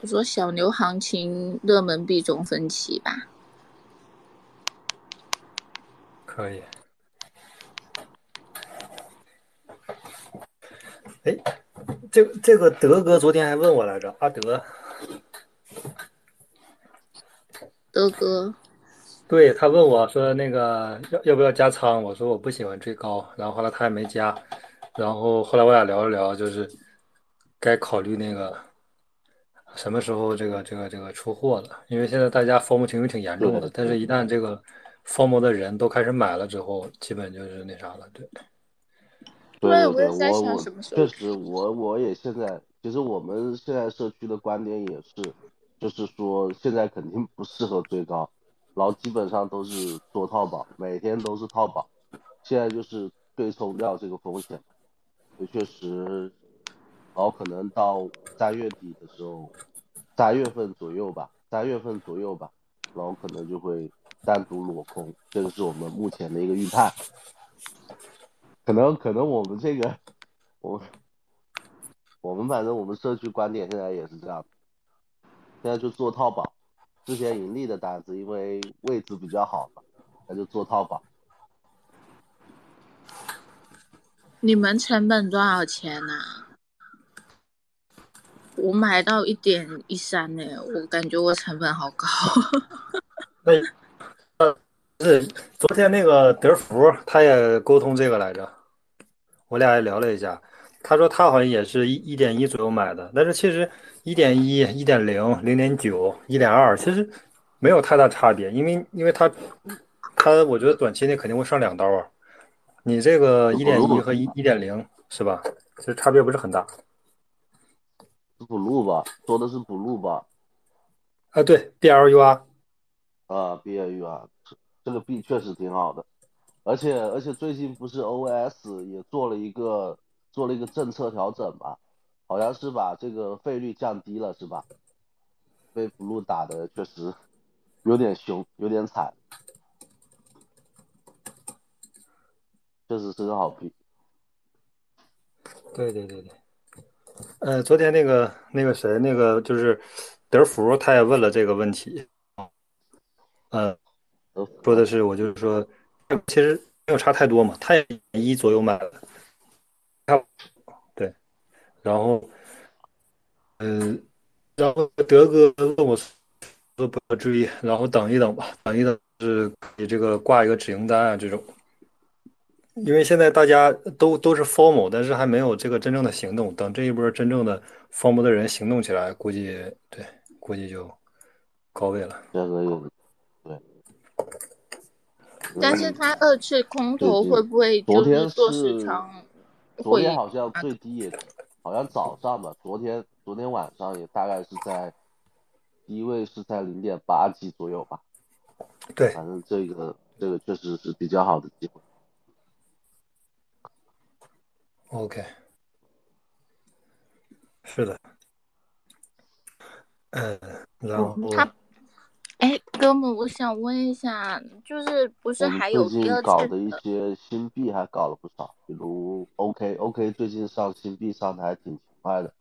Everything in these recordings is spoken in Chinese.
我说小牛行情热门币种分歧吧。可以。哎，这这个德哥昨天还问我来着，阿德。德哥。对他问我说：“那个要要不要加仓？”我说：“我不喜欢追高。”然后后来他也没加。然后后来我俩聊了聊，就是该考虑那个什么时候这个这个这个出货了。因为现在大家 form 情绪挺严重的，但是一旦这个 form 的人都开始买了之后，基本就是那啥了。对。对对，我我确实我我也现在，其实我们现在社区的观点也是，就是说现在肯定不适合追高。然后基本上都是做套保，每天都是套保，现在就是对冲掉这个风险，也确实，然后可能到三月底的时候，三月份左右吧，三月份左右吧，然后可能就会单独裸空，这个是我们目前的一个预判，可能可能我们这个，我我们反正我们社区观点现在也是这样，现在就做套保。之前盈利的单子，因为位置比较好嘛，那就做套保。你们成本多少钱呢？我买到一点一三呢，我感觉我成本好高。那呃，是昨天那个德福他也沟通这个来着，我俩也聊了一下，他说他好像也是一一点一左右买的，但是其实。一点一、一点零、零点九、一点二，其实没有太大差别，因为因为他他，我觉得短期内肯定会上两刀啊。你这个一点一和一一点零是吧？其实差别不是很大。补录吧，说的是补录吧？啊，对，B L U R。啊，B L U R，这个币确实挺好的，而且而且最近不是 O S 也做了一个做了一个政策调整嘛？好像是把这个费率降低了，是吧？被 blue 打的确实有点凶，有点惨，确实是个好币。对对对对，呃，昨天那个那个谁，那个就是德福，他也问了这个问题。嗯，说的是，我就是说，其实没有差太多嘛，他也一左右买了。然后，嗯，然后德哥问我说不要追，然后等一等吧，等一等是给这个挂一个止盈单啊这种，因为现在大家都都是 formal，但是还没有这个真正的行动，等这一波真正的 formal 的人行动起来，估计对，估计就高位了。价格有对，但是他二次空头会不会就是做市场？昨天好像最低也。好像早上吧，昨天昨天晚上也大概是在低位是在零点八几左右吧。对，反正这个这个确实是比较好的机会。OK，是的。嗯，然后他，哎，哥们，我想问一下，就是不是还有最近搞的一些新币还搞了不少，比如 OK OK 最近上新币上的还挺勤快的，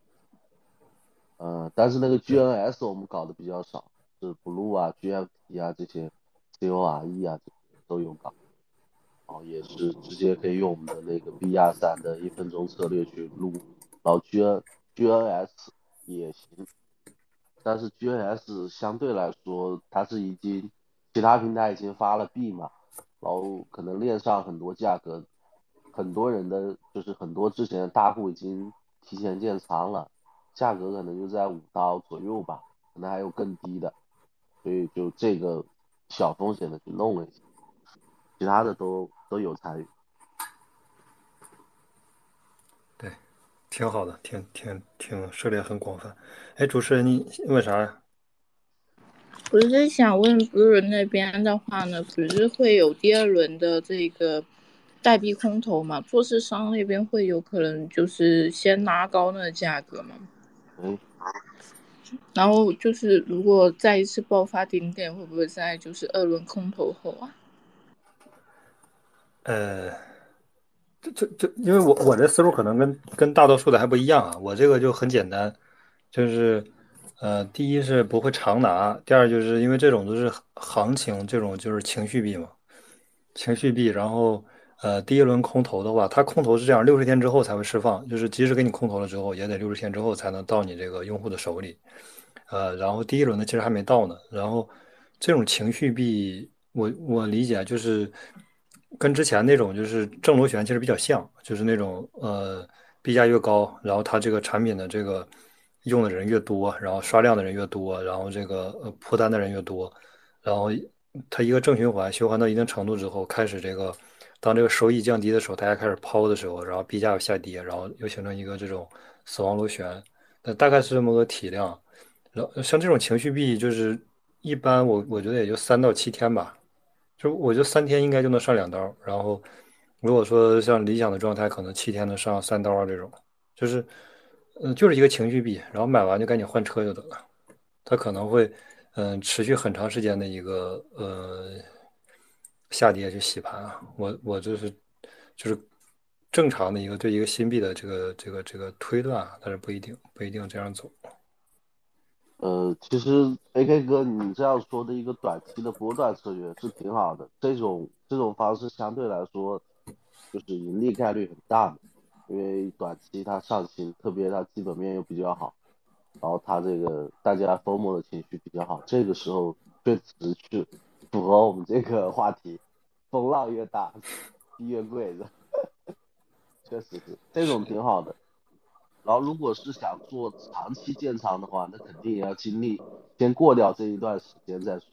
嗯，但是那个 GNS 我们搞的比较少，是 Blue 啊 GFT 啊这些 CORE 啊这些都有搞，哦也是直接可以用我们的那个 BR 三的一分钟策略去撸，然后 G N G N S 也行。但是 GNS 相对来说，它是已经其他平台已经发了币嘛，然后可能链上很多价格，很多人的就是很多之前的大户已经提前建仓了，价格可能就在五刀左右吧，可能还有更低的，所以就这个小风险的去弄了一下，其他的都都有参与。对挺好的，挺挺挺涉猎很广泛。哎，主持人，你问啥呀？我是想问，不是那边的话呢，不是会有第二轮的这个代币空投嘛？做市商那边会有可能就是先拉高那个价格嘛？嗯。然后就是如果再一次爆发顶点，会不会在就是二轮空投后啊？呃。就就因为我我这思路可能跟跟大多数的还不一样啊，我这个就很简单，就是，呃，第一是不会长拿，第二就是因为这种都是行情，这种就是情绪币嘛，情绪币。然后，呃，第一轮空投的话，它空投是这样，六十天之后才会释放，就是即使给你空投了之后，也得六十天之后才能到你这个用户的手里。呃，然后第一轮呢，其实还没到呢。然后这种情绪币，我我理解就是跟之前那种就是正螺旋其实比较像，就是那种呃币价越高，然后它这个产品的这个。用的人越多，然后刷量的人越多，然后这个呃破单的人越多，然后它一个正循环，循环到一定程度之后，开始这个当这个收益降低的时候，大家开始抛的时候，然后币价又下跌，然后又形成一个这种死亡螺旋，那大概是这么个体量。然后像这种情绪币，就是一般我我觉得也就三到七天吧，就我觉得三天应该就能上两刀，然后如果说像理想的状态，可能七天能上三刀啊这种，就是。嗯，就是一个情绪币，然后买完就赶紧换车就得了。它可能会，嗯，持续很长时间的一个呃下跌去洗盘啊。我我就是就是正常的一个对一个新币的这个这个这个推断啊，但是不一定不一定这样走。呃，其实 A K 哥，你这样说的一个短期的波段策略是挺好的，这种这种方式相对来说就是盈利概率很大的。因为短期它上行，特别它基本面又比较好，然后它这个大家疯魔的情绪比较好，这个时候确实去符合我们这个话题，风浪越大，越贵的，确实是这种挺好的。然后如果是想做长期建仓的话，那肯定也要经历先过掉这一段时间再说，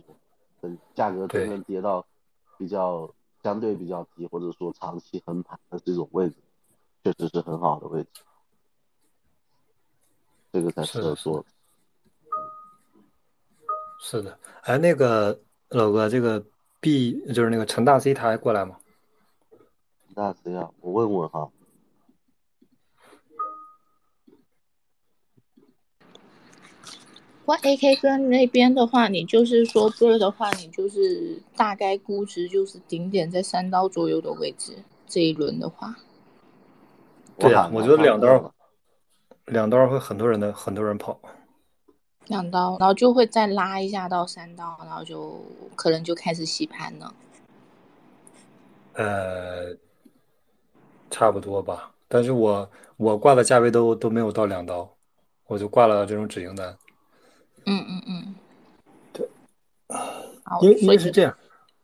等价格真正跌到比较相对比较低，或者说长期横盘的这种位置。确实是很好的位置，这个才适合做。是的，哎，那个老哥，这个 B 就是那个陈大 C，他还过来吗？陈大 C 啊，我问问哈。哇，AK 哥那边的话，你就是说这的话，你就是大概估值就是顶点在三刀左右的位置，这一轮的话。对呀，我觉得两刀，两刀会很多人的很多人跑，两刀，然后就会再拉一下到三刀，然后就可能就开始洗盘了。呃，差不多吧，但是我我挂的价位都都没有到两刀，我就挂了这种止盈单。嗯嗯嗯，对，因为因为是这样，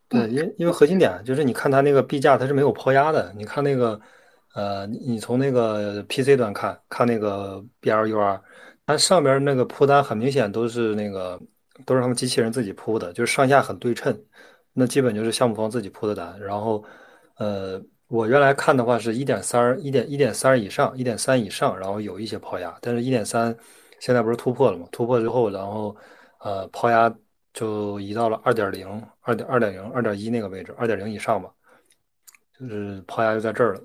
对，因为因为核心点就是你看它那个币价它是没有抛压的，你看那个。呃，你从那个 PC 端看看那个 BLUR，它上边那个铺单很明显都是那个都是他们机器人自己铺的，就是上下很对称，那基本就是项目方自己铺的单。然后，呃，我原来看的话是一点三、一点一点三以上、一点三以上，然后有一些抛压，但是一点三现在不是突破了吗？突破之后，然后呃抛压就移到了二点零、二点二点零、二点一那个位置，二点零以上吧，就是抛压就在这儿了。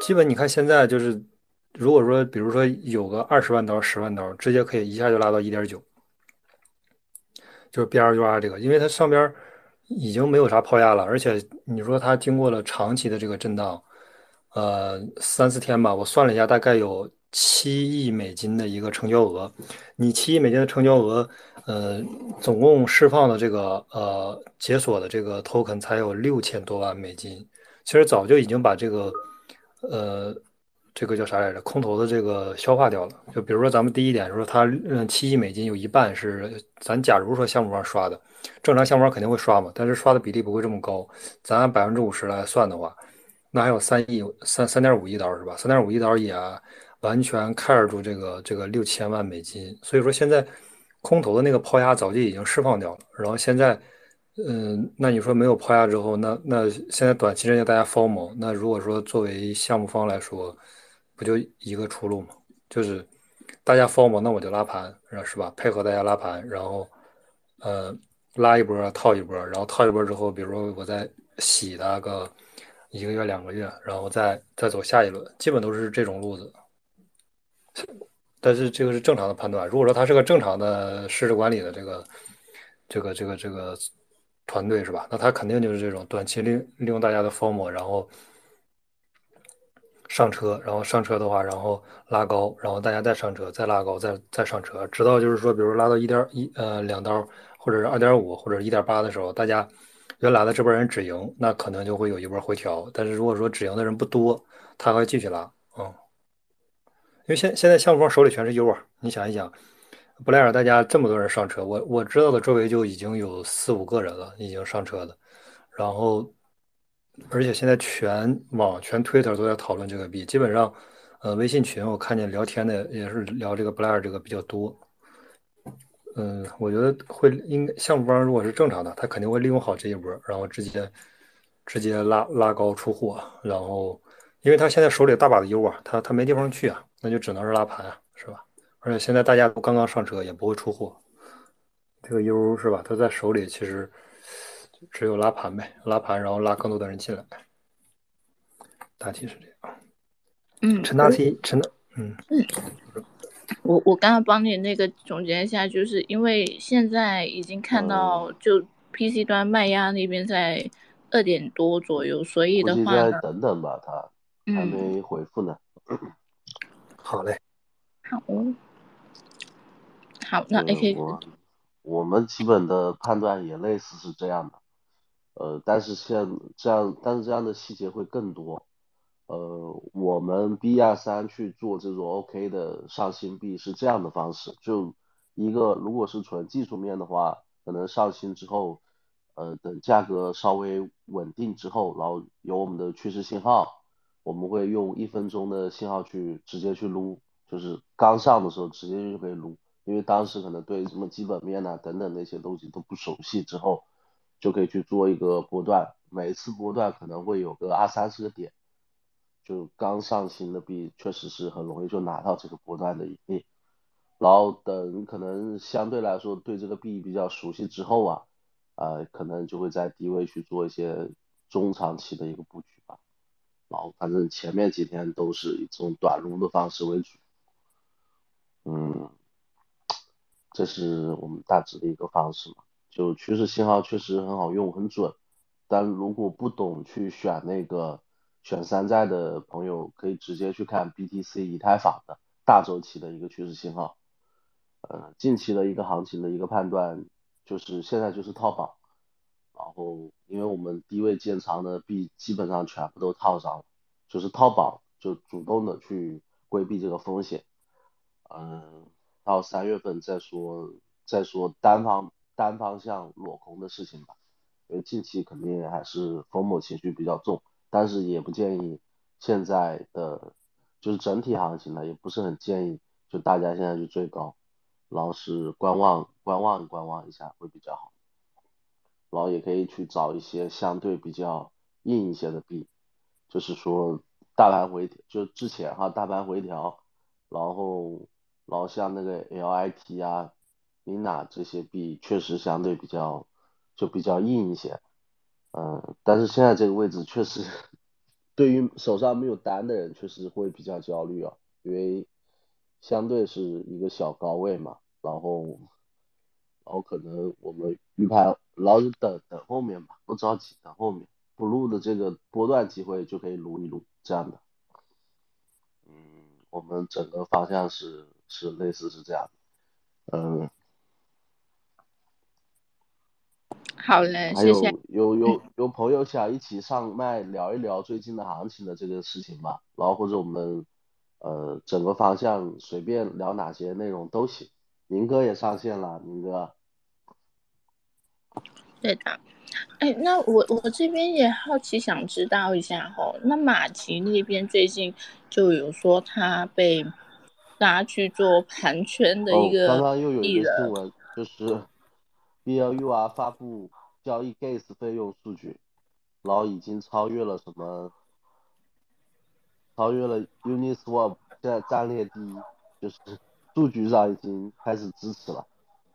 基本你看现在就是，如果说比如说有个二十万刀、十万刀，直接可以一下就拉到一点九，就是 B R U R 这个，因为它上边已经没有啥抛压了，而且你说它经过了长期的这个震荡，呃，三四天吧，我算了一下，大概有七亿美金的一个成交额。你七亿美金的成交额，呃，总共释放的这个呃解锁的这个 token 才有六千多万美金，其实早就已经把这个。呃，这个叫啥来着？空投的这个消化掉了。就比如说咱们第一点说，它嗯七亿美金有一半是咱假如说项目方刷的，正常项目方肯定会刷嘛，但是刷的比例不会这么高。咱按百分之五十来算的话，那还有三亿三三点五亿刀是吧？三点五亿刀也完全 care 住这个这个六千万美金。所以说现在空投的那个抛压早就已经释放掉了，然后现在。嗯，那你说没有抛压之后，那那现在短期之内大家 formal，那如果说作为项目方来说，不就一个出路吗？就是大家 formal，那我就拉盘，是吧？配合大家拉盘，然后呃拉一波套一波，然后套一波之后，比如说我再洗它个一个月两个月，然后再再走下一轮，基本都是这种路子。但是这个是正常的判断。如果说他是个正常的市值管理的这个这个这个这个。团队是吧？那他肯定就是这种短期利利用大家的 form，然后上车，然后上车的话，然后拉高，然后大家再上车，再拉高，再再上车，直到就是说，比如拉到一点一呃两刀，或者是二点五，或者一点八的时候，大家原来的这波人止盈，那可能就会有一波回调。但是如果说止盈的人不多，他会继续拉，因为现现在项目方手里全是 U 啊，你想一想，布莱尔大家这么多人上车，我我知道的周围就已经有四五个人了，已经上车了，然后。而且现在全网全 Twitter 都在讨论这个币，基本上，呃，微信群我看见聊天的也是聊这个布莱尔这个比较多。嗯，我觉得会应该项目方如果是正常的，他肯定会利用好这一波，然后直接直接拉拉高出货，然后因为他现在手里大把的 U 啊，他他没地方去啊，那就只能是拉盘啊，是吧？而且现在大家都刚刚上车，也不会出货，这个 U 是吧？他在手里其实。只有拉盘呗，拉盘，然后拉更多的人进来，大体是这样。嗯，陈大 T，陈大，嗯嗯，我我刚刚帮你那个总结一下，就是因为现在已经看到就 PC 端卖压那边在二点多左右，所以的话呢，等等吧，他还没回复呢。好嘞，好，好，那 AK，我们基本的判断也类似是这样的。呃，但是像这样，但是这样的细节会更多。呃，我们 B 二三去做这种 OK 的上新币是这样的方式，就一个如果是纯技术面的话，可能上新之后，呃，等价格稍微稳定之后，然后有我们的趋势信号，我们会用一分钟的信号去直接去撸，就是刚上的时候直接就可以撸，因为当时可能对什么基本面呐等等那些东西都不熟悉之后。就可以去做一个波段，每次波段可能会有个二三十个点，就刚上新的币确实是很容易就拿到这个波段的盈利，然后等可能相对来说对这个币比较熟悉之后啊，呃，可能就会在低位去做一些中长期的一个布局吧，然后反正前面几天都是以这种短撸的方式为主，嗯，这是我们大致的一个方式嘛。就趋势信号确实很好用，很准，但如果不懂去选那个选山寨的朋友，可以直接去看 BTC 以太坊的大周期的一个趋势信号。呃，近期的一个行情的一个判断就是现在就是套榜，然后因为我们低位建仓的币基本上全部都套上了，就是套保就主动的去规避这个风险。嗯，到三月份再说再说单方。单方向裸空的事情吧，因为近期肯定还是疯某情绪比较重，但是也不建议现在的就是整体行情呢，也不是很建议就大家现在去追高，然后是观望观望观望一下会比较好，然后也可以去找一些相对比较硬一些的币，就是说大盘回就之前哈大盘回调，然后然后像那个 LIT 啊。琳娜这些币确实相对比较就比较硬一些，嗯，但是现在这个位置确实对于手上没有单的人确实会比较焦虑啊，因为相对是一个小高位嘛，然后然后可能我们预判老是等等后面吧，不着急等后面不录的这个波段机会就可以撸一撸这样的，嗯，我们整个方向是是类似是这样的，嗯。好嘞，谢谢。有有有朋友想一起上麦聊一聊最近的行情的这个事情吧？然后或者我们呃整个方向随便聊哪些内容都行。明哥也上线了，明哥。对的。哎，那我我这边也好奇想知道一下哈，那马奇那边最近就有说他被拉去做盘圈的一个刚刚又有一个新闻，就是 BLUR 发布。交易 gas 费用数据，然后已经超越了什么？超越了 Uniswap，现在战略第一，就是数据上已经开始支持了，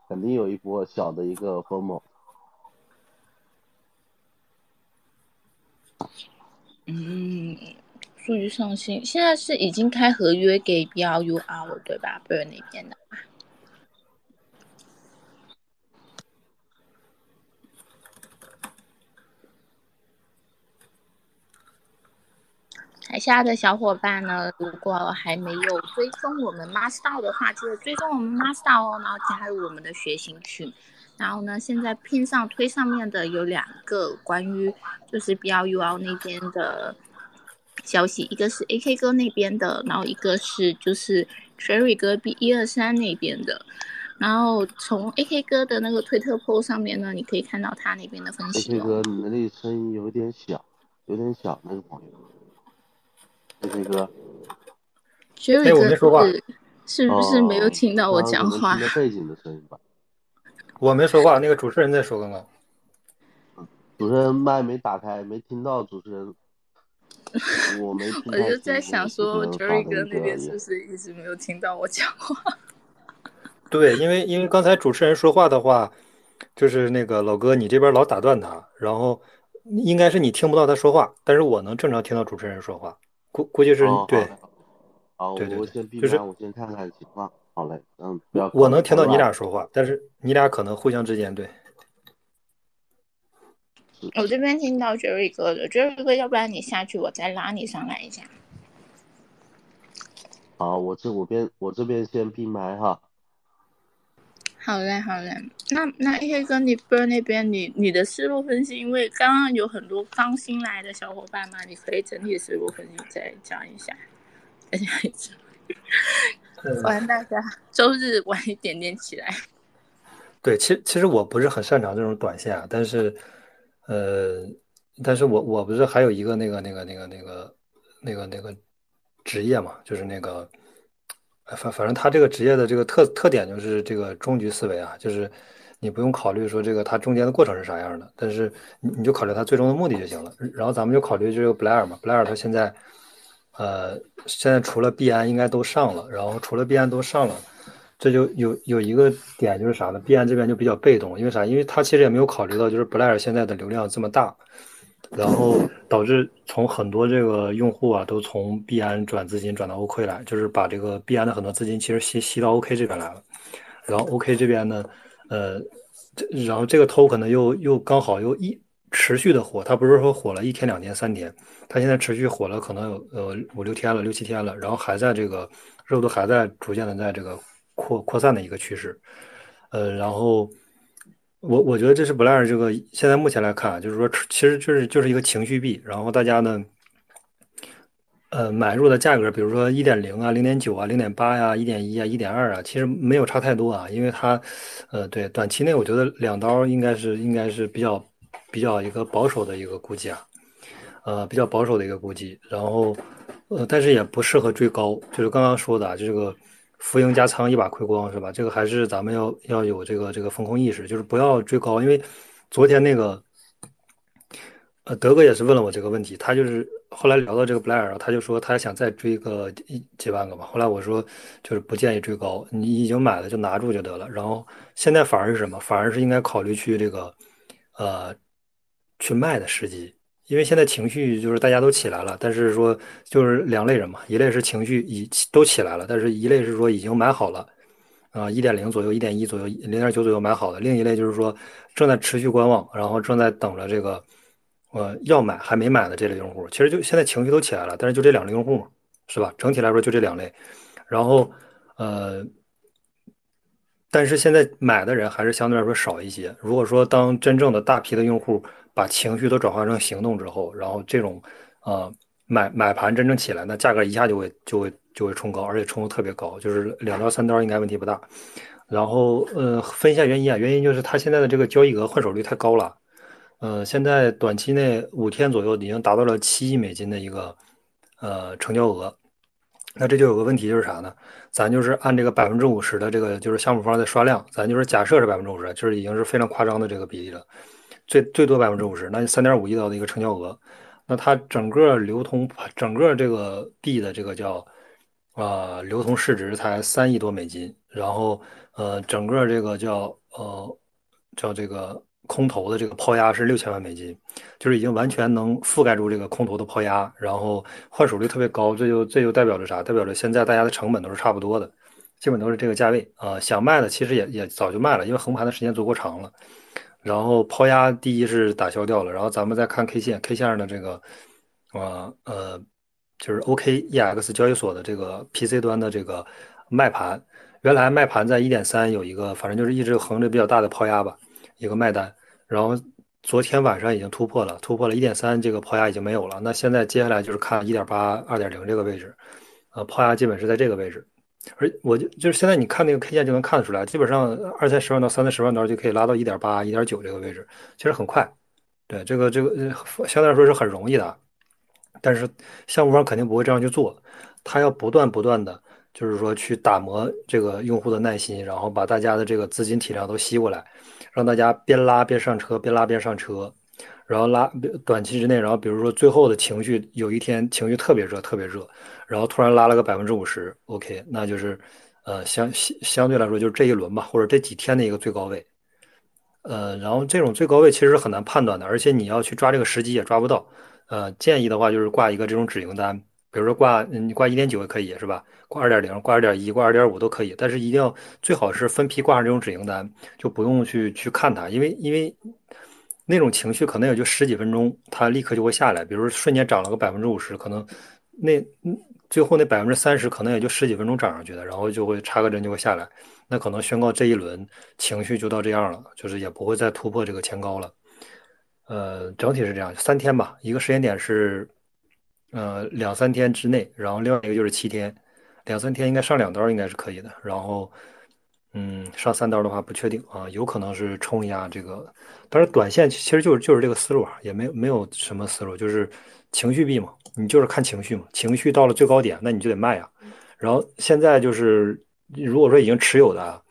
肯定有一波小的一个疯嗯，数据上新，现在是已经开合约给 BLUR 了，对吧？不是那边的。台下的小伙伴呢，如果还没有追踪我们 Master 的话，记得追踪我们 Master 哦，然后加入我们的学习群。然后呢，现在拼上推上面的有两个关于就是 B L U L 那边的消息，一个是 A K 哥那边的，然后一个是就是 Cherry 哥 B 一二三那边的。然后从 A K 哥的那个推特 PO 上面呢，你可以看到他那边的分 A 析 K 哦。哥，你的那声音有点小，有点小，那个朋友。A K 哥，Cherry 哥是是不是没有听到我讲话背景的声音吧。我没说话，那个主持人在说刚刚。主持人麦没打开，没听到主持人。我没听 我就在想说，Jerry 哥那边是不是一直没有听到我讲话？对，因为因为刚才主持人说话的话，就是那个老哥，你这边老打断他，然后应该是你听不到他说话，但是我能正常听到主持人说话，估估计是哦，对好我对就是先闭麦，我先看看情况。好嘞，嗯，不要。我能听到你俩。说话，但是你俩可能互相之间对。我这边听到 Jerry 哥的，Jerry 哥，要不然你下去，我再拉你上来一下。好，我这我边我这边先闭麦哈。好嘞，好嘞。那那 A K 哥，你 Burn 那边，你你的思路分析，因为刚刚有很多刚新来的小伙伴嘛，你可以整体思路分析再讲一下，再讲一下，不然大家周日晚一点点起来。对，其其实我不是很擅长这种短线啊，但是，呃，但是我我不是还有一个那个那个那个那个那个那个职业嘛，就是那个，呃反反正他这个职业的这个特特点就是这个终局思维啊，就是你不用考虑说这个它中间的过程是啥样的，但是你你就考虑它最终的目的就行了。然后咱们就考虑这个布莱尔嘛，布莱尔他现在，呃，现在除了币安应该都上了，然后除了币安都上了。这就有有一个点就是啥呢？币安这边就比较被动，因为啥？因为他其实也没有考虑到，就是布莱尔现在的流量这么大，然后导致从很多这个用户啊都从币安转资金转到 OK 来，就是把这个币安的很多资金其实吸吸到 OK 这边来了。然后 OK 这边呢，呃，这然后这个 token 又又刚好又一持续的火，它不是说火了一天两天三天，它现在持续火了可能有呃五六天了六七天了，然后还在这个热度还在逐渐的在这个扩扩散的一个趋势，呃，然后我我觉得这是 Blair 这个现在目前来看，就是说其实就是就是一个情绪币，然后大家呢。呃，买入的价格，比如说一点零啊、零点九啊、零点八呀、一点一啊、一点二啊，其实没有差太多啊，因为它，呃，对，短期内我觉得两刀应该是应该是比较比较一个保守的一个估计啊，呃，比较保守的一个估计，然后，呃，但是也不适合追高，就是刚刚说的啊，这个浮盈加仓一把亏光是吧？这个还是咱们要要有这个这个风控意识，就是不要追高，因为昨天那个。呃，德哥也是问了我这个问题，他就是后来聊到这个布莱尔，他就说他想再追个一几万个吧。后来我说就是不建议追高，你已经买了就拿住就得了。然后现在反而是什么？反而是应该考虑去这个呃去卖的时机，因为现在情绪就是大家都起来了，但是说就是两类人嘛，一类是情绪已都起来了，但是一类是说已经买好了。啊，一点零左右，一点一左右，零点九左右买好的。另一类就是说正在持续观望，然后正在等着这个。呃，要买还没买的这类用户，其实就现在情绪都起来了，但是就这两类用户嘛，是吧？整体来说就这两类，然后呃，但是现在买的人还是相对来说少一些。如果说当真正的大批的用户把情绪都转化成行动之后，然后这种呃买买盘真正起来，那价格一下就会就会就会冲高，而且冲的特别高，就是两刀三刀应该问题不大。然后呃，分一下原因啊，原因就是它现在的这个交易额换手率太高了。呃，现在短期内五天左右已经达到了七亿美金的一个呃成交额，那这就有个问题就是啥呢？咱就是按这个百分之五十的这个就是项目方的刷量，咱就是假设是百分之五十，就是已经是非常夸张的这个比例了，最最多百分之五十，那三点五亿刀的一个成交额，那它整个流通整个这个币的这个叫啊、流通市值才三亿多美金，然后呃整个这个叫呃叫这个。空头的这个抛压是六千万美金，就是已经完全能覆盖住这个空头的抛压，然后换手率特别高，这就这就代表着啥？代表着现在大家的成本都是差不多的，基本都是这个价位啊、想卖的其实也也早就卖了，因为横盘的时间足够长了。然后抛压第一是打消掉了，然后咱们再看 K 线，K 线上的这个啊呃就是 OKEX 交易所的这个 PC 端的这个卖盘，原来卖盘在一点三有一个，反正就是一直横着比较大的抛压吧，一个卖单，然后昨天晚上已经突破了，突破了一点三这个抛压已经没有了，那现在接下来就是看一点八、二点零这个位置，呃，抛压基本是在这个位置，而我就就是现在你看那个 K 线就能看得出来，基本上二三十万到、三四十万刀就可以拉到一点八、一点九这个位置，其实很快，对这个这个相对来说是很容易的。但是项目方肯定不会这样去做，他要不断不断的，就是说去打磨这个用户的耐心，然后把大家的这个资金体量都吸过来，让大家边拉边上车，边拉边上车，然后拉短期之内，然后比如说最后的情绪有一天情绪特别热特别热，然后突然拉了个百分之五十，OK，那就是呃相相相对来说就是这一轮吧，或者这几天的一个最高位，呃，然后这种最高位其实很难判断的，而且你要去抓这个时机也抓不到。呃，建议的话就是挂一个这种止盈单，比如说挂你挂一点九也可以是吧？挂二点零、挂二点一、挂二点五都可以，但是一定要最好是分批挂上这种止盈单，就不用去去看它，因为因为那种情绪可能也就十几分钟，它立刻就会下来。比如瞬间涨了个百分之五十，可能那最后那百分之三十可能也就十几分钟涨上去的，然后就会插个针就会下来，那可能宣告这一轮情绪就到这样了，就是也不会再突破这个前高了。呃，整体是这样，三天吧，一个时间点是，呃，两三天之内，然后另外一个就是七天，两三天应该上两刀应该是可以的，然后，嗯，上三刀的话不确定啊，有可能是冲一下这个，但是短线其实就是就是这个思路啊，也没没有什么思路，就是情绪币嘛，你就是看情绪嘛，情绪到了最高点，那你就得卖啊，然后现在就是如果说已经持有的。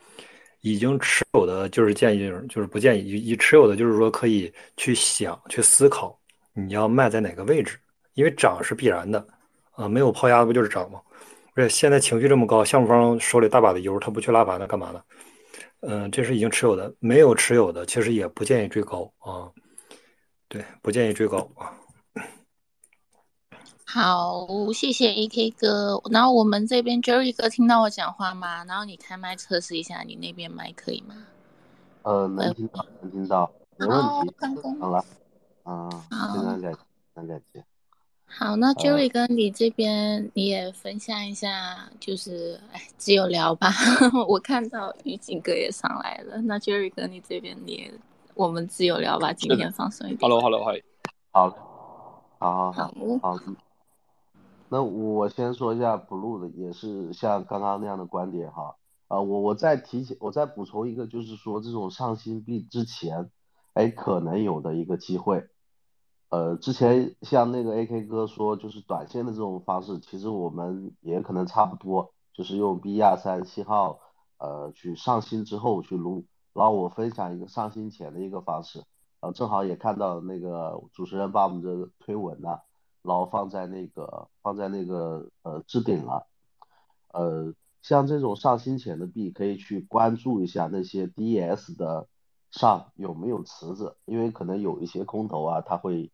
已经持有的就是建议，就是不建议。已已持有的就是说可以去想、去思考，你要卖在哪个位置，因为涨是必然的，啊，没有抛压不就是涨吗？而且现在情绪这么高，项目方手里大把的油，他不去拉盘，他干嘛呢？嗯，这是已经持有的，没有持有的其实也不建议追高啊，对，不建议追高啊。好，谢谢 AK 哥。然后我们这边 Jerry 哥听到我讲话吗？然后你开麦测试一下，你那边麦可以吗？呃，能听到，能听到，没问题。好了，啊，非常感，非常感谢。好，那 Jerry 哥，你这边你也分享一下，就是哎，自由聊吧。我看到于景哥也上来了，那 Jerry 哥，你这边你也，我们自由聊吧，今天放松一点。Hello，Hello，嗨。好，好好好，好。那我先说一下 blue 的，也是像刚刚那样的观点哈，啊，我我再提前，我再补充一个，就是说这种上新币之前，哎，可能有的一个机会，呃，之前像那个 AK 哥说，就是短线的这种方式，其实我们也可能差不多，就是用 B 二三七号，呃，去上新之后去撸，然后我分享一个上新前的一个方式，呃，正好也看到那个主持人把我们这个推文了。然后放在那个放在那个呃置顶了，呃，像这种上新前的币，可以去关注一下那些 D E S 的上有没有池子，因为可能有一些空头啊，他会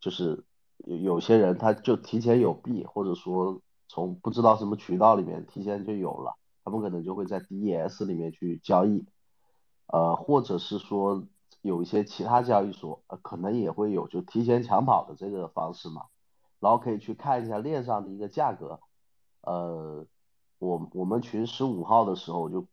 就是有有些人他就提前有币，或者说从不知道什么渠道里面提前就有了，他们可能就会在 D E S 里面去交易，呃，或者是说有一些其他交易所呃可能也会有就提前抢跑的这个方式嘛。然后可以去看一下链上的一个价格，呃，我我们群十五号的时候就，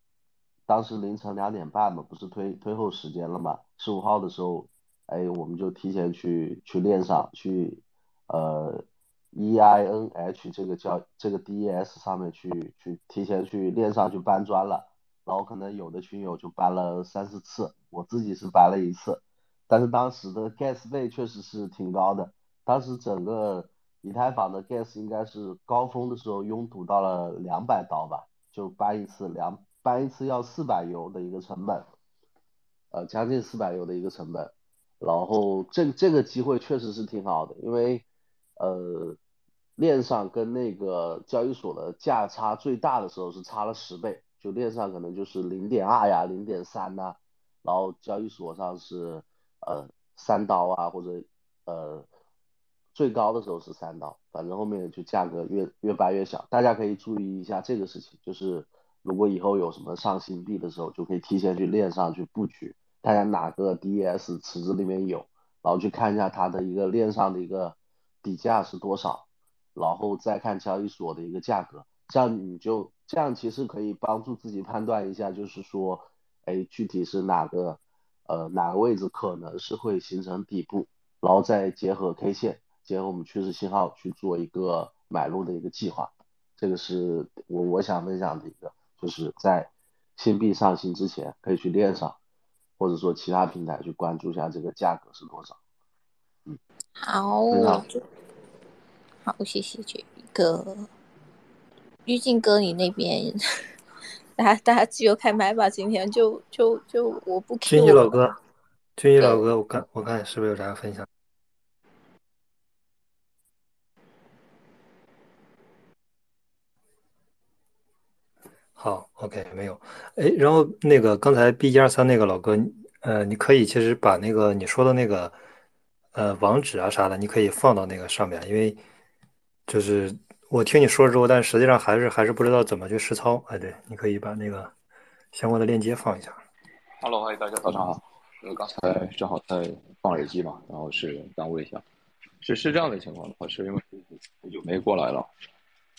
当时凌晨两点半嘛，不是推推后时间了嘛，十五号的时候，哎，我们就提前去去链上去，呃，E I N H 这个叫这个 D E S 上面去去提前去链上去搬砖了，然后可能有的群友就搬了三四次，我自己是搬了一次，但是当时的 gas 费确实是挺高的，当时整个。以太坊的 gas 应该是高峰的时候拥堵到了两百刀吧，就搬一次两搬一次要四百油的一个成本，呃，将近四百油的一个成本。然后这这个机会确实是挺好的，因为呃链上跟那个交易所的价差最大的时候是差了十倍，就链上可能就是零点二呀、零点三呐，然后交易所上是呃三刀啊或者呃。最高的时候是三刀，反正后面就价格越越掰越小，大家可以注意一下这个事情。就是如果以后有什么上新币的时候，就可以提前去链上去布局，看看哪个 DES 池子里面有，然后去看一下它的一个链上的一个底价是多少，然后再看交易所的一个价格，这样你就这样其实可以帮助自己判断一下，就是说，哎，具体是哪个呃哪个位置可能是会形成底部，然后再结合 K 线，结合我们趋势信号去做一个买入的一个计划。这个是我我想分享的一个，就是在新币上新之前可以去链上，或者说其他平台去关注一下这个价格是多少。嗯，好，好，谢谢这个玉静哥，你那边大家大家自由开麦吧，今天就就就我不。军医老哥，军医老哥，我看我看是不是有啥分享？好，OK，没有，哎，然后那个刚才 B 一二三那个老哥，呃，你可以其实把那个你说的那个呃网址啊啥的，你可以放到那个上面，因为就是我听你说之后，但实际上还是还是不知道怎么去实操。哎，对，你可以把那个相关的链接放一下。Hello，嗨，大家早上好。呃，刚才正好在放耳机嘛，然后是耽误了一下。是是这样的情况的话，是因为很久没过来了，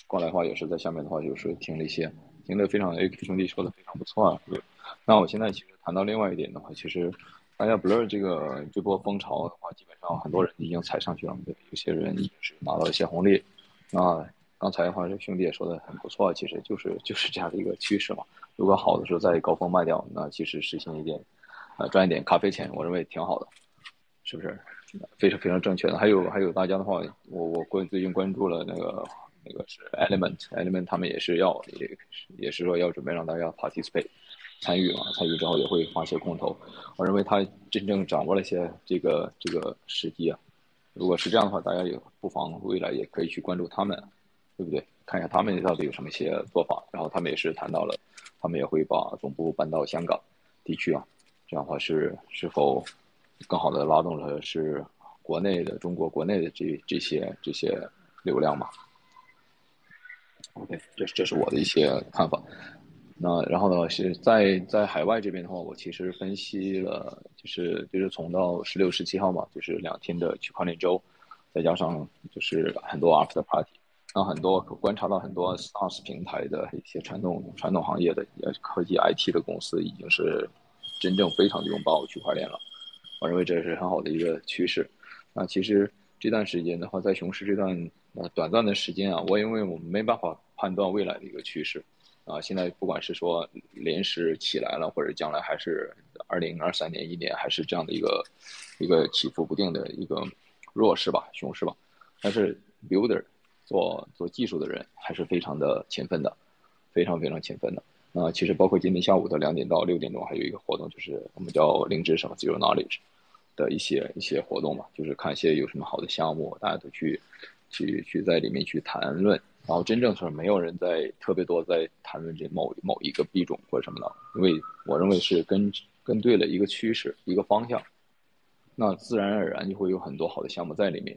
过来的话也是在下面的话就是听了一些。听得非常，AK 兄弟说的非常不错啊。那我现在其实谈到另外一点的话，其实大家 Blur 这个这波风潮的话，基本上很多人已经踩上去了，对，有些人已经是拿到一些红利。那刚才的话，这兄弟也说的很不错，其实就是就是这样的一个趋势嘛。如果好的时候在高峰卖掉，那其实实现一点，呃，赚一点咖啡钱，我认为挺好的，是不是？非常非常正确的。还有还有大家的话，我我关最近关注了那个。那个是 Element，Element 他们也是要也也是说要准备让大家 participate 参与嘛，参与之后也会发些空投。我认为他真正掌握了一些这个这个时机啊。如果是这样的话，大家也不妨未来也可以去关注他们，对不对？看一下他们到底有什么一些做法。然后他们也是谈到了，他们也会把总部搬到香港地区啊。这样的话是是否更好的拉动了是国内的中国国内的这这些这些流量嘛 OK，这这是我的一些看法。那然后呢，是在在海外这边的话，我其实分析了，就是就是从到十六、十七号嘛，就是两天的区块链周，再加上就是很多 After Party，那很多观察到很多 SaaS 平台的一些传统传统行业的科技 IT 的公司，已经是真正非常的拥抱区块链了。我认为这是很好的一个趋势。那其实这段时间的话，在熊市这段。那短暂的时间啊，我因为我们没办法判断未来的一个趋势，啊，现在不管是说临时起来了，或者将来还是二零二三年一年还是这样的一个一个起伏不定的一个弱势吧，熊市吧，但是 builder 做做技术的人还是非常的勤奋的，非常非常勤奋的。啊，其实包括今天下午的两点到六点钟还有一个活动，就是我们叫零知识嘛，zero knowledge 的一些一些活动嘛，就是看一些有什么好的项目，大家都去。去去在里面去谈论，然后真正是没有人在特别多在谈论这某某一个币种或者什么的，因为我认为是跟跟对了一个趋势一个方向，那自然而然就会有很多好的项目在里面，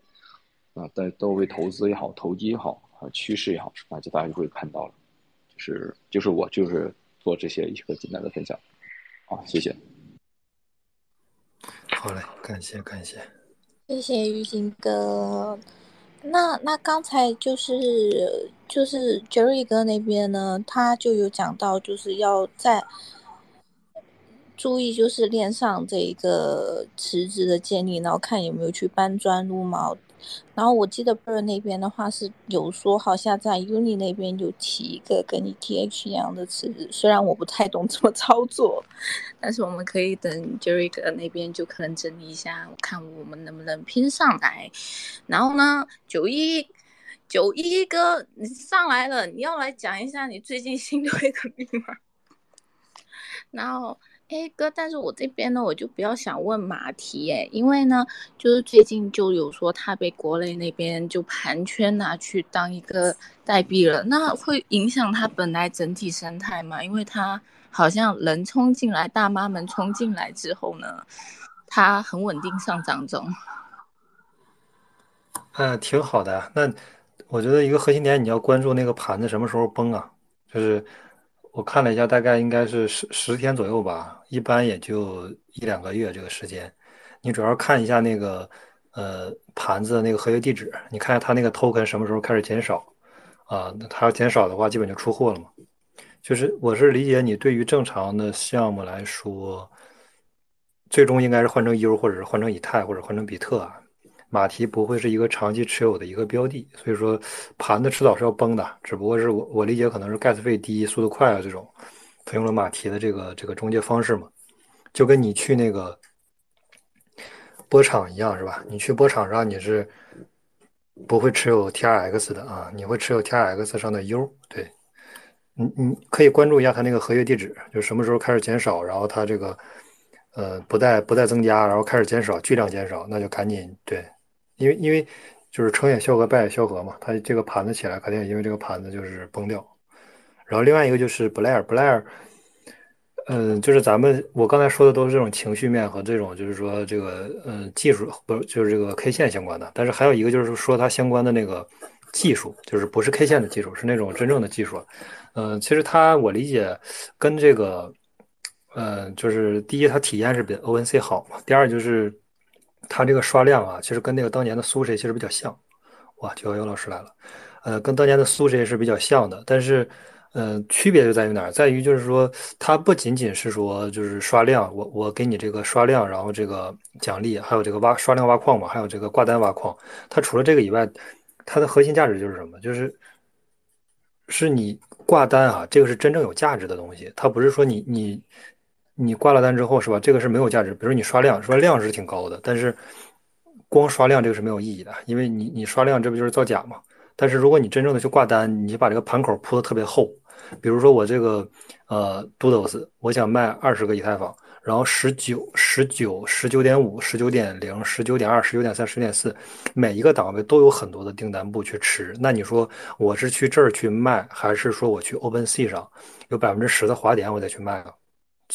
啊，在都为投资也好，投机也好，啊，趋势也好，那就大家就会看到了，就是就是我就是做这些一个简单的分享，好，谢谢。好嘞，感谢感谢，谢谢玉兴哥。那那刚才就是就是 Jerry 哥那边呢，他就有讲到，就是要在注意，就是链上这一个池子的建立，然后看有没有去搬砖撸毛。然后我记得 Bird 那边的话是有说，好像在 Uni 那边有提一个跟 ETH 一样的池子，虽然我不太懂怎么操作，但是我们可以等 Jerry 哥那边就可能整理一下，看我们能不能拼上来。然后呢，九一九一哥你上来了，你要来讲一下你最近新推的币吗？然后。哎哥，但是我这边呢，我就比较想问马蹄哎，因为呢，就是最近就有说他被国内那边就盘圈拿去当一个代币了，那会影响他本来整体生态吗？因为他好像人冲进来，大妈们冲进来之后呢，它很稳定上涨中。嗯，挺好的。那我觉得一个核心点，你要关注那个盘子什么时候崩啊，就是。我看了一下，大概应该是十十天左右吧，一般也就一两个月这个时间。你主要看一下那个，呃盘子那个合约地址，你看下它那个 token 什么时候开始减少啊？那它要减少的话，基本就出货了嘛。就是我是理解你对于正常的项目来说，最终应该是换成 U 或者是换成以太或者换成比特啊。马蹄不会是一个长期持有的一个标的，所以说盘子迟早是要崩的。只不过是我我理解可能是 gas 费低、速度快啊这种，采用了马蹄的这个这个中介方式嘛，就跟你去那个波场一样是吧？你去波场上你是不会持有 TRX 的啊，你会持有 TRX 上的 U 对。你你可以关注一下它那个合约地址，就什么时候开始减少，然后它这个呃不再不再增加，然后开始减少，巨量减少，那就赶紧对，因为因为就是成也萧何，败也萧何嘛，它这个盘子起来肯定因为这个盘子就是崩掉。然后另外一个就是 Blair，Blair，嗯，就是咱们我刚才说的都是这种情绪面和这种就是说这个嗯技术不就是这个 K 线相关的，但是还有一个就是说它相关的那个技术，就是不是 K 线的技术，是那种真正的技术。嗯，其实它我理解跟这个，嗯，就是第一，它体验是比 ONC 好嘛。第二就是它这个刷量啊，其实跟那个当年的苏谁其实比较像。哇，九幺幺老师来了，呃，跟当年的苏谁是比较像的。但是，嗯，区别就在于哪儿？在于就是说，它不仅仅是说就是刷量，我我给你这个刷量，然后这个奖励，还有这个挖刷量挖矿嘛，还有这个挂单挖矿。它除了这个以外，它的核心价值就是什么？就是是你。挂单啊，这个是真正有价值的东西，它不是说你你你挂了单之后是吧？这个是没有价值。比如你刷量，说量是挺高的，但是光刷量这个是没有意义的，因为你你刷量这不就是造假吗？但是如果你真正的去挂单，你把这个盘口铺的特别厚，比如说我这个呃 Doodles，我想卖二十个以太坊。然后十九、十九、十九点五、十九点零、十九点二、十九点三、十点四，每一个档位都有很多的订单部去吃。那你说我是去这儿去卖，还是说我去 OpenSea 上有百分之十的滑点我再去卖啊？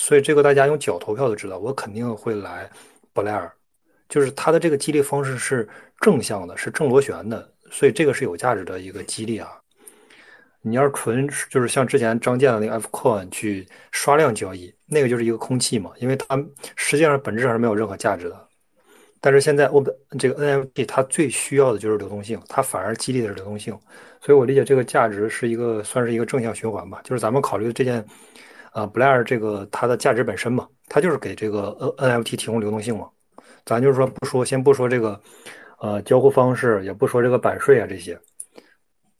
所以这个大家用脚投票都知道，我肯定会来布莱尔，就是他的这个激励方式是正向的，是正螺旋的，所以这个是有价值的一个激励啊。你要是纯就是像之前张建的那个 Fcoin 去刷量交易，那个就是一个空气嘛，因为它实际上本质上是没有任何价值的。但是现在我们这个 NFT 它最需要的就是流动性，它反而激励的是流动性，所以我理解这个价值是一个算是一个正向循环吧。就是咱们考虑的这件啊 b l a i r 这个它的价值本身嘛，它就是给这个 NFT 提供流动性嘛。咱就是说不说先不说这个呃交互方式，也不说这个版税啊这些，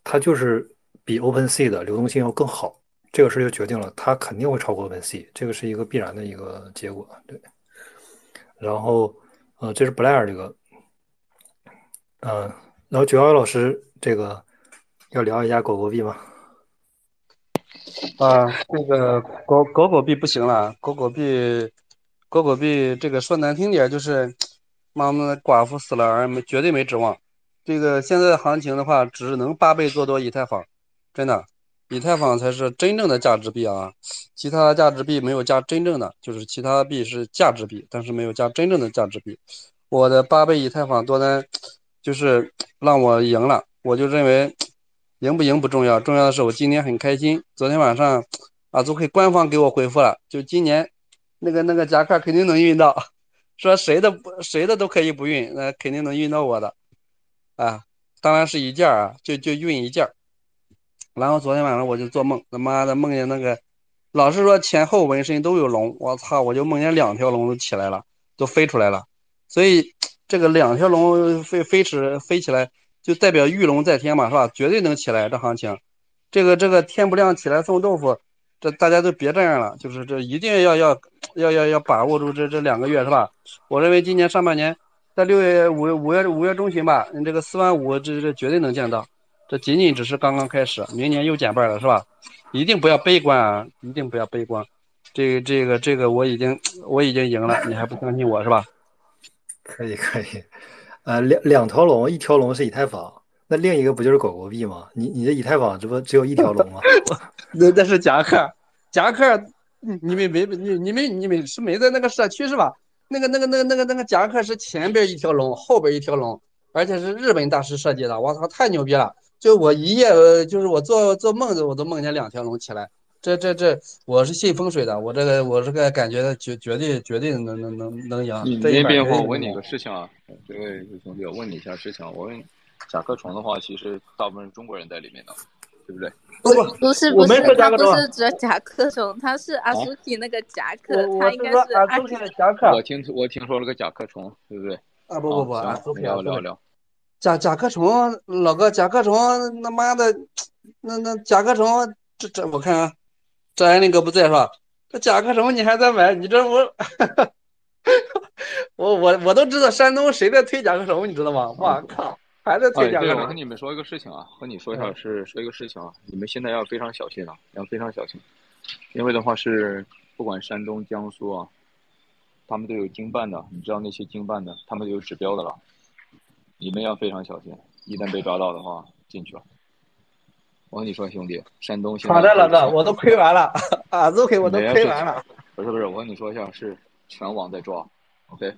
它就是。比 OpenSea 的流动性要更好，这个事就决定了它肯定会超过 OpenSea，这个是一个必然的一个结果。对，然后呃，这是 Blair 这个，嗯，然后九幺幺老师这个要聊一下狗狗币吗？啊，这个狗狗狗币不行了，狗狗币，狗狗币这个说难听点就是，妈妈的寡妇死了儿没绝对没指望。这个现在的行情的话，只能八倍做多以太坊。真的，以太坊才是真正的价值币啊！其他价值币没有加真正的，就是其他币是价值币，但是没有加真正的价值币。我的八倍以太坊多单就是让我赢了，我就认为赢不赢不重要，重要的是我今天很开心。昨天晚上啊，都可以官方给我回复了，就今年那个那个夹克肯定能运到，说谁的不谁的都可以不运，那肯定能运到我的啊！当然是一件啊，就就运一件。然后昨天晚上我就做梦，他妈的梦见那个，老是说前后纹身都有龙，我操，我就梦见两条龙都起来了，都飞出来了。所以这个两条龙飞飞起飞起来，就代表玉龙在天嘛，是吧？绝对能起来这行情。这个这个天不亮起来送豆腐，这大家都别这样了，就是这一定要要要要要把握住这这两个月，是吧？我认为今年上半年在六月五五月五月中旬吧，你这个四万五这这绝对能见到。这仅仅只是刚刚开始，明年又减半了，是吧？一定不要悲观啊！一定不要悲观。这个、这个、这个，我已经我已经赢了，你还不相信我是吧？可以可以，呃，两两条龙，一条龙是以太坊，那另一个不就是狗狗币吗？你你的以太坊这不只有一条龙吗？那那是夹克，夹克，你们没你你们你们是没在那个社区是吧？那个那个那个那个那个夹克是前边一条龙，后边一条龙，而且是日本大师设计的，我操，太牛逼了！就我一夜，就是我做做梦，我都梦见两条龙起来，这这这，我是信风水的，我这个我这个感觉绝绝对绝对能能能能赢。你这边我问你个事情啊，这位兄弟，我问你一下事情啊，我问甲壳虫的话，其实大部分是中国人在里面的，对不对？不不，不是不是，他不是指甲壳虫，他是阿苏提那个甲壳，我他应该我是阿苏提的甲壳我听我听说了个甲壳虫，对不对？啊不不不，啊俺祖行，皮俺祖皮聊聊聊。甲甲壳虫，老哥甲壳虫他妈的，那那甲壳虫这这我看啊，这俺那个不在是吧？这甲壳虫你还在买？你这 我我我我都知道山东谁在推甲壳虫，你知道吗？我靠，还在推甲壳虫我跟。你们说一个事情啊，和你说一下嗯是说一个事情啊，你们现在要非常小心啊，要非常小心，因为的话是不管山东、江苏啊，他们都有经办的，你知道那些经办的，他们都有指标的了，你们要非常小心，一旦被抓到的话，进去了。我跟你说，兄弟，山东现在好的，老哥，我都亏完了，啊，都亏我都亏完了。不是不是，我跟你说一下，是全网在抓，OK。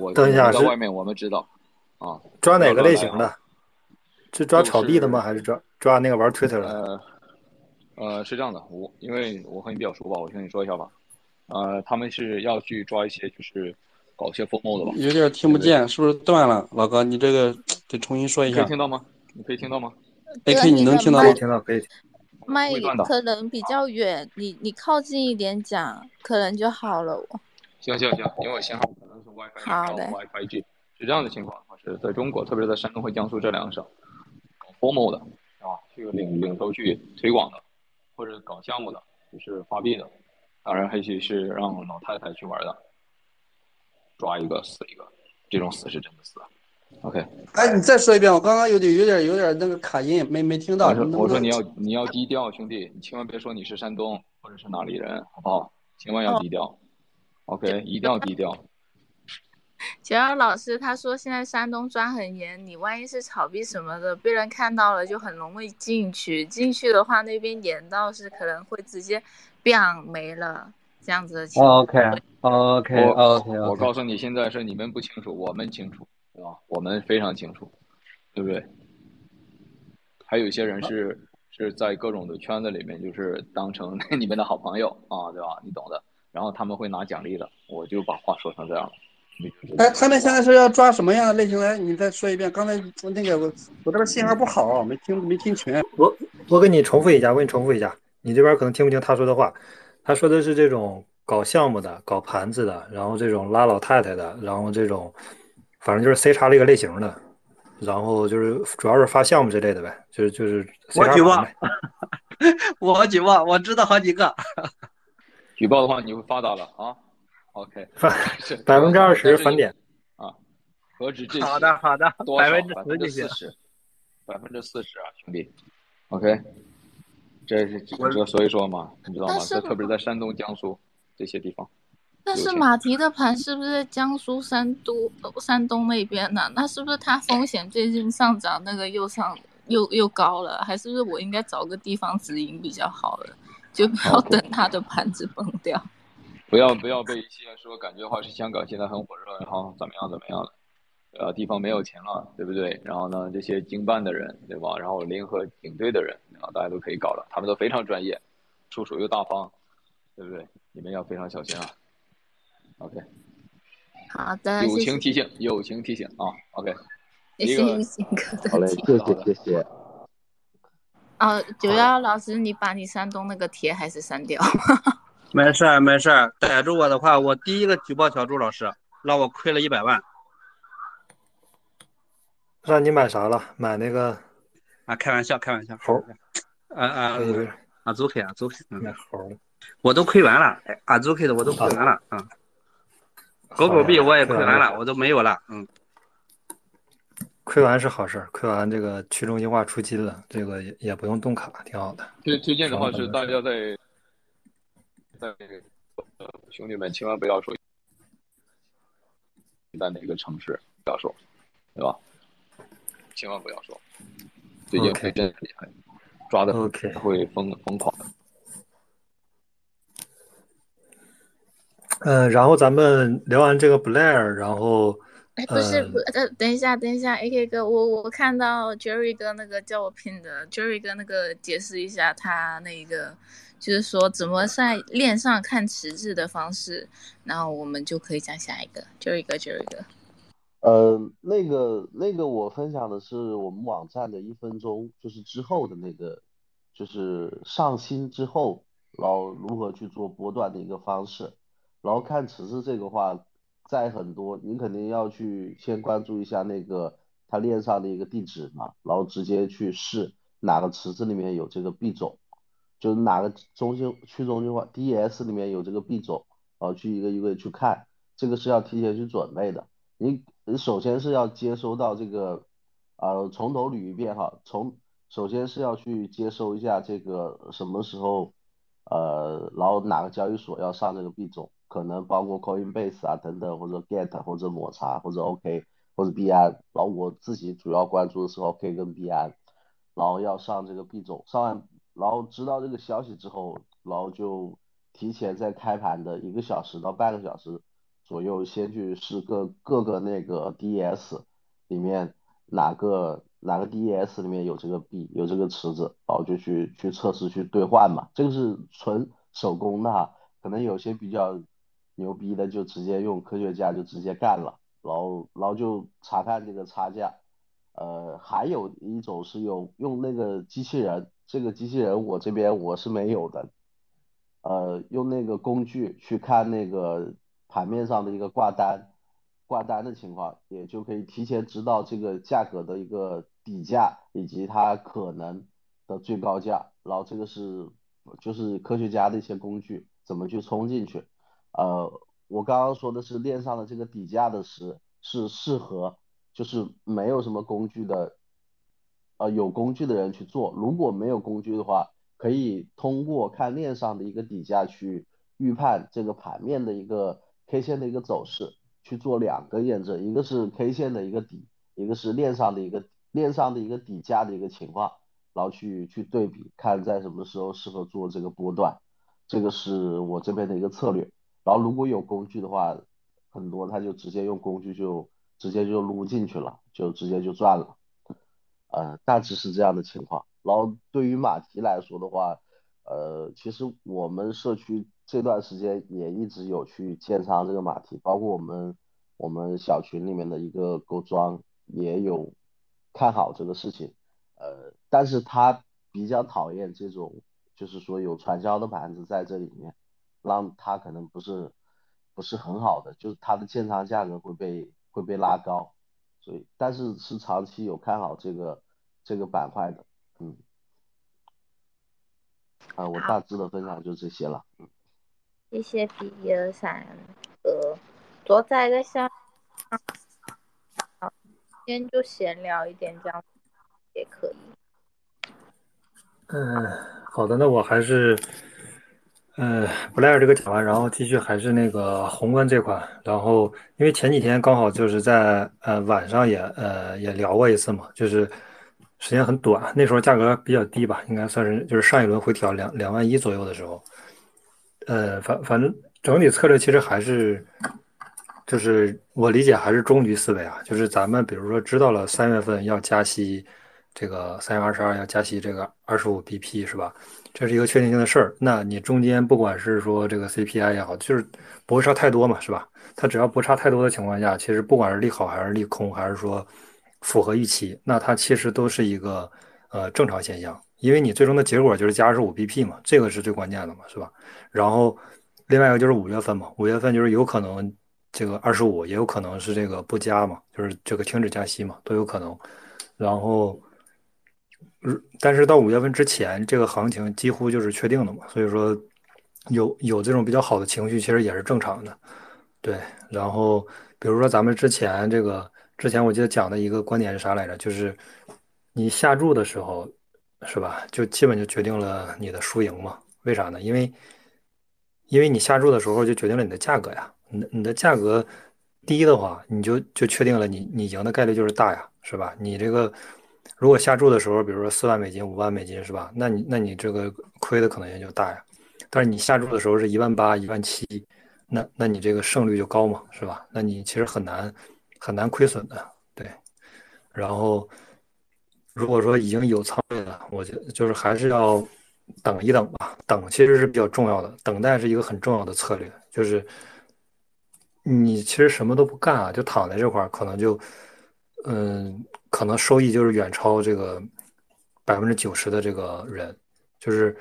我等一下在外面我们知道，啊，抓哪个类型的？是抓炒币的吗？还是抓抓那个玩 Twitter 的？呃，呃，是这样的，我因为我和你比较熟吧，我跟你说一下吧。呃，他们是要去抓一些就是搞一些风貌的吧？有点听不见，是不是断了？老哥，你这个得重新说一下你可以。听到吗？你可以听到吗？AK，你能听到吗？听到，可以。麦可能比较远，你你靠近一点讲，可能就好了。行行行，因为我信号可能是 WiFi 好的 WiFi G 是这样的情况，是在中国，特别是在山东和江苏这两个省，搞 formal 的啊，去领领头去推广的，或者搞项目的，就是发币的，当然还有是让老太太去玩的，抓一个死一个，这种死是真的死。OK，哎，你再说一遍，我刚刚有点有点有点那个卡音，没没听到。我说我说你要你要低调，兄弟，你千万别说你是山东或者是哪里人，好不好？千万要低调。OK，一定要低调。九幺老师他说现在山东抓很严，你万一是炒币什么的，被人看到了就很容易进去，进去的话那边严到是可能会直接 biang 没了这样子的情况。OK OK 我 OK 我。告诉你，现在是你们不清楚，我们清楚，对吧？我们非常清楚，对不对？还有一些人是是在各种的圈子里面，就是当成 你们的好朋友啊，对吧？你懂的。然后他们会拿奖励的，我就把话说成这样了。哎，他们现在是要抓什么样的类型来？你再说一遍。刚才那个我我这边信号不好，没听没听全。我我给你重复一下，我给你重复一下，你这边可能听不清他说的话。他说的是这种搞项目的、搞盘子的，然后这种拉老太太的，然后这种反正就是 C 叉这个类型的，然后就是主要是发项目之类的呗，就是就是我举报。我举报，我知道好几个。举报的话，你会发达了啊。OK，是百分之二十返点。啊，何止这好的好的？百分之四。十，百分之四十啊，兄弟。OK，这是我这所以说嘛，你知道吗这特别是在山东、江苏这些地方，但是马蹄的盘是不是在江苏、山东、呃山东那边呢？那是不是它风险最近上涨，那个又上又又高了？还是不是我应该找个地方止盈比较好了？就不要等它的盘子崩掉。不要不要被一些说感觉的话是香港现在很火热，然后怎么样怎么样的，呃，地方没有钱了，对不对？然后呢，这些经办的人，对吧？然后联合警队的人，然后大家都可以搞了，他们都非常专业，出手又大方，对不对？你们要非常小心啊。OK，好的，友情提醒，友情提醒啊。OK，谢谢一个玉鑫哥好嘞，的提谢谢谢谢。哦，九幺老师，你把你山东那个帖还是删掉。没事儿没事儿，逮住我的话，我第一个举报小朱老师，让我亏了一百万让你买啥了？买那个啊！开玩笑开玩笑。猴啊，啊啊啊！足 K 啊足 K，买嗯，猴儿。我都亏完了，哎啊足 K 的我都亏完了啊。狗狗币我也亏完了，我都没有了，嗯。亏完是好事儿，亏完这个去中心化出金了，这个也也不用动卡，挺好的。推推荐的话是是大家在在呃兄弟们千万不要说在哪个城市不要说，对吧？千万不要说，最近会真的厉害，抓的 OK 会疯疯狂的。嗯，然后咱们聊完这个 Blair，然后哎，不是不呃，等一下等一下，AK 哥，我我看到 Jerry 哥那个叫我拼的，Jerry 哥那个解释一下他那个。就是说，怎么在链上看池子的方式，然后我们就可以讲下一个，Jerry 哥，Jerry 哥。呃，那个那个，我分享的是我们网站的一分钟，就是之后的那个，就是上新之后，然后如何去做波段的一个方式。然后看池子这个话，在很多你肯定要去先关注一下那个它链上的一个地址嘛，然后直接去试哪个池子里面有这个币种。就是哪个中心去中心化 DES 里面有这个币种，然后去一个一个去看，这个是要提前去准备的。你你首先是要接收到这个，呃，从头捋一遍哈，从首先是要去接收一下这个什么时候，呃，然后哪个交易所要上这个币种，可能包括 Coinbase 啊等等，或者 Get 或者抹茶或者 OK 或者 b 安，然后我自己主要关注的是 OK 跟 b 安，然后要上这个币种，上完。然后知道这个消息之后，然后就提前在开盘的一个小时到半个小时左右，先去试各各个那个 DES 里面哪个哪个 DES 里面有这个币有这个池子，然后就去去测试去兑换嘛。这个是纯手工的哈，可能有些比较牛逼的就直接用科学家就直接干了，然后然后就查看这个差价。呃，还有一种是有用那个机器人。这个机器人我这边我是没有的，呃，用那个工具去看那个盘面上的一个挂单，挂单的情况，也就可以提前知道这个价格的一个底价以及它可能的最高价，然后这个是就是科学家的一些工具怎么去冲进去，呃，我刚刚说的是链上的这个底价的是是适合就是没有什么工具的。呃，有工具的人去做，如果没有工具的话，可以通过看链上的一个底价去预判这个盘面的一个 K 线的一个走势，去做两个验证，一个是 K 线的一个底，一个是链上的一个链上的一个底价的一个情况，然后去去对比，看在什么时候适合做这个波段，这个是我这边的一个策略。然后如果有工具的话，很多他就直接用工具就直接就撸进去了，就直接就赚了。呃，大致是这样的情况。然后对于马蹄来说的话，呃，其实我们社区这段时间也一直有去建仓这个马蹄，包括我们我们小群里面的一个勾庄也有看好这个事情。呃，但是他比较讨厌这种，就是说有传销的盘子在这里面，让它可能不是不是很好的，就是它的建仓价格会被会被拉高。所以，但是是长期有看好这个这个板块的，嗯，啊，我大致的分享就这些了，嗯，谢谢一二三哥，多在个下，好，今天就闲聊一点这样也可以。嗯，好的，那我还是。嗯，布莱尔这个讲完，然后继续还是那个宏观这块。然后因为前几天刚好就是在呃晚上也呃也聊过一次嘛，就是时间很短，那时候价格比较低吧，应该算是就是上一轮回调两两万一左右的时候。呃，反反正整体策略其实还是就是我理解还是中局思维啊，就是咱们比如说知道了三月份要加息，这个三月二十二要加息这个二十五 BP 是吧？这是一个确定性的事儿，那你中间不管是说这个 CPI 也好，就是不会差太多嘛，是吧？它只要不差太多的情况下，其实不管是利好还是利空，还是说符合预期，那它其实都是一个呃正常现象，因为你最终的结果就是加二十五 BP 嘛，这个是最关键的嘛，是吧？然后另外一个就是五月份嘛，五月份就是有可能这个二十五，也有可能是这个不加嘛，就是这个停止加息嘛，都有可能，然后。但是到五月份之前，这个行情几乎就是确定的嘛，所以说有有这种比较好的情绪，其实也是正常的，对。然后比如说咱们之前这个之前我记得讲的一个观点是啥来着？就是你下注的时候，是吧？就基本就决定了你的输赢嘛？为啥呢？因为因为你下注的时候就决定了你的价格呀，你你的价格低的话，你就就确定了你你赢的概率就是大呀，是吧？你这个。如果下注的时候，比如说四万美金、五万美金，是吧？那你那你这个亏的可能性就大呀。但是你下注的时候是一万八、一万七，那那你这个胜率就高嘛，是吧？那你其实很难很难亏损的，对。然后如果说已经有仓位了，我觉得就是还是要等一等吧，等其实是比较重要的，等待是一个很重要的策略，就是你其实什么都不干啊，就躺在这块儿，可能就嗯，可能收益就是远超这个百分之九十的这个人，就是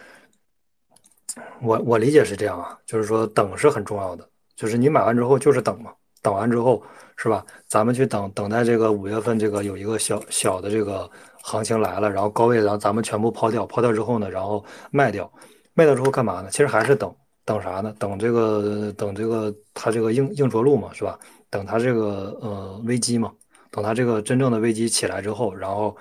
我我理解是这样啊，就是说等是很重要的，就是你买完之后就是等嘛。等完之后，是吧？咱们去等等待这个五月份这个有一个小小的这个行情来了，然后高位，然后咱们全部抛掉，抛掉之后呢，然后卖掉，卖掉之后干嘛呢？其实还是等等啥呢？等这个等这个它这个硬硬着陆嘛，是吧？等它这个呃危机嘛，等它这个真正的危机起来之后，然后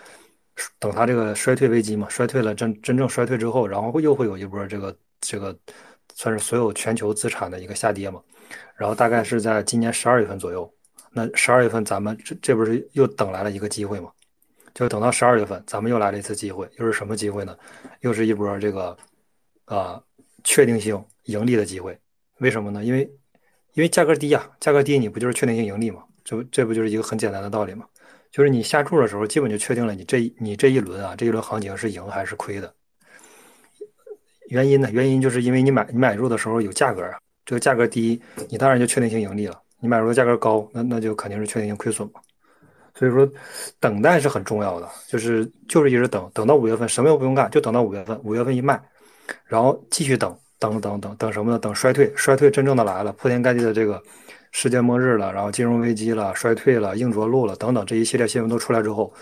等它这个衰退危机嘛，衰退了真真正衰退之后，然后又会有一波这个这个算是所有全球资产的一个下跌嘛。然后大概是在今年十二月份左右，那十二月份咱们这这不是又等来了一个机会吗？就等到十二月份，咱们又来了一次机会，又是什么机会呢？又是一波这个啊确定性盈利的机会。为什么呢？因为因为价格低呀，价格低你不就是确定性盈利吗？这不这不就是一个很简单的道理吗？就是你下注的时候，基本就确定了你这你这一轮啊这一轮行情是赢还是亏的。原因呢？原因就是因为你买你买入的时候有价格啊。这个价格低，你当然就确定性盈利了。你买入的价格高，那那就肯定是确定性亏损嘛。所以说，等待是很重要的，就是就是一直等，等到五月份，什么都不用干，就等到五月份。五月份一卖，然后继续等，等等等等什么呢？等衰退，衰退真正的来了，铺天盖地的这个世界末日了，然后金融危机了，衰退了，硬着陆了，等等这一系列新闻都出来之后，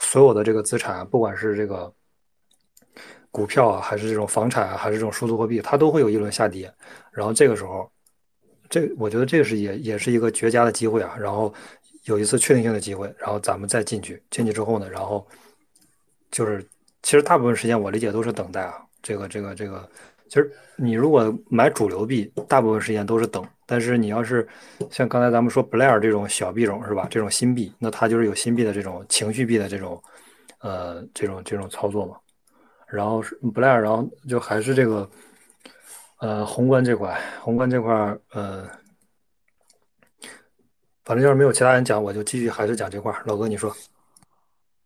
所有的这个资产，不管是这个股票啊，还是这种房产啊，还是这种数字货币，它都会有一轮下跌。然后这个时候，这我觉得这个是也也是一个绝佳的机会啊。然后有一次确定性的机会，然后咱们再进去。进去之后呢，然后就是其实大部分时间我理解都是等待啊。这个这个这个，其实你如果买主流币，大部分时间都是等。但是你要是像刚才咱们说 Blair 这种小币种是吧？这种新币，那它就是有新币的这种情绪币的这种呃这种这种操作嘛。然后是 Blair，然后就还是这个。呃，宏观这块，宏观这块，呃，反正要是没有其他人讲，我就继续还是讲这块。老哥，你说。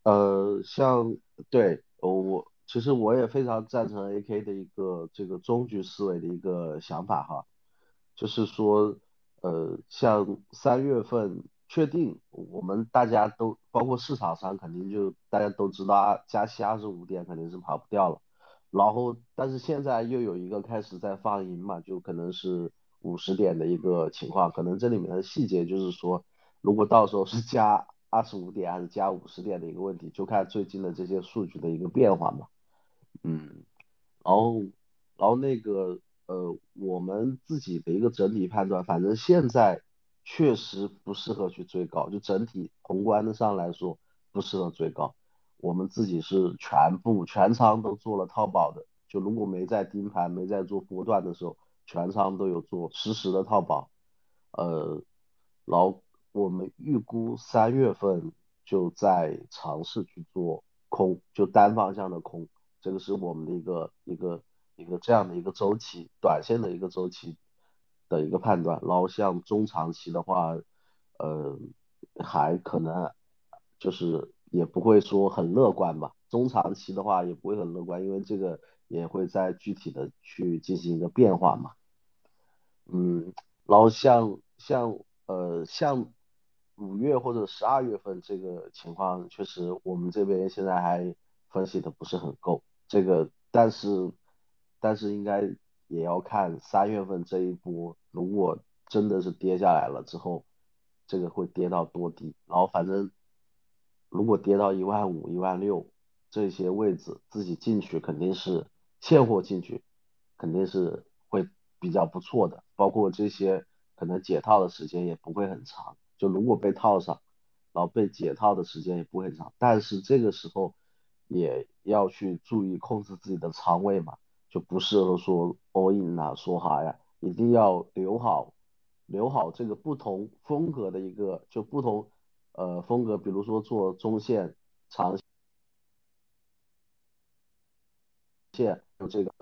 呃，像对我，其实我也非常赞成 AK 的一个这个中局思维的一个想法哈，就是说，呃，像三月份确定，我们大家都包括市场上肯定就大家都知道啊，加息二十五点肯定是跑不掉了。然后，但是现在又有一个开始在放鹰嘛，就可能是五十点的一个情况，可能这里面的细节就是说，如果到时候是加二十五点还是加五十点的一个问题，就看最近的这些数据的一个变化嘛。嗯，然后，然后那个呃，我们自己的一个整体判断，反正现在确实不适合去追高，就整体宏观的上来说不适合追高。我们自己是全部全仓都做了套保的，就如果没在盯盘、没在做波段的时候，全仓都有做实时的套保。呃，然后我们预估三月份就在尝试去做空，就单方向的空，这个是我们的一个一个一个这样的一个周期，短线的一个周期的一个判断。然后像中长期的话，呃，还可能就是。也不会说很乐观吧，中长期的话也不会很乐观，因为这个也会在具体的去进行一个变化嘛。嗯，然后像像呃像五月或者十二月份这个情况，确实我们这边现在还分析的不是很够，这个但是但是应该也要看三月份这一波，如果真的是跌下来了之后，这个会跌到多低，然后反正。如果跌到一万五、一万六这些位置，自己进去肯定是现货进去，肯定是会比较不错的。包括这些可能解套的时间也不会很长。就如果被套上，然后被解套的时间也不会很长。但是这个时候也要去注意控制自己的仓位嘛，就不适合说 all in 啊，说哈呀，一定要留好留好这个不同风格的一个就不同。呃，风格，比如说做中线、长线，这个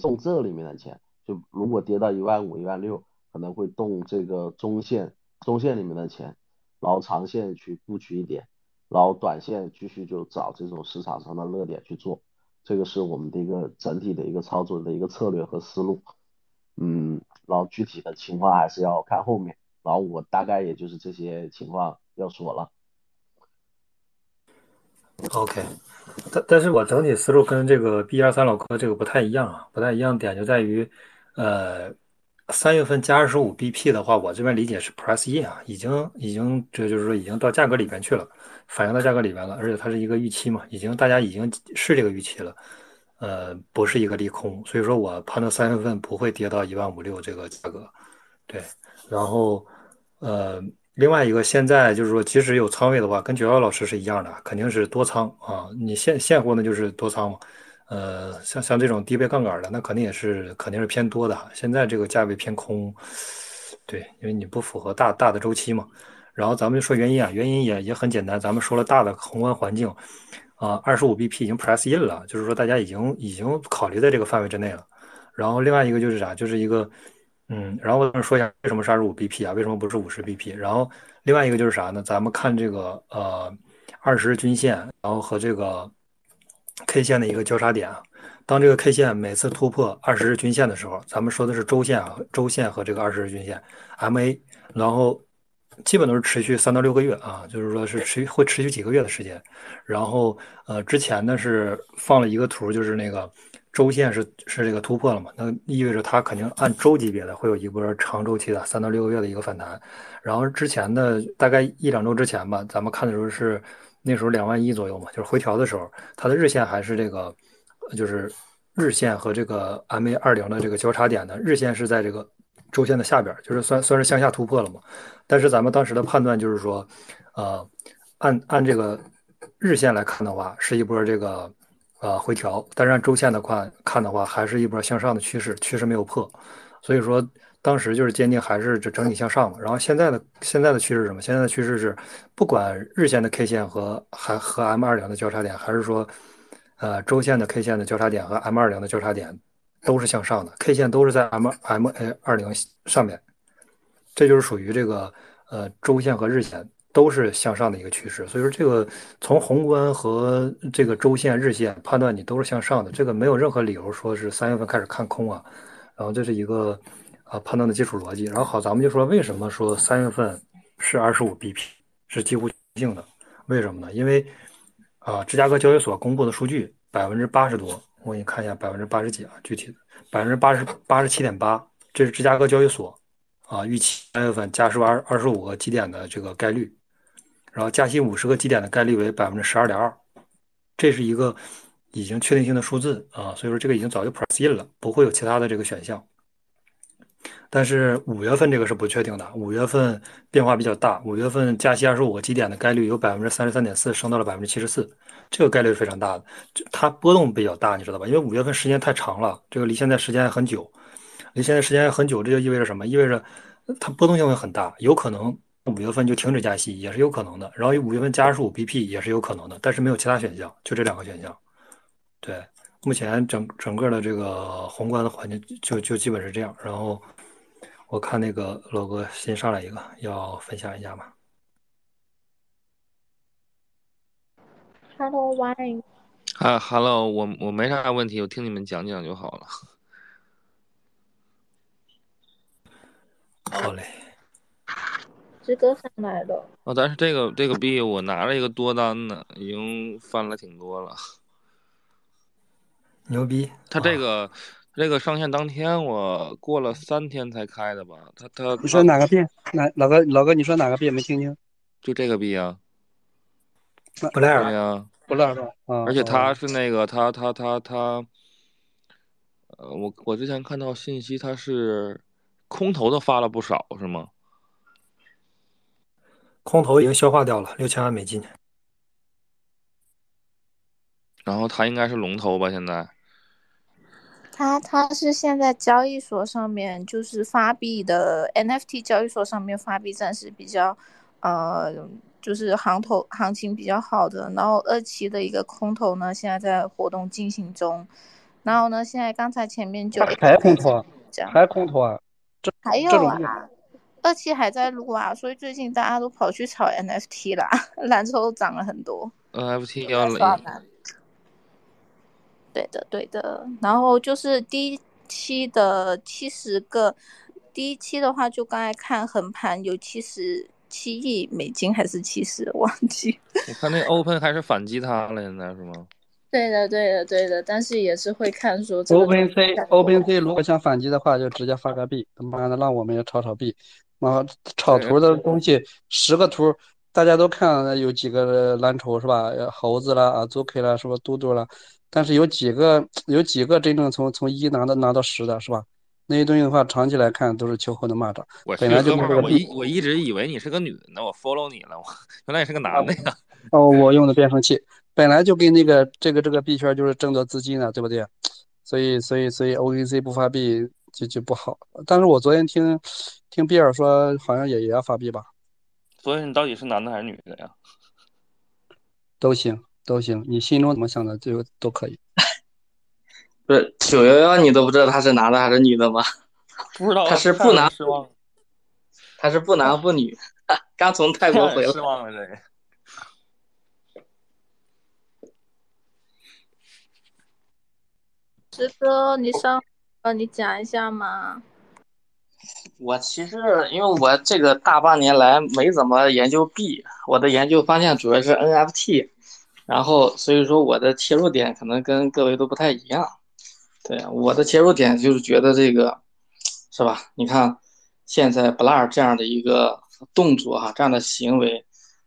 动这里面的钱，就如果跌到一万五、一万六，可能会动这个中线、中线里面的钱，然后长线去布局一点，然后短线继续就找这种市场上的热点去做，这个是我们的一个整体的一个操作的一个策略和思路。嗯，然后具体的情况还是要看后面，然后我大概也就是这些情况要说了。OK，但但是我整体思路跟这个 B 二三老哥这个不太一样啊，不太一样点就在于，呃，三月份加二十五 BP 的话，我这边理解是 Price in 啊，已经已经这就是说已经到价格里边去了，反映到价格里边了，而且它是一个预期嘛，已经大家已经是这个预期了，呃，不是一个利空，所以说我判断三月份不会跌到一万五六这个价格，对，然后呃。另外一个，现在就是说，即使有仓位的话，跟九幺老师是一样的，肯定是多仓啊。你现现货呢就是多仓嘛，呃，像像这种低倍杠杆的，那肯定也是肯定是偏多的。现在这个价位偏空，对，因为你不符合大大的周期嘛。然后咱们就说原因啊，原因也也很简单，咱们说了大的宏观环境啊，二十五 BP 已经 price in 了，就是说大家已经已经考虑在这个范围之内了。然后另外一个就是啥，就是一个。嗯，然后我说一下为什么是二十五 BP 啊？为什么不是五十 BP？然后另外一个就是啥呢？咱们看这个呃二十日均线，然后和这个 K 线的一个交叉点啊。当这个 K 线每次突破二十日均线的时候，咱们说的是周线啊，周线和这个二十日均线 MA，然后基本都是持续三到六个月啊，就是说是持续会持续几个月的时间。然后呃之前呢是放了一个图，就是那个。周线是是这个突破了嘛？那意味着它肯定按周级别的会有一波长周期的三到六个月的一个反弹。然后之前的大概一两周之前吧，咱们看的时候是那时候两万一左右嘛，就是回调的时候，它的日线还是这个，就是日线和这个 MA 二零的这个交叉点的日线是在这个周线的下边，就是算算是向下突破了嘛。但是咱们当时的判断就是说，呃，按按这个日线来看的话，是一波这个。呃，回调，但是按周线的话看的话，还是一波向上的趋势，趋势没有破，所以说当时就是坚定还是这整体向上嘛。然后现在的现在的趋势是什么？现在的趋势是，不管日线的 K 线和还和 M 二零的交叉点，还是说呃周线的 K 线的交叉点和 M 二零的交叉点，都是向上的，K 线都是在 M M A 二零上面，这就是属于这个呃周线和日线。都是向上的一个趋势，所以说这个从宏观和这个周线、日线判断，你都是向上的，这个没有任何理由说是三月份开始看空啊。然后这是一个啊判断的基础逻辑。然后好，咱们就说为什么说三月份是二十五 BP 是几乎性的？为什么呢？因为啊芝加哥交易所公布的数据百分之八十多，我给你看一下百分之八十几啊，具体的百分之八十八十七点八，这是芝加哥交易所啊预期三月份加息二二十五个基点的这个概率。然后加息五十个基点的概率为百分之十二点二，这是一个已经确定性的数字啊，所以说这个已经早就 price in 了，不会有其他的这个选项。但是五月份这个是不确定的，五月份变化比较大，五月份加息二十五个基点的概率有百分之三十三点四，升到了百分之七十四，这个概率非常大的，它波动比较大，你知道吧？因为五月份时间太长了，这个离现在时间很久，离现在时间很久，这就意味着什么？意味着它波动性会很大，有可能。五月份就停止加息也是有可能的，然后五月份加二十五 BP 也是有可能的，但是没有其他选项，就这两个选项。对，目前整整个的这个宏观的环境就就基本是这样。然后我看那个老哥新上来一个，要分享一下吗？Hello Y。啊，Hello，我我没啥问题，我听你们讲讲就好了。好嘞。志哥上来的哦，但是这个这个币我拿了一个多单呢，已经翻了挺多了，牛逼！他这个这个上线当天我过了三天才开的吧？他他你说哪个币？哪老哥老哥你说哪个币没听清？就这个币啊，布莱尔对呀，布莱尔的啊，而且他是那个他他他他，呃，我我之前看到信息他是空头的发了不少是吗？空头已经消化掉了六千万美金，然后他应该是龙头吧？现在，他他是现在交易所上面就是发币的 NFT 交易所上面发币暂时比较，呃，就是行头行情比较好的。然后二期的一个空头呢，现在在活动进行中。然后呢，现在刚才前面就还空头啊，还空头啊，这还有啊。二期还在录啊，所以最近大家都跑去炒 NFT 啦，蓝筹涨了很多。NFT 要了，刷单。对的，对的。然后就是第一期的七十个，第一期的话就刚才看横盘有七十七亿美金还是七十，忘记。我看那 Open 还是反击他了，现在是吗？对的，对的，对的。但是也是会看说这个 Open C Open C 如果想反击的话，就直接发个币，他妈的让我们也炒炒币。然后炒图的东西，十个图大家都看有几个蓝筹是吧？呃猴子啦、啊 Zuki 啦，是不是嘟嘟啦？但是有几个有几个真正从从一拿到拿到十的是吧？那些东西的话，长期来看都是秋后的蚂蚱。我本来就是这个币我一我一直以为你是个女的呢，我 follow 你了，我原来你是个男的呀。哦，我用的变声器本来就跟那个这个这个币圈就是争夺资金的，对不对？所以所以所以 OKC 不发币就就不好。但是我昨天听听比尔说，好像也也要发币吧，所以你到底是男的还是女的呀？都行都行，你心中怎么想的就都可以。不是九幺幺，你都不知道他是男的还是女的吗？不知道，他是不男失望，他是不男不女，刚从泰国回来失。望了，这个。石哥，你上呃，你讲一下嘛。我其实因为我这个大半年来没怎么研究币，我的研究方向主要是 NFT，然后所以说我的切入点可能跟各位都不太一样。对，我的切入点就是觉得这个，是吧？你看现在 Blur 这样的一个动作哈、这样的行为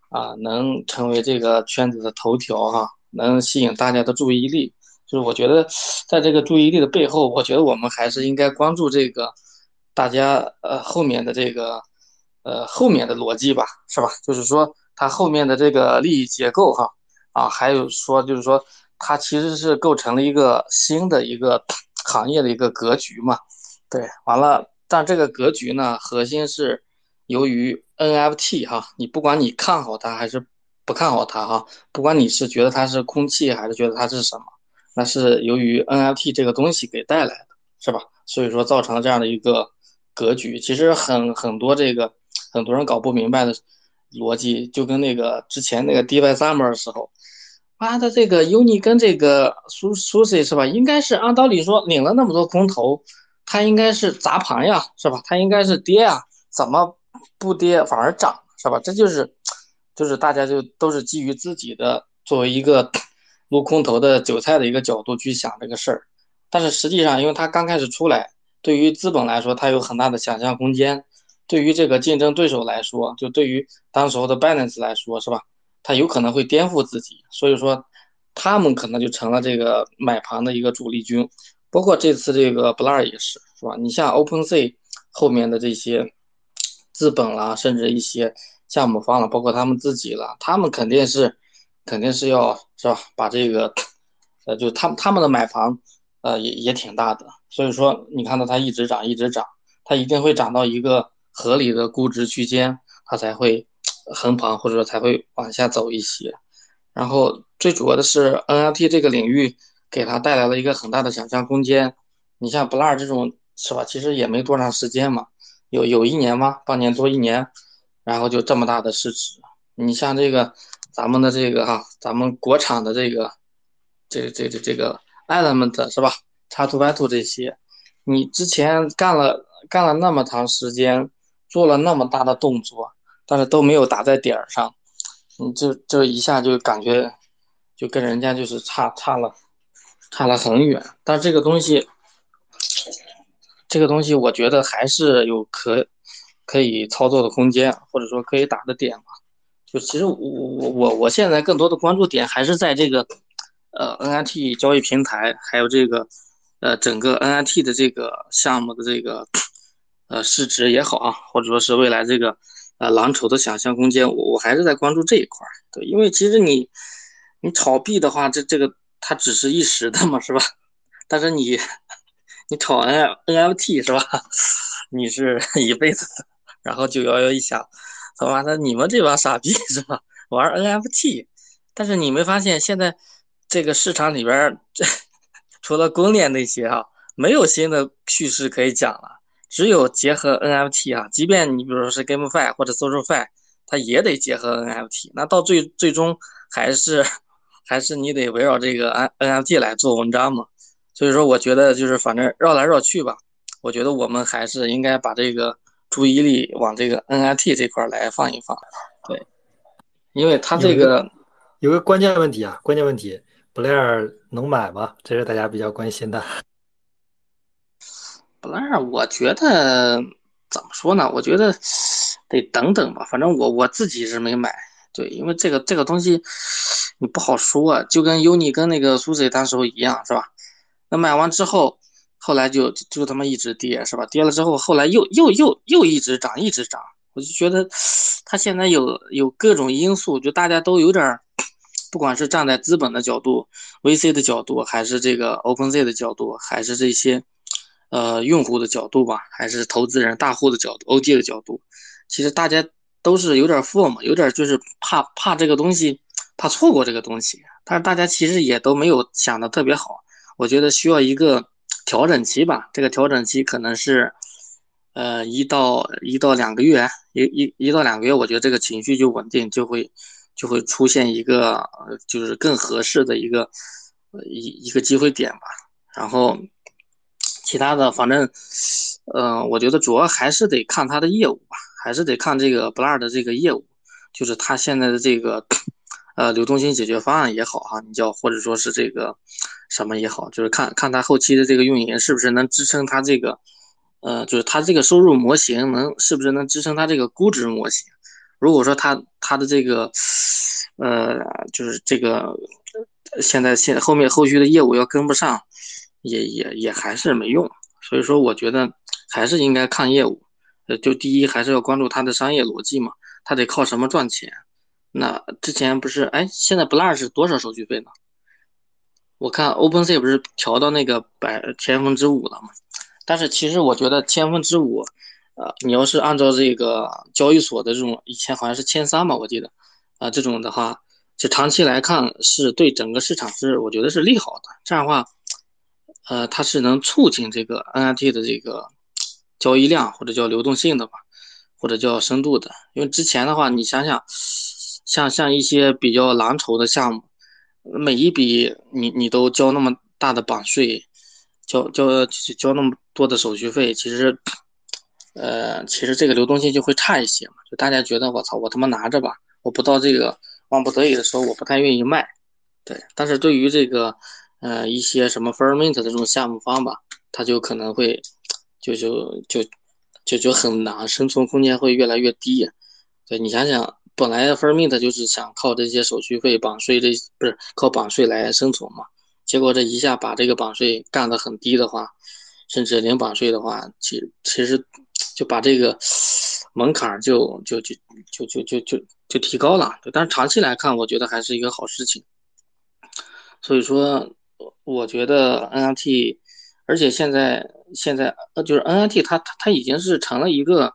啊，能成为这个圈子的头条哈、能吸引大家的注意力。就是我觉得，在这个注意力的背后，我觉得我们还是应该关注这个大家呃后面的这个呃后面的逻辑吧，是吧？就是说它后面的这个利益结构哈啊，还有说就是说它其实是构成了一个新的一个行业的一个格局嘛，对，完了，但这个格局呢，核心是由于 NFT 哈，你不管你看好它还是不看好它哈，不管你是觉得它是空气还是觉得它是什么。那是由于 NFT 这个东西给带来的，是吧？所以说造成了这样的一个格局。其实很很多这个很多人搞不明白的逻辑，就跟那个之前那个 DY Summer 的时候，他的这个 Uni 跟这个苏苏 C 是吧？应该是按道理说领了那么多空头，它应该是砸盘呀，是吧？它应该是跌呀，怎么不跌反而涨，是吧？这就是就是大家就都是基于自己的作为一个。撸空头的韭菜的一个角度去想这个事儿，但是实际上，因为它刚开始出来，对于资本来说，它有很大的想象空间；对于这个竞争对手来说，就对于当时候的 Binance 来说，是吧？它有可能会颠覆自己，所以说他们可能就成了这个买盘的一个主力军。包括这次这个 Blur 也是，是吧？你像 OpenSea 后面的这些资本啦，甚至一些项目方了，包括他们自己了，他们肯定是。肯定是要是吧？把这个，呃，就他们他们的买房，呃，也也挺大的。所以说，你看到它一直涨，一直涨，它一定会涨到一个合理的估值区间，它才会横盘，或者说才会往下走一些。然后最主要的是 NFT 这个领域给它带来了一个很大的想象空间。你像 Blur 这种是吧？其实也没多长时间嘛，有有一年吗？半年多一年，然后就这么大的市值。你像这个。咱们的这个哈，咱们国产的这个，这个这这这个 Element 是吧？叉 Two Y Two 这些，你之前干了干了那么长时间，做了那么大的动作，但是都没有打在点儿上，你这这一下就感觉就跟人家就是差差了差了很远。但这个东西，这个东西我觉得还是有可可以操作的空间，或者说可以打的点吧。就其实我我我我现在更多的关注点还是在这个，呃 NFT 交易平台，还有这个，呃整个 NFT 的这个项目的这个，呃市值也好啊，或者说是未来这个，呃蓝筹的想象空间，我我还是在关注这一块儿。对，因为其实你你炒币的话，这这个它只是一时的嘛，是吧？但是你 你炒 N NFT 是吧？你是一辈子的。然后九幺幺一想。他妈的，你们这帮傻逼是吧？玩 NFT，但是你没发现现在这个市场里边，这除了公链那些啊，没有新的叙事可以讲了。只有结合 NFT 啊，即便你比如说是 GameFi 或者 SocialFi，它也得结合 NFT。那到最最终还是还是你得围绕这个 N NFT 来做文章嘛。所以说，我觉得就是反正绕来绕去吧，我觉得我们还是应该把这个注意力往这个 NFT 这块来放一放。对，因为它这个有个关键问题啊，关键问题，布莱尔能买吗？这是大家比较关心的。布莱尔，我觉得怎么说呢？我觉得得等等吧。反正我我自己是没买，对，因为这个这个东西你不好说，就跟 Uni 跟那个苏 i 当时候一样，是吧？那买完之后，后来就就他妈一直跌，是吧？跌了之后，后来又又又又一直涨，一直涨。我就觉得，他现在有有各种因素，就大家都有点，不管是站在资本的角度、VC 的角度，还是这个 OpenZ 的角度，还是这些呃用户的角度吧，还是投资人大户的角度、OG 的角度，其实大家都是有点 form，有点就是怕怕这个东西，怕错过这个东西。但是大家其实也都没有想的特别好。我觉得需要一个调整期吧，这个调整期可能是，呃，一到一到两个月，一一一到两个月，我觉得这个情绪就稳定，就会就会出现一个就是更合适的一个一一个机会点吧。然后其他的，反正，嗯，我觉得主要还是得看他的业务吧，还是得看这个 Blur 的这个业务，就是他现在的这个。呃，流动性解决方案也好哈，你叫或者说是这个什么也好，就是看看它后期的这个运营是不是能支撑它这个，呃，就是它这个收入模型能是不是能支撑它这个估值模型？如果说它它的这个，呃，就是这个现在现后面后续的业务要跟不上，也也也还是没用。所以说，我觉得还是应该看业务，呃，就第一还是要关注它的商业逻辑嘛，它得靠什么赚钱。那之前不是哎，现在 Blur 是多少手续费呢？我看 OpenSea 不是调到那个百千分之五了吗？但是其实我觉得千分之五，呃，你要是按照这个交易所的这种以前好像是千三吧，我记得，啊，这种的话，就长期来看是对整个市场是我觉得是利好的。这样的话，呃，它是能促进这个 NFT 的这个交易量或者叫流动性的吧，或者叫深度的。因为之前的话，你想想。像像一些比较蓝筹的项目，每一笔你你都交那么大的版税，交交交那么多的手续费，其实，呃，其实这个流动性就会差一些嘛。就大家觉得我操，我他妈拿着吧，我不到这个万不得已的时候，我不太愿意卖。对，但是对于这个，呃，一些什么 Ferment 的这种项目方吧，他就可能会，就就就就就很难，生存空间会越来越低。对你想想。本来 Ferment 就是想靠这些手续费、绑税这不是靠绑税来生存嘛？结果这一下把这个绑税干得很低的话，甚至零绑税的话，其其实就把这个门槛就就就就就就就就提高了。但是长期来看，我觉得还是一个好事情。所以说，我觉得 NFT，而且现在现在呃就是 NFT，它它它已经是成了一个。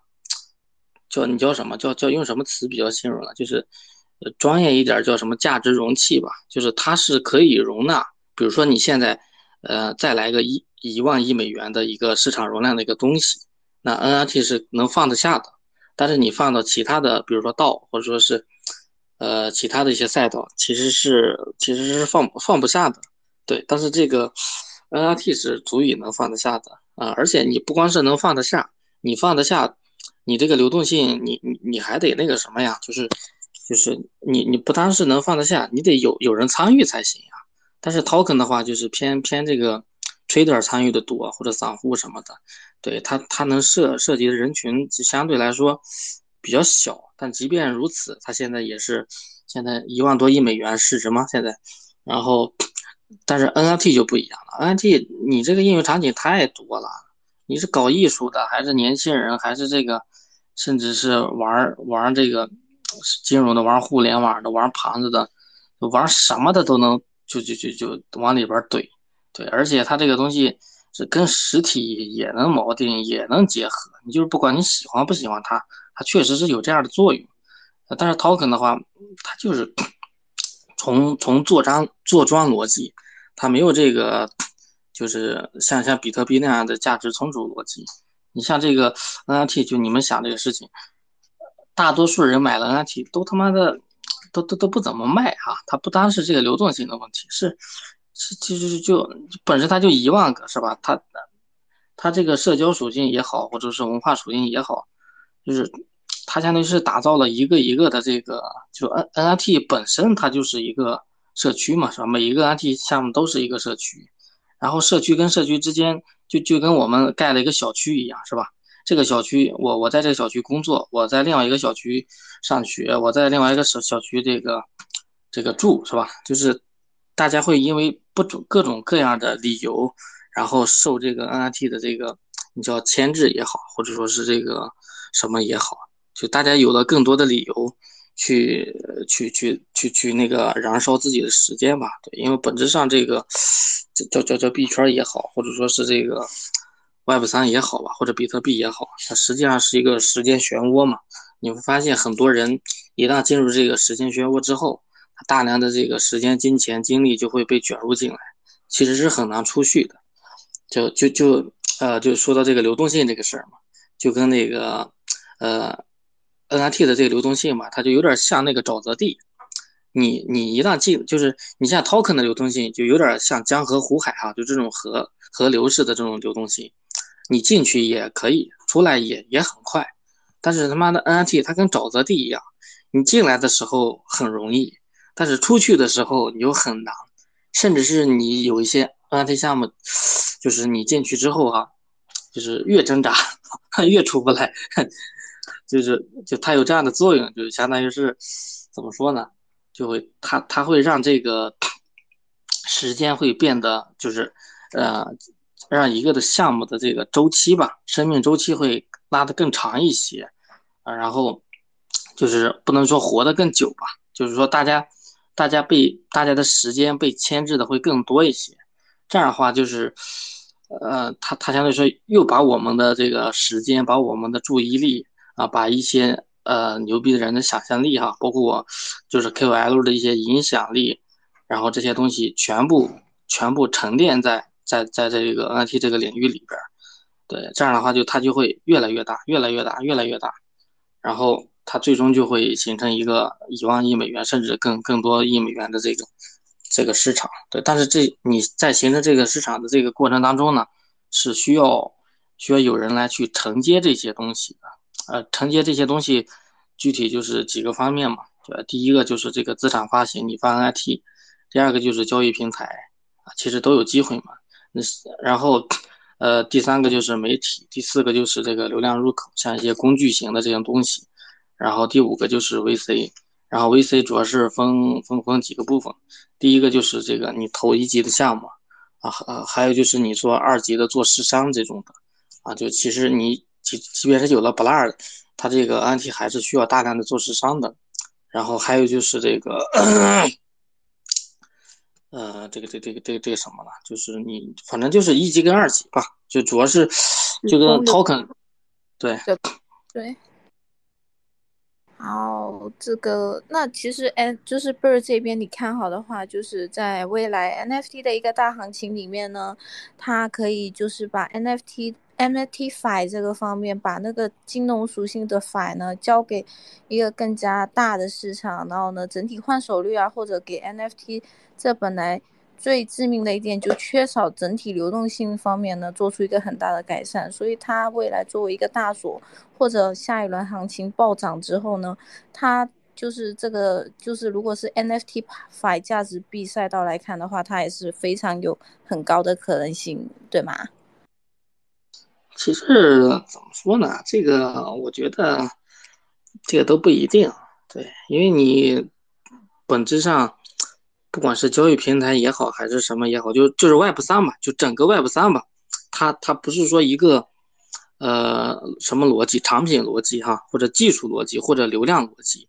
叫你叫什么叫叫用什么词比较形容呢？就是，专业一点叫什么价值容器吧？就是它是可以容纳，比如说你现在，呃，再来个一一万亿美元的一个市场容量的一个东西，那 NFT 是能放得下的。但是你放到其他的，比如说道或者说是，呃，其他的一些赛道，其实是其实是放放不下的。对，但是这个 N R T 是足以能放得下的啊！而且你不光是能放得下，你放得下。你这个流动性，你你你还得那个什么呀？就是，就是你你不单是能放得下，你得有有人参与才行呀。但是 token 的话，就是偏偏这个 trader 参与的多，或者散户什么的，对他他能涉涉及的人群就相对来说比较小。但即便如此，他现在也是现在一万多亿美元市值吗？现在，然后，但是 NFT 就不一样了，NFT 你这个应用场景太多了。你是搞艺术的，还是年轻人，还是这个，甚至是玩玩这个金融的，玩互联网的，玩盘子的，玩什么的都能，就就就就往里边怼，对，而且它这个东西是跟实体也能锚定，也能结合。你就是不管你喜欢不喜欢它，它确实是有这样的作用。但是 token 的话，它就是从从做庄做庄逻辑，它没有这个。就是像像比特币那样的价值存储逻辑，你像这个 NFT，就你们想这个事情，大多数人买了 NFT 都他妈的都都都不怎么卖哈，它不单是这个流动性的问题，是是就就就本身它就一万个是吧？它它这个社交属性也好，或者是文化属性也好，就是它相当于是打造了一个一个的这个，就 N N I T 本身它就是一个社区嘛，是吧？每一个 NFT 项目都是一个社区，然后社区跟社区之间就就跟我们盖了一个小区一样，是吧？这个小区我我在这个小区工作，我在另外一个小区上学，我在另外一个小小区这个这个住，是吧？就是大家会因为不种各种各样的理由。然后受这个 NFT 的这个你叫牵制也好，或者说是这个什么也好，就大家有了更多的理由去去去去去那个燃烧自己的时间吧。对，因为本质上这个叫叫叫币圈也好，或者说是这个 Web 三也好吧，或者比特币也好，它实际上是一个时间漩涡嘛。你会发现很多人一旦进入这个时间漩涡之后，大量的这个时间、金钱、精力就会被卷入进来，其实是很难出去的。就就就呃，就说到这个流动性这个事儿嘛，就跟那个呃 NFT 的这个流动性嘛，它就有点像那个沼泽地。你你一旦进，就是你像 token 的流动性，就有点像江河湖海哈，就这种河河流式的这种流动性。你进去也可以，出来也也很快。但是他妈的 NFT 它跟沼泽地一样，你进来的时候很容易，但是出去的时候你又很难，甚至是你有一些。NFT 项目就是你进去之后哈，就是越挣扎 越出不来，就是就它有这样的作用，就相当于是怎么说呢？就会它它会让这个时间会变得就是呃让一个的项目的这个周期吧，生命周期会拉得更长一些啊，然后就是不能说活得更久吧，就是说大家大家被大家的时间被牵制的会更多一些。这样的话就是，呃，他他相当于说又把我们的这个时间，把我们的注意力啊，把一些呃牛逼的人的想象力哈，包括我就是 KOL 的一些影响力，然后这些东西全部全部沉淀在在在这个 NFT 这个领域里边，对，这样的话就它就会越来越大，越来越大，越来越大，然后它最终就会形成一个一万亿美元甚至更更多亿美元的这个。这个市场对，但是这你在形成这个市场的这个过程当中呢，是需要需要有人来去承接这些东西的，呃，承接这些东西，具体就是几个方面嘛，对吧？第一个就是这个资产发行，你发 NFT，第二个就是交易平台啊，其实都有机会嘛。那然后，呃，第三个就是媒体，第四个就是这个流量入口，像一些工具型的这些东西，然后第五个就是 VC。然后 VC 主要是分分分几个部分，第一个就是这个你投一级的项目，啊呃还有就是你做二级的做市商这种的，啊就其实你即即便是有了 Blur，它这个 NFT 还是需要大量的做市商的，然后还有就是这个，呃这个这这个这个这个什么了？就是你反正就是一级跟二级吧，就主要是就跟 Token，对对。好，这个那其实 N 就是 Bird 这边你看好的话，就是在未来 NFT 的一个大行情里面呢，它可以就是把 NFT NFT Fi 这个方面，把那个金融属性的 Fi 呢交给一个更加大的市场，然后呢整体换手率啊，或者给 NFT 这本来。最致命的一点就缺少整体流动性方面呢，做出一个很大的改善，所以它未来作为一个大锁，或者下一轮行情暴涨之后呢，它就是这个就是如果是 nftf 价值币赛道来看的话，它也是非常有很高的可能性，对吗？其实怎么说呢，这个我觉得这个都不一定，对，因为你本质上。不管是交易平台也好，还是什么也好，就就是 Web 三嘛，就整个 Web 三吧，它它不是说一个，呃，什么逻辑，产品逻辑哈，或者技术逻辑，或者流量逻辑，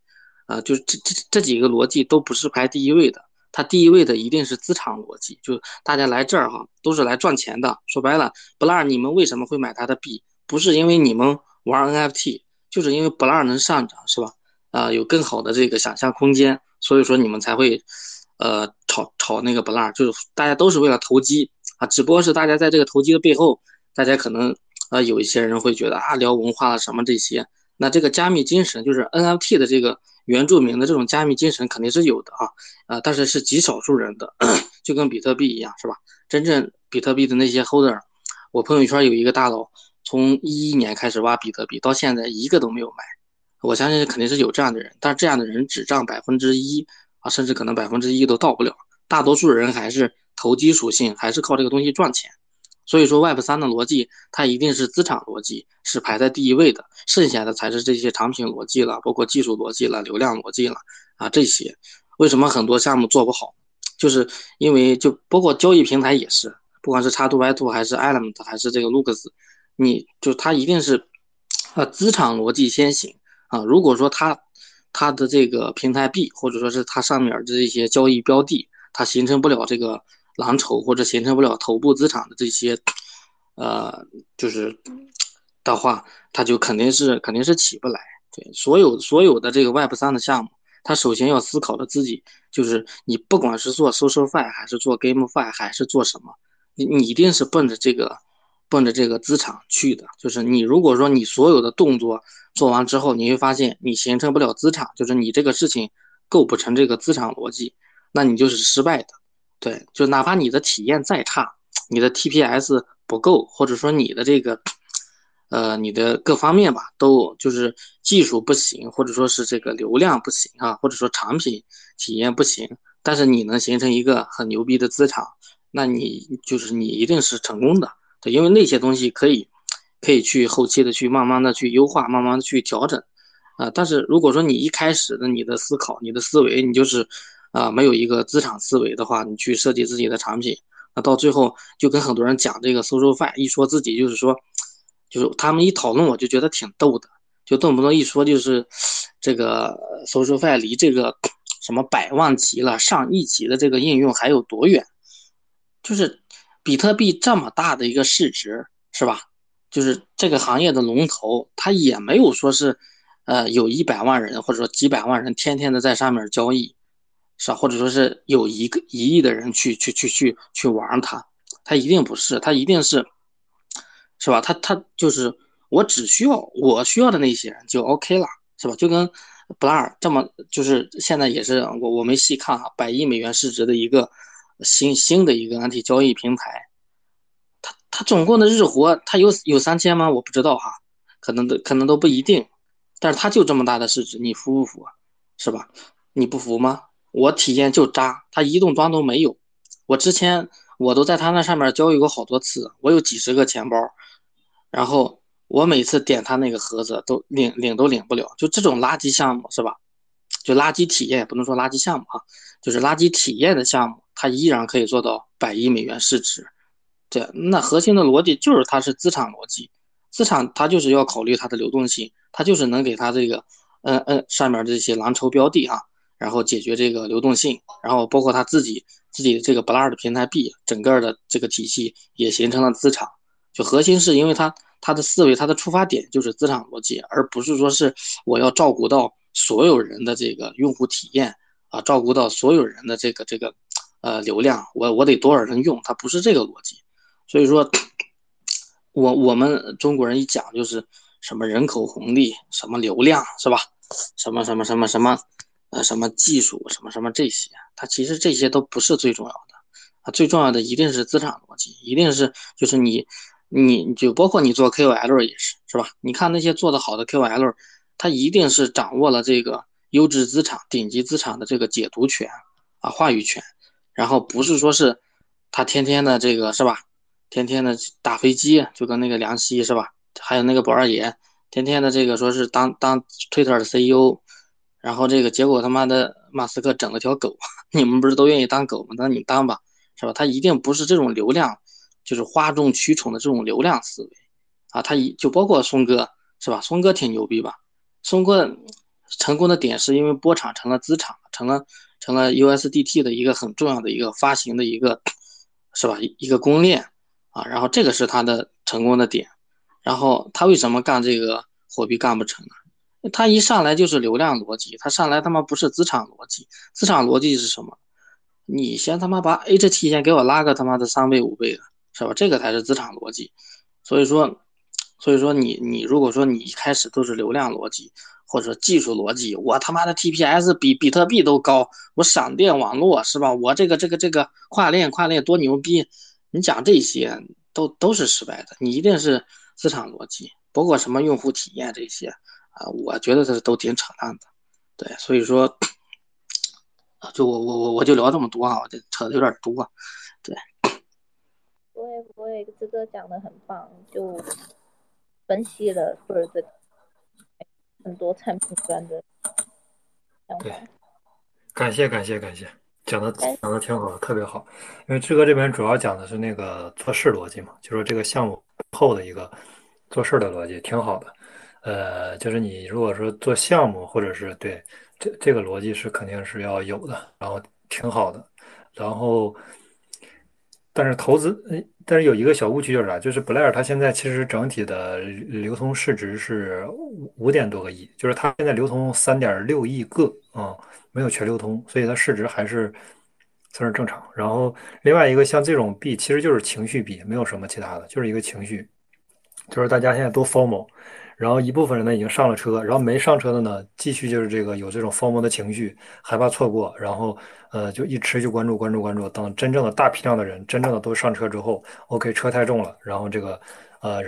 啊，就这这这几个逻辑都不是排第一位的，它第一位的一定是资产逻辑，就大家来这儿哈，都是来赚钱的。说白了，Blur 你们为什么会买它的币？不是因为你们玩 NFT，就是因为 Blur 能上涨，是吧？啊，有更好的这个想象空间，所以说你们才会。呃，炒炒那个不烂，就是大家都是为了投机啊，只不过是大家在这个投机的背后，大家可能啊，有一些人会觉得啊，聊文化了什么这些，那这个加密精神就是 NFT 的这个原住民的这种加密精神肯定是有的啊，啊，但是是极少数人的，就跟比特币一样，是吧？真正比特币的那些 holder，我朋友圈有一个大佬，从一一年开始挖比特币，到现在一个都没有卖。我相信肯定是有这样的人，但是这样的人只占百分之一啊，甚至可能百分之一都到不了。大多数人还是投机属性，还是靠这个东西赚钱。所以说，Web 三的逻辑它一定是资产逻辑是排在第一位的，剩下的才是这些产品逻辑了，包括技术逻辑了、流量逻辑了啊这些。为什么很多项目做不好？就是因为就包括交易平台也是，不管是叉 two Y two 还是 Element 还是这个 Lux，你就它一定是啊资产逻辑先行。啊，如果说它它的这个平台币，或者说是它上面的这些交易标的，它形成不了这个蓝筹，或者形成不了头部资产的这些，呃，就是的话，它就肯定是肯定是起不来。对，所有所有的这个 Web 三的项目，它首先要思考的自己，就是你不管是做 SocialFi 还是做 GameFi 还是做什么，你你一定是奔着这个。奔着这个资产去的，就是你如果说你所有的动作做完之后，你会发现你形成不了资产，就是你这个事情构不成这个资产逻辑，那你就是失败的。对，就哪怕你的体验再差，你的 TPS 不够，或者说你的这个，呃，你的各方面吧，都就是技术不行，或者说是这个流量不行啊，或者说产品体验不行，但是你能形成一个很牛逼的资产，那你就是你一定是成功的。对，因为那些东西可以，可以去后期的去慢慢的去优化，慢慢的去调整，啊，但是如果说你一开始的你的思考，你的思维，你就是，啊，没有一个资产思维的话，你去设计自己的产品，那到最后就跟很多人讲这个 SocialFi，一说自己就是说，就是他们一讨论，我就觉得挺逗的，就动不动一说就是，这个 SocialFi 离这个什么百万级了、上亿级的这个应用还有多远，就是。比特币这么大的一个市值，是吧？就是这个行业的龙头，它也没有说是，呃，有一百万人或者说几百万人天天的在上面交易，是吧？或者说是有一个一亿的人去去去去去玩它，它一定不是，它一定是，是吧？它它就是我只需要我需要的那些人就 OK 了，是吧？就跟 Blur 这么，就是现在也是我我没细看哈，百亿美元市值的一个。新新的一个安体交易平台，它它总共的日活，它有有三千吗？我不知道哈，可能都可能都不一定，但是它就这么大的市值，你服不服？是吧？你不服吗？我体验就渣，它移动端都没有。我之前我都在它那上面交易过好多次，我有几十个钱包，然后我每次点它那个盒子都领领都领不了，就这种垃圾项目是吧？就垃圾体验也，不能说垃圾项目啊，就是垃圾体验的项目。它依然可以做到百亿美元市值，对，那核心的逻辑就是它是资产逻辑，资产它就是要考虑它的流动性，它就是能给它这个，嗯嗯，上面这些蓝筹标的啊，然后解决这个流动性，然后包括它自己自己的这个 Blur 的平台币，整个的这个体系也形成了资产，就核心是因为它它的思维它的出发点就是资产逻辑，而不是说是我要照顾到所有人的这个用户体验啊，照顾到所有人的这个这个。呃，流量我我得多少人用，它不是这个逻辑，所以说，我我们中国人一讲就是什么人口红利，什么流量是吧？什么什么什么什么，呃，什么技术，什么什么这些，它其实这些都不是最重要的，啊，最重要的一定是资产逻辑，一定是就是你你就包括你做 KOL 也是是吧？你看那些做的好的 KOL，他一定是掌握了这个优质资产、顶级资产的这个解读权啊，话语权。然后不是说是，他天天的这个是吧？天天的打飞机，就跟那个梁希是吧？还有那个宝二爷，天天的这个说是当当 Twitter 的 CEO，然后这个结果他妈的马斯克整了条狗，你们不是都愿意当狗吗？那你当吧，是吧？他一定不是这种流量，就是哗众取宠的这种流量思维啊！他一就包括松哥是吧？松哥挺牛逼吧？松哥成功的点是因为波场成了资产，成了。成了 USDT 的一个很重要的一个发行的一个，是吧？一个公链啊，然后这个是他的成功的点。然后他为什么干这个货币干不成呢？他一上来就是流量逻辑，他上来他妈不是资产逻辑。资产逻辑是什么？你先他妈把 HT 先给我拉个他妈的三倍五倍的，是吧？这个才是资产逻辑。所以说，所以说你你如果说你一开始都是流量逻辑或者技术逻辑，我他妈的 TPS 比比特币都高，我闪电网络是吧？我这个这个这个跨链跨链多牛逼，你讲这些都都是失败的，你一定是资产逻辑，包括什么用户体验这些啊，我觉得这都挺扯淡的。对，所以说，就我我我我就聊这么多啊，我这扯的有点多。对，不会不会，这个讲的很棒，就分析了或者这很多产品端的想对法。，感谢感谢感谢，讲的讲的挺好的，特别好。因为志哥这边主要讲的是那个做事逻辑嘛，就说这个项目后的一个做事的逻辑挺好的。呃，就是你如果说做项目，或者是对这这个逻辑是肯定是要有的，然后挺好的。然后，但是投资，但是有一个小误区就是啥？就是 Blair 它现在其实整体的流通市值是五点多个亿，就是它现在流通三点六亿个啊、没有全流通，所以它市值还是算是正常。然后另外一个像这种币，其实就是情绪币，没有什么其他的，就是一个情绪，就是大家现在都 FOMO，然后一部分人呢已经上了车，然后没上车的呢，继续就是这个有这种疯魔的情绪，害怕错过，然后呃就一持续关注关注关注，等真正的大批量的人真正的都上车之后，OK 车太重了，然后这个呃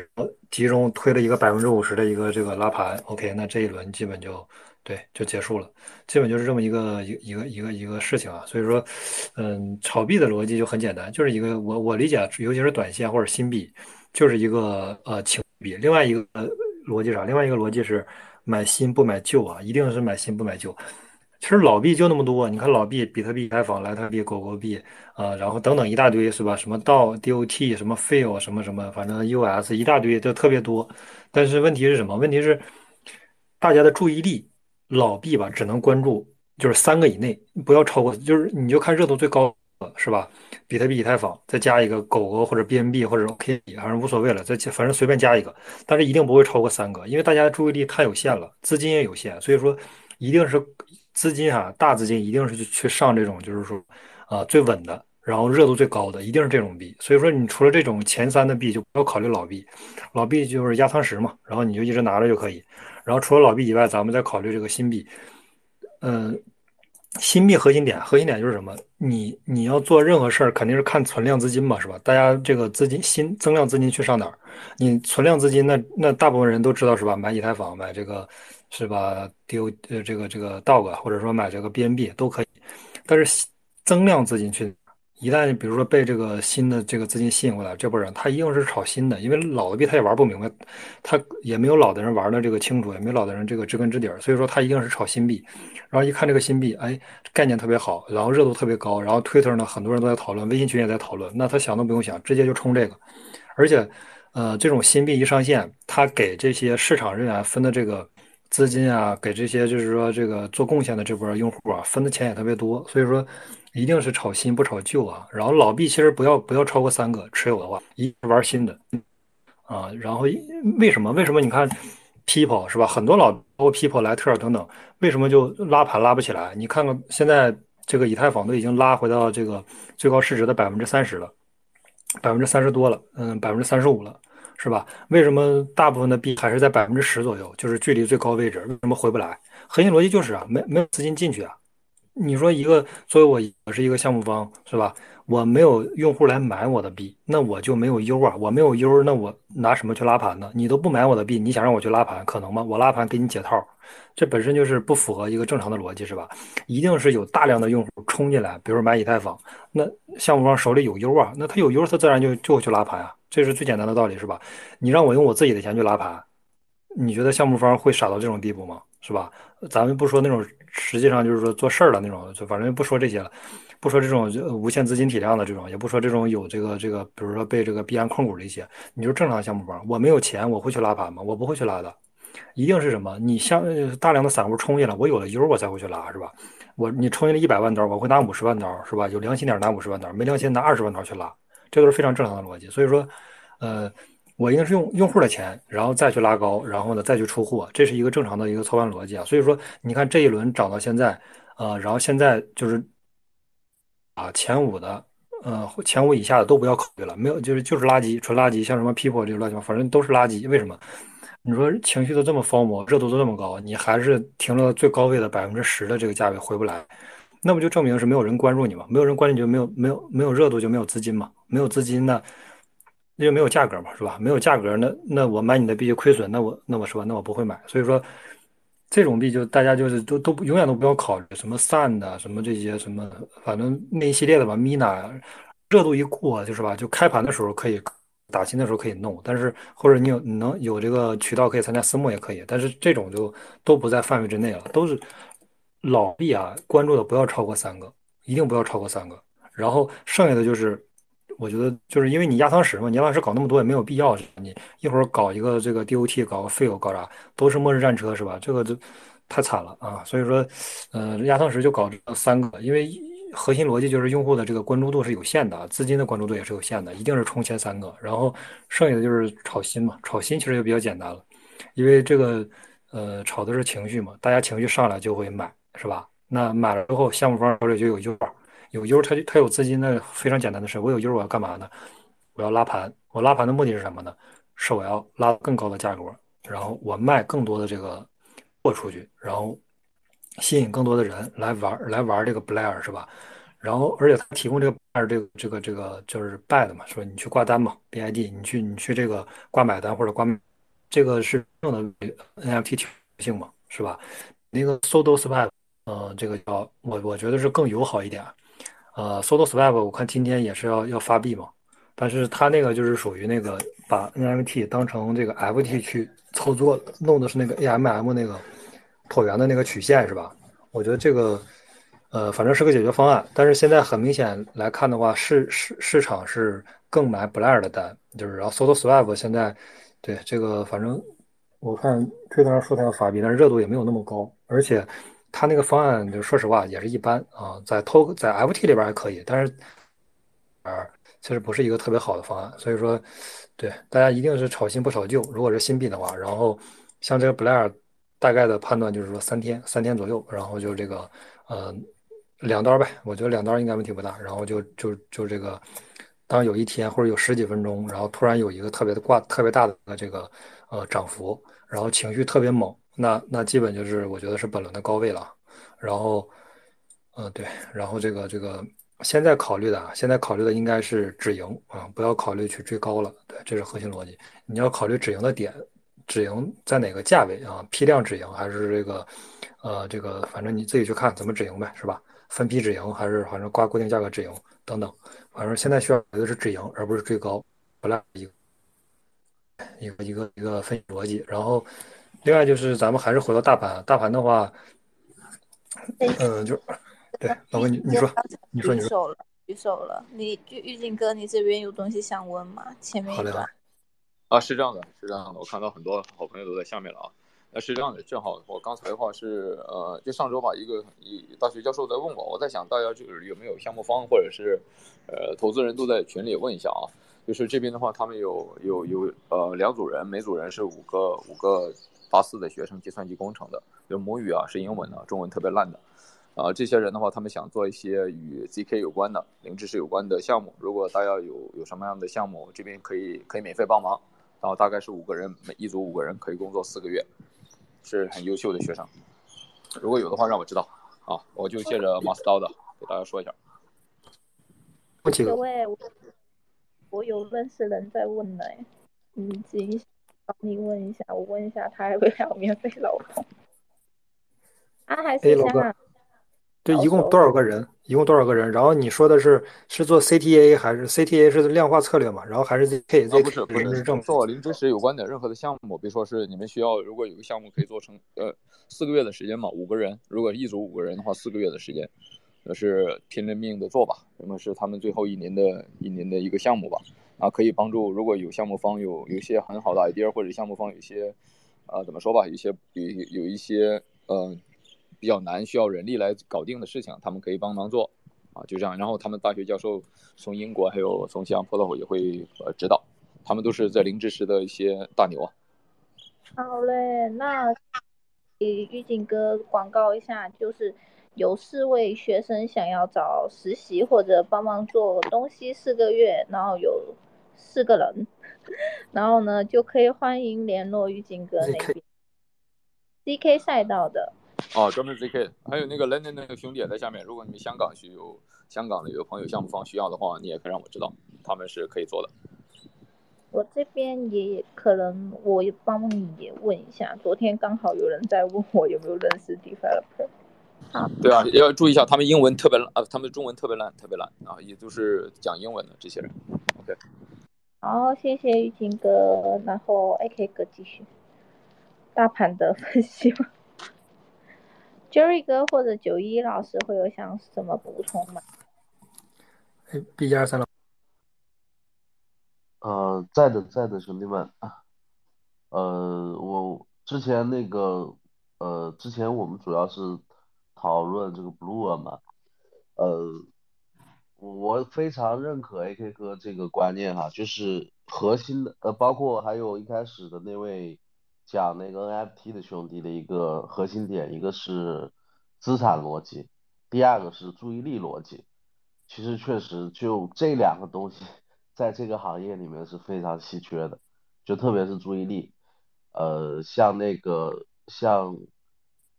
集中推了一个百分之五十的一个这个拉盘，OK 那这一轮基本就对就结束了，基本就是这么一个一一个一个一个事情啊，所以说嗯炒币的逻辑就很简单，就是一个我我理解，尤其是短线或者新币。就是一个呃情币，另外一个呃逻辑啥？另外一个逻辑是买新不买旧啊，一定是买新不买旧。其实老币就那么多，你看老币，比特币、以太坊、莱特币、狗狗币啊、然后等等一大堆是吧？什么道、DOT、什么 FIL、什么什么，反正 US 一大堆，就特别多。但是问题是什么？问题是大家的注意力，老币吧只能关注就是三个以内，不要超过，就是你就看热度最高是吧？比特币、以太坊，再加一个狗狗或者 BNB 或者 OK，反正无所谓了，再反正随便加一个，但是一定不会超过三个，因为大家的注意力太有限了，资金也有限，所以说一定是资金啊，大资金一定是去去上这种就是说啊、最稳的，然后热度最高的，一定是这种币。所以说你除了这种前三的币，就不要考虑老币，老币就是压仓石嘛，然后你就一直拿着就可以。然后除了老币以外，咱们再考虑这个新币，嗯、新币核心点，核心点就是什么？你你要做任何事儿，肯定是看存量资金嘛，是吧？大家这个资金新增量资金去上哪儿？你存量资金，那那大部分人都知道是吧？买以太坊，买这个是吧？DO 呃这个这个 DOG，或者说买这个 BNB 都可以。但是增量资金去，一旦比如说被这个新的这个资金吸引过来，这波人他一定是炒新的，因为老的币他也玩不明白，他也没有老的人玩的这个清楚，也没有老的人这个知根知底儿，所以说他一定是炒新币。然后一看这个新币，哎，概念特别好，然后热度特别高，然后 Twitter 呢很多人都在讨论，微信群也在讨论，那他想都不用想，直接就冲这个，而且，呃，这种新币一上线，他给这些市场人员分的这个资金啊，给这些就是说这个做贡献的这波用户啊，分的钱也特别多，所以说一定是炒新不炒旧啊。然后老币其实不要不要超过三个持有的话，一玩新的啊，然后为什么为什么你看 People 是吧？很多老包括 People、莱特等等，为什么就拉盘拉不起来？你看看现在这个以太坊都已经拉回到这个最高市值的百分之三十了，百分之三十多了，嗯，百分之三十五了，是吧？为什么大部分的币还是在百分之十左右，就是距离最高位置？为什么回不来？核心逻辑就是啊，没没有资金进去啊。你说一个作为我我是一个项目方是吧？我没有用户来买我的币，那我就没有 U 啊，我没有 U，那我拿什么去拉盘呢？你都不买我的币，你想让我去拉盘，可能吗？我拉盘给你解套，这本身就是不符合一个正常的逻辑，是吧？一定是有大量的用户冲进来，比如买以太坊，那项目方手里有 U 啊，那他有 U，他自然就就会去拉盘啊，这是最简单的道理，是吧？你让我用我自己的钱去拉盘，你觉得项目方会傻到这种地步吗？是吧？咱们不说那种实际上就是说做事儿的那种，就反正不说这些了，不说这种无限资金体量的这种，也不说这种有这个这个，比如说被这个币安控股的一些，你就正常项目方，我没有钱，我会去拉盘吗？我不会去拉的，一定是什么？你像大量的散户冲进来，我有了 U 我才会去拉，是吧？我你冲进了一百万刀，我会拿五十万刀，是吧？有良心点拿五十万刀，没良心拿二十万刀去拉，这都是非常正常的逻辑。所以说，呃。我应该是用用户的钱，然后再去拉高，然后呢再去出货，这是一个正常的一个操盘逻辑啊。所以说，你看这一轮涨到现在，呃，然后现在就是啊前五的呃前五以下的都不要考虑了，没有就是就是垃圾，纯垃圾，像什么 people 这个乱七八糟，反正都是垃圾。为什么？你说情绪都这么疯魔，热度都这么高，你还是停留在最高位的百分之十的这个价位回不来，那不就证明是没有人关注你吗？没有人关注你就没有没有没有热度就没有资金嘛，没有资金呢，那就没有价格嘛，是吧？没有价格，那那我买你的币就亏损，那我那我说那我不会买。所以说，这种币就大家就是都都永远都不要考虑什么散的，什么这些什么，反正那一系列的吧，Mina 热度一过就是吧，就开盘的时候可以。打新的时候可以弄，但是或者你有你能有这个渠道可以参加私募也可以，但是这种就都不在范围之内了，都是老币啊，关注的不要超过三个，一定不要超过三个。然后剩下的就是，我觉得就是因为你压仓石嘛，你压仓石搞那么多也没有必要，你一会儿搞一个这个 DOT，搞个 FIL，搞啥都是末日战车是吧？这个就太惨了啊！所以说，呃，压仓石就搞这三个，因为。核心逻辑就是用户的这个关注度是有限的，资金的关注度也是有限的，一定是冲前三个，然后剩下的就是炒新嘛。炒新其实就比较简单了，因为这个呃炒的是情绪嘛，大家情绪上来就会买，是吧？那买了之后，项目方手里就有一句话有 U，他他有资金，那非常简单的事，我有 U 我要干嘛呢？我要拉盘，我拉盘的目的是什么呢？是我要拉更高的价格，然后我卖更多的这个货出去，然后。吸引更多的人来玩来玩这个 Blair 是吧？然后而且他提供这个 Blair 这个这个这个就是 b a d 嘛，说你去挂单嘛，BID 你去你去这个挂买单或者挂，这个是用的 NFT 性嘛，是吧？那个 Solo Swap，呃，这个叫我我觉得是更友好一点。呃，Solo Swap 我看今天也是要要发币嘛，但是他那个就是属于那个把 NFT 当成这个 FT 去操作，弄的是那个 AMM 那个。椭圆的那个曲线是吧？我觉得这个，呃，反正是个解决方案。但是现在很明显来看的话，市市市场是更买 Blair 的单，就是然后 Solo Swap 现在，对这个反正我看推特上说他要发币，但是热度也没有那么高，而且他那个方案就说实话也是一般啊，在 T 在 FT 里边还可以，但是呃，其实不是一个特别好的方案。所以说，对大家一定是炒新不炒旧。如果是新币的话，然后像这个 Blair。大概的判断就是说三天，三天左右，然后就这个，呃，两刀呗。我觉得两刀应该问题不大。然后就就就这个，当有一天或者有十几分钟，然后突然有一个特别的挂特别大的这个呃涨幅，然后情绪特别猛，那那基本就是我觉得是本轮的高位了。然后，呃，对，然后这个这个现在考虑的啊，现在考虑的应该是止盈啊，不要考虑去追高了。对，这是核心逻辑。你要考虑止盈的点。止盈在哪个价位啊？批量止盈还是这个，呃，这个反正你自己去看怎么止盈呗，是吧？分批止盈还是反正挂固定价格止盈等等，反正现在需要的是止盈，而不是追高，不赖一个一个一个一个分析逻辑。然后，另外就是咱们还是回到大盘，大盘的话，嗯，就对老哥，你你说，你说，你说，举手了，你玉锦哥，你这边有东西想问吗？前面一段。啊，是这样的，是这样的，我看到很多好朋友都在下面了啊。那是这样的，正好我刚才的话是，呃，就上周吧，一个一大学教授在问我，我在想大家就是有没有项目方或者是，呃，投资人都在群里问一下啊。就是这边的话，他们有有有呃两组人，每组人是五个五个大四的学生，计算机工程的，就母语啊是英文的，中文特别烂的，啊，这些人的话，他们想做一些与 ZK 有关的零知识有关的项目。如果大家有有什么样的项目，这边可以可以免费帮忙。然后大概是五个人，每一组五个人可以工作四个月，是很优秀的学生。如果有的话，让我知道。啊，我就借着马斯刀的给大家说一下。各位，我有认识人在问呢，你自己帮你问一下，我问一下他要不要免费劳动。啊，还是想。对一共多少个人？一共多少个人？然后你说的是是做 CTA 还是 CTA 是量化策略嘛？然后还是 ZK？不是不是做零知识有关的任何的项目，比如说是你们需要，如果有个项目可以做成呃四个月的时间嘛，五个人，如果一组五个人的话，四个月的时间，那是拼了命的做吧，那么是他们最后一年的一年的一个项目吧，啊，可以帮助如果有项目方有有一些很好的 idea 或者项目方有一些啊怎么说吧，有一些有有一些呃。比较难，需要人力来搞定的事情，他们可以帮忙做，啊，就这样。然后他们大学教授从英国还有从西洋坡头也会呃指导，他们都是在零知识的一些大牛啊。好嘞，那给玉锦哥广告一下，就是有四位学生想要找实习或者帮忙做东西四个月，然后有四个人，然后呢就可以欢迎联络玉景哥那边，ZK 赛道的。哦，专门 ZK，还有那个 London 那个兄弟也在下面。如果你们香港需有香港的有朋友项目方需要的话，你也可以让我知道，他们是可以做的。我这边也可能，我也帮你也问一下。昨天刚好有人在问我有没有认识 developer。好。对啊，要注意一下，他们英文特别烂，呃，他们中文特别烂，特别烂啊，也就是讲英文的这些人。OK。好，谢谢玉金哥，然后 AK 哥继续大盘的分析吗？Jerry 哥或者九一老师会有想什么补充吗？哎，B 加三了。呃，在的，在的，兄弟们啊，呃，我之前那个，呃，之前我们主要是讨论这个 Blue 嘛，呃，我非常认可 AK 哥这个观念哈，就是核心的，呃，包括还有一开始的那位讲那个 NFT 的兄弟的一个核心点，一个是资产逻辑，第二个是注意力逻辑，其实确实就这两个东西。在这个行业里面是非常稀缺的，就特别是注意力，呃，像那个像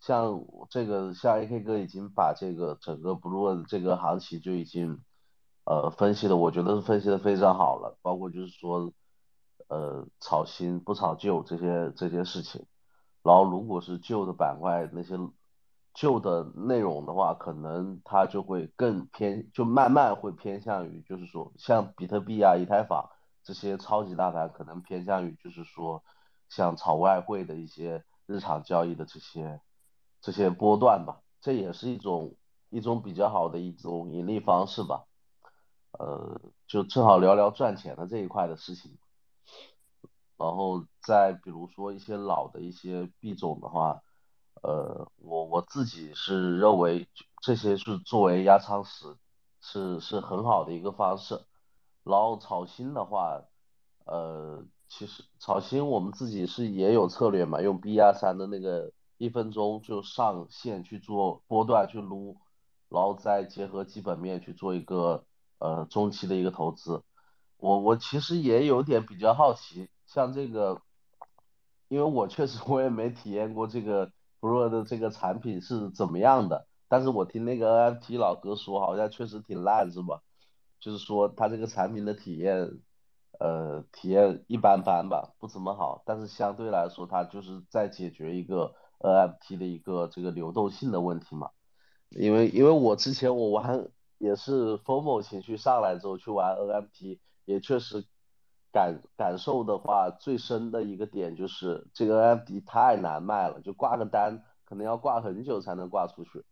像这个像 AK 哥已经把这个整个 Blue 这个行情就已经呃分析的，我觉得是分析的非常好了，包括就是说呃炒新不炒旧这些这些事情，然后如果是旧的板块那些。旧的内容的话，可能它就会更偏，就慢慢会偏向于，就是说像比特币啊、以太坊这些超级大盘，可能偏向于就是说像炒外汇的一些日常交易的这些这些波段吧，这也是一种一种比较好的一种盈利方式吧。呃，就正好聊聊赚钱的这一块的事情。然后再比如说一些老的一些币种的话。呃，我我自己是认为这些是作为压仓石，是是很好的一个方式。然后炒新的话，呃，其实炒新我们自己是也有策略嘛，用 B 压三的那个一分钟就上线去做波段去撸，然后再结合基本面去做一个呃中期的一个投资。我我其实也有点比较好奇，像这个，因为我确实 我也没体验过这个。Pro 的这个产品是怎么样的？但是我听那个 NFT 老哥说，好像确实挺烂，是吧？就是说他这个产品的体验，呃，体验一般般吧，不怎么好。但是相对来说，它就是在解决一个 NFT 的一个这个流动性的问题嘛。因为因为我之前我玩也是 FOMO 情绪上来之后去玩 NFT，也确实。感感受的话，最深的一个点就是这个 NFT 太难卖了，就挂个单可能要挂很久才能挂出去，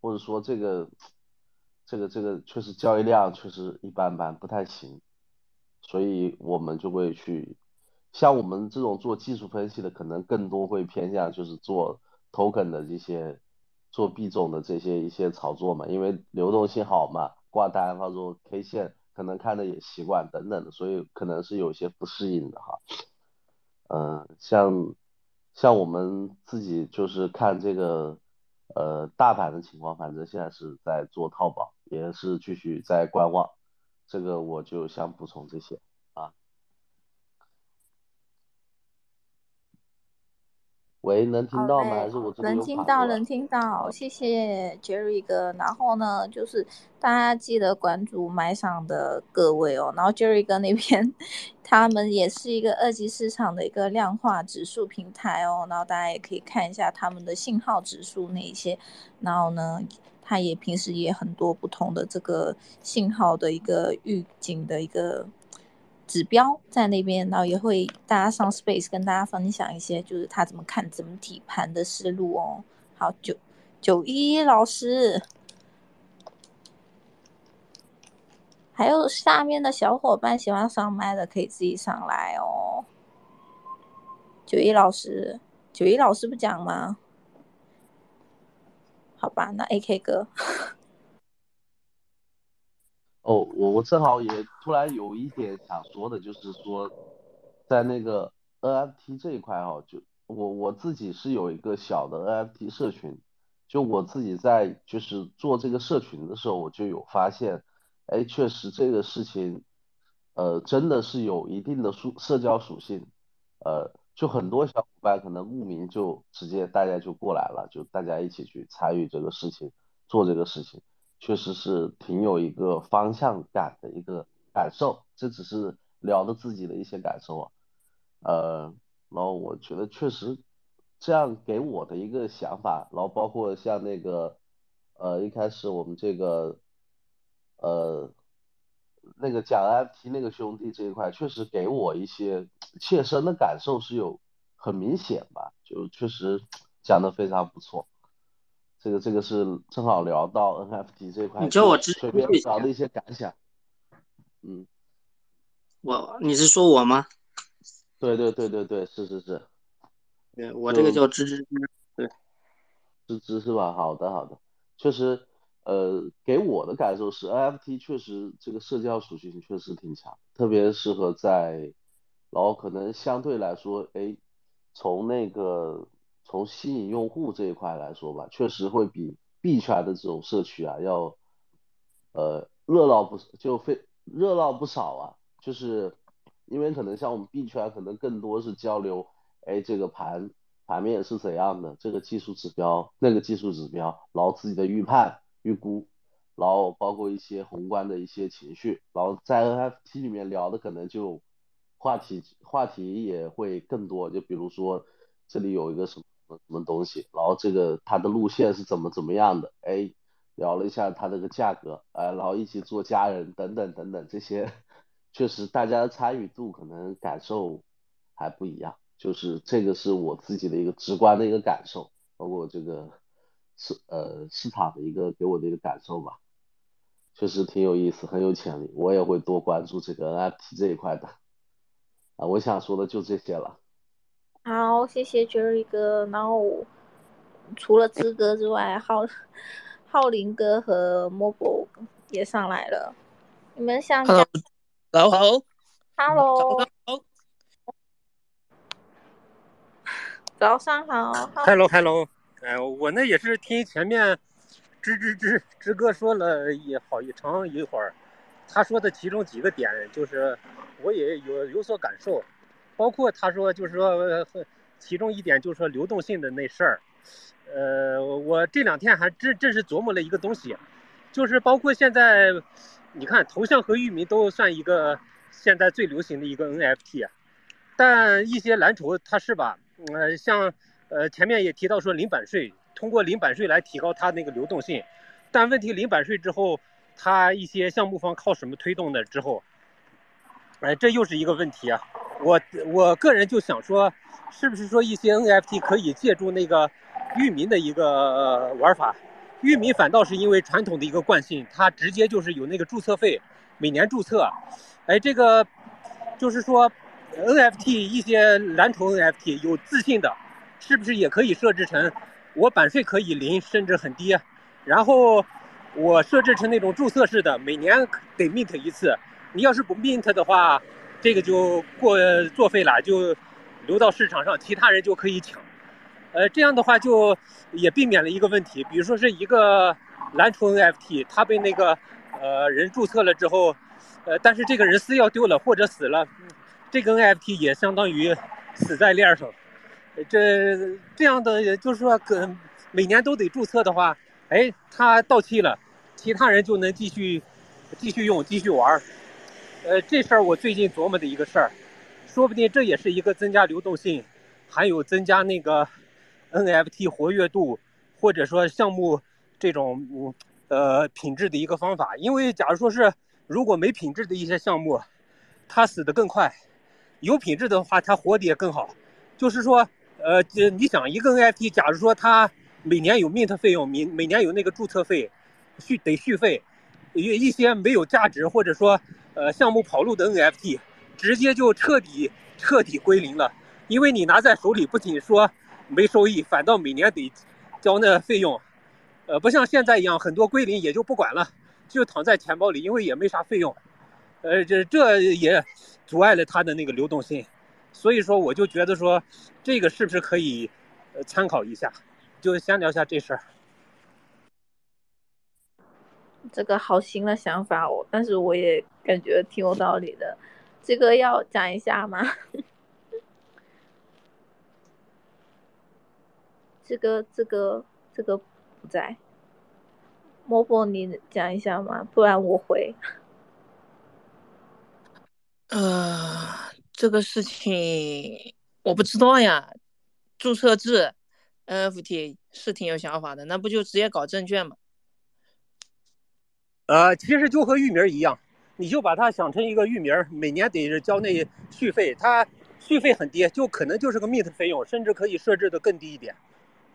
或者说这个这个这个确实交易量确实一般般，不太行，所以我们就会去，像我们这种做技术分析的，可能更多会偏向就是做 token 的这些，做币种的这些一些操作嘛，因为流动性好嘛，挂单或者说 K 线。可能看的也习惯等等的，所以可能是有些不适应的哈。嗯，像像我们自己就是看这个呃大盘的情况，反正现在是在做套保，也是继续在观望。这个我就想补充这些。喂，能听到吗？还是我这能听到，能听到，谢谢 Jerry 哥。然后呢，就是大家记得关注麦上的各位哦。然后 Jerry 哥那边，他们也是一个二级市场的一个量化指数平台哦。然后大家也可以看一下他们的信号指数那一些。然后呢，他也平时也很多不同的这个信号的一个预警的一个。指标在那边，然后也会大家上 Space 跟大家分享一些，就是他怎么看整体盘的思路哦。好，九九一老师，还有下面的小伙伴喜欢上麦的，可以自己上来哦。九一老师，九一老师不讲吗？好吧，那 AK 哥。哦，我我正好也突然有一点想说的，就是说，在那个 NFT 这一块哈，就我我自己是有一个小的 NFT 社群，就我自己在就是做这个社群的时候，我就有发现，哎，确实这个事情，呃，真的是有一定的属社交属性，呃，就很多小伙伴可能慕名就直接大家就过来了，就大家一起去参与这个事情，做这个事情，确实是挺有一个方向感的一个感受，这只是聊的自己的一些感受啊，呃，然后我觉得确实。这样给我的一个想法，然后包括像那个，呃，一开始我们这个，呃，那个讲 FT 那个兄弟这一块，确实给我一些切身的感受是有很明显吧，就确实讲的非常不错。这个这个是正好聊到 NFT 这块，你叫我之随便聊的一些感想。嗯，我你是说我吗？对对对对对，是是是。对我这个叫吱吱吱，对，吱吱是吧？好的好的，确实，呃，给我的感受是 NFT 确实这个社交属性确实挺强，特别适合在，然后可能相对来说，哎，从那个从吸引用户这一块来说吧，确实会比币圈的这种社区啊要，呃，热闹不就非热闹不少啊，就是因为可能像我们币圈可能更多是交流。哎，这个盘盘面是怎样的？这个技术指标，那个技术指标，然后自己的预判、预估，然后包括一些宏观的一些情绪，然后在 NFT 里面聊的可能就话题话题也会更多，就比如说这里有一个什么什么东西，然后这个它的路线是怎么怎么样的？哎，聊了一下它这个价格，哎，然后一起做家人等等等等这些，确实大家的参与度可能感受还不一样。就是这个是我自己的一个直观的一个感受，包括这个市呃市场的一个给我的一个感受吧，确实挺有意思，很有潜力，我也会多关注这个 NFT 这一块的。啊，我想说的就这些了。好，谢谢 Jerry 哥。然后除了志哥之外，浩浩林哥和 Mobile 也上来了。你们想讲？老好。Hello。早上好，Hello，Hello，哎，我那也是听前面吱吱吱吱哥说了也好一长一会儿，他说的其中几个点，就是我也有有所感受，包括他说就是说，其中一点就是说流动性的那事儿，呃，我这两天还真真是琢磨了一个东西，就是包括现在，你看头像和域名都算一个现在最流行的一个 NFT，但一些蓝筹它是吧？呃，像呃前面也提到说零版税，通过零版税来提高它那个流动性，但问题零版税之后，它一些项目方靠什么推动的之后，哎，这又是一个问题啊。我我个人就想说，是不是说一些 NFT 可以借助那个域名的一个玩法，域名反倒是因为传统的一个惯性，它直接就是有那个注册费，每年注册，哎，这个就是说。NFT 一些蓝筹 NFT 有自信的，是不是也可以设置成我版税可以零甚至很低？然后我设置成那种注册式的，每年得 mint 一次。你要是不 mint 的话，这个就过作废了，就流到市场上，其他人就可以抢。呃，这样的话就也避免了一个问题，比如说是一个蓝筹 NFT，他被那个呃人注册了之后，呃，但是这个人私钥丢了或者死了。这个 NFT 也相当于死在链上，这这样的就是说，跟每年都得注册的话，哎，它到期了，其他人就能继续继续用、继续玩呃，这事儿我最近琢磨的一个事儿，说不定这也是一个增加流动性，还有增加那个 NFT 活跃度，或者说项目这种呃品质的一个方法。因为假如说是如果没品质的一些项目，它死得更快。有品质的话，它活得也更好。就是说，呃，你想一个 NFT，假如说它每年有 mint 费用，每每年有那个注册费，续得续费，一一些没有价值或者说呃项目跑路的 NFT，直接就彻底彻底归零了。因为你拿在手里，不仅说没收益，反倒每年得交那费用。呃，不像现在一样，很多归零也就不管了，就躺在钱包里，因为也没啥费用。呃，这这也。阻碍了它的那个流动性，所以说我就觉得说，这个是不是可以，呃，参考一下？就先聊下这事儿。这个好新的想法哦，但是我也感觉挺有道理的。这个要讲一下吗？这个这个这个不在。莫波，你讲一下吗？不然我回。呃，这个事情我不知道呀。注册制，NFT 是挺有想法的，那不就直接搞证券吗？呃，其实就和域名一样，你就把它想成一个域名，每年得交那续费，它续费很低，就可能就是个 mint 费用，甚至可以设置的更低一点。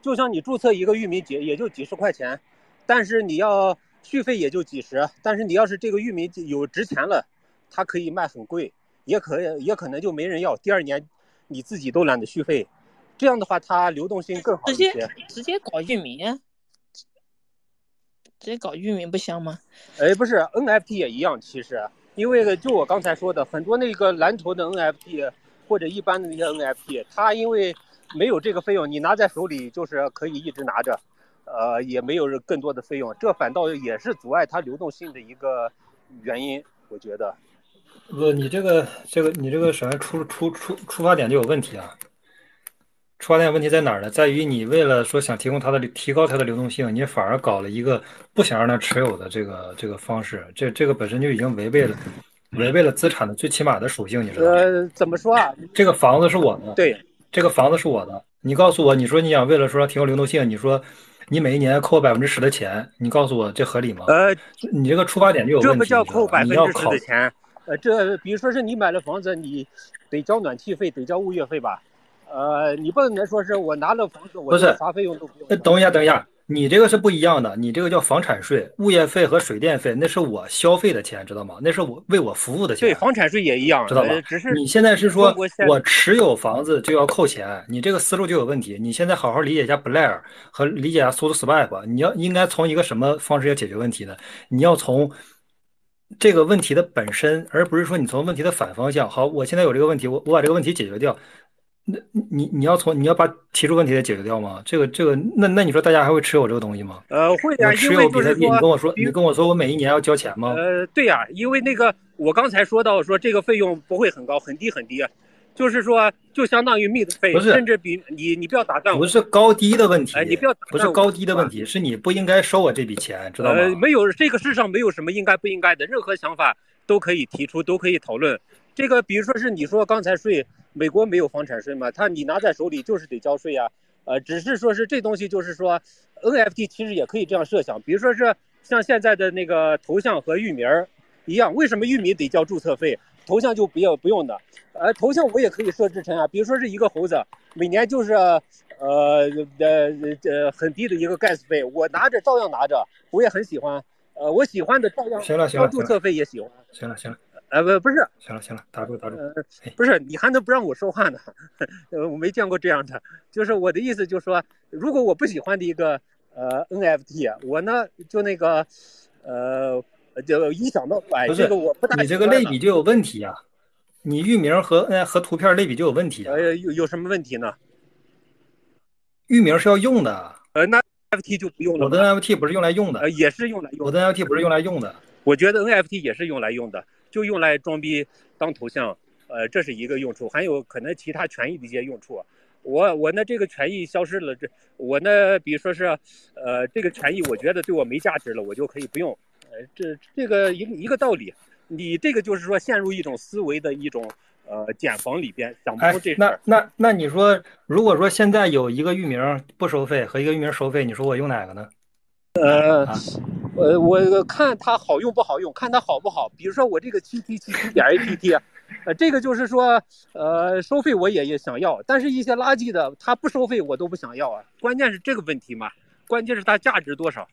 就像你注册一个域名几也就几十块钱，但是你要续费也就几十，但是你要是这个域名有值钱了。它可以卖很贵，也可也可能就没人要。第二年你自己都懒得续费，这样的话它流动性更好一些。直接直接搞域名，直接搞域名不香吗？哎，不是，NFT 也一样。其实，因为就我刚才说的，很多那个蓝筹的 NFT 或者一般的那些 NFT，它因为没有这个费用，你拿在手里就是可以一直拿着，呃，也没有更多的费用，这反倒也是阻碍它流动性的一个原因，我觉得。不，你这个这个你这个首先出出出出发点就有问题啊！出发点问题在哪儿呢？在于你为了说想提供它的提高它的流动性，你反而搞了一个不想让它持有的这个这个方式，这这个本身就已经违背了违背了资产的最起码的属性，你知道吗？呃，怎么说啊？这个房子是我的，对，这个房子是我的。你告诉我，你说你想为了说提高流动性，你说你每一年扣百分之十的钱，你告诉我这合理吗？呃，你这个出发点就有问题。这不叫扣百分之十的钱。呃，这比如说是你买了房子，你得交暖气费，得交物业费吧？呃，你不能说是我拿了房子，我啥费用都不用。等一下，等一下，你这个是不一样的，你这个叫房产税，物业费和水电费那是我消费的钱，知道吗？那是我为我服务的钱。对，房产税也一样，知道吗？只是你现在是说我持有房子就要扣钱，你这个思路就有问题。你现在好好理解一下 Blair 和理解一下 s o s w a p 你要应该从一个什么方式要解决问题呢？你要从。这个问题的本身，而不是说你从问题的反方向。好，我现在有这个问题，我我把这个问题解决掉。那你你要从你要把提出问题的解决掉吗？这个这个，那那你说大家还会持有这个东西吗？呃，会呀，持有比特币，你跟我说，你跟我说我每一年要交钱吗？呃，对呀，因为那个我刚才说到说这个费用不会很高，很低很低。就是说，就相当于密费，甚至比你你不要打断我，不是高低的问题，哎，你不要不是高低的问题，是你不应该收我这笔钱，知道吗？没有这个世上没有什么应该不应该的，任何想法都可以提出，都可以讨论。这个比如说是你说刚才税，美国没有房产税嘛？他你拿在手里就是得交税啊，呃，只是说是这东西就是说，NFT 其实也可以这样设想，比如说是像现在的那个头像和域名儿一样，为什么域名得交注册费？头像就不要不用的，呃，头像我也可以设置成啊，比如说是一个猴子，每年就是呃呃呃很低的一个 gas 费，我拿着照样拿着，我也很喜欢，呃，我喜欢的照样行了行了，注册费也喜欢，行了行了，呃不不是，行了行了，打住打住，不是你还能不让我说话呢？呃，我没见过这样的，就是我的意思就是说，如果我不喜欢的一个呃 NFT，我呢就那个呃。就一想到哎，这个我不大。你这个类比就有问题呀，你域名和呃和图片类比就有问题。呃，有有什么问题呢？域名是要用的。呃，那 NFT 就不用了。我的 NFT 不是用来用的。呃，也是用来用。我的 NFT 不是用来用的。我觉得 NFT 也是用来用的，就用来装逼当头像，呃，这是一个用处，还有可能其他权益的一些用处。我我呢这个权益消失了，这我呢比如说是，呃，这个权益我觉得对我没价值了，我就可以不用。呃这这个一一个道理，你这个就是说陷入一种思维的一种呃茧房里边想不通这事那那那你说，如果说现在有一个域名不收费和一个域名收费，你说我用哪个呢？呃，呃，我看它好用不好用，看它好不好。比如说我这个七 t 七七点 a p t，呃，这个就是说呃收费我也也想要，但是一些垃圾的它不收费我都不想要啊。关键是这个问题嘛，关键是它价值多少。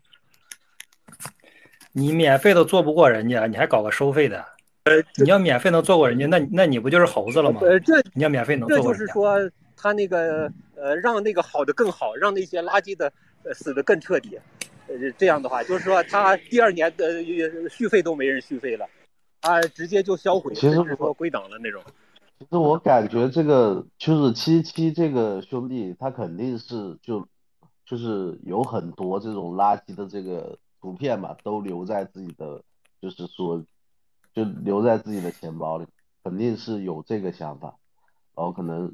你免费都做不过人家，你还搞个收费的？呃，你要免费能做过人家，那那你不就是猴子了吗？呃，这你要免费能做过人家，这就是说他那个呃，让那个好的更好，让那些垃圾的呃死的更彻底。呃，这样的话，就是说他第二年的续费都没人续费了，他直接就销毁，其实说归档了那种。其实我感觉这个就是七七这个兄弟，他肯定是就就是有很多这种垃圾的这个。图片嘛，都留在自己的，就是说，就留在自己的钱包里，肯定是有这个想法，然后可能，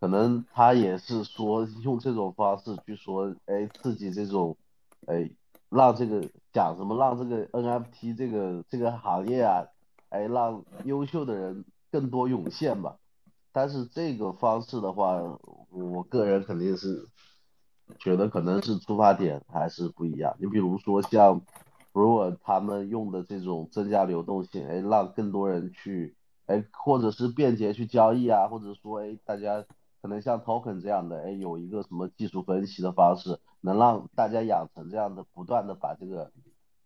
可能他也是说用这种方式去说，哎，刺激这种，哎，让这个讲什么，让这个 NFT 这个这个行业啊，哎，让优秀的人更多涌现吧。但是这个方式的话，我个人肯定是觉得可能是出发点还是不一样。你比如说像，如果他们用的这种增加流动性，哎，让更多人去，哎，或者是便捷去交易啊，或者说，哎，大家可能像 token 这样的，哎，有一个什么技术分析的方式，能让大家养成这样的不断的把这个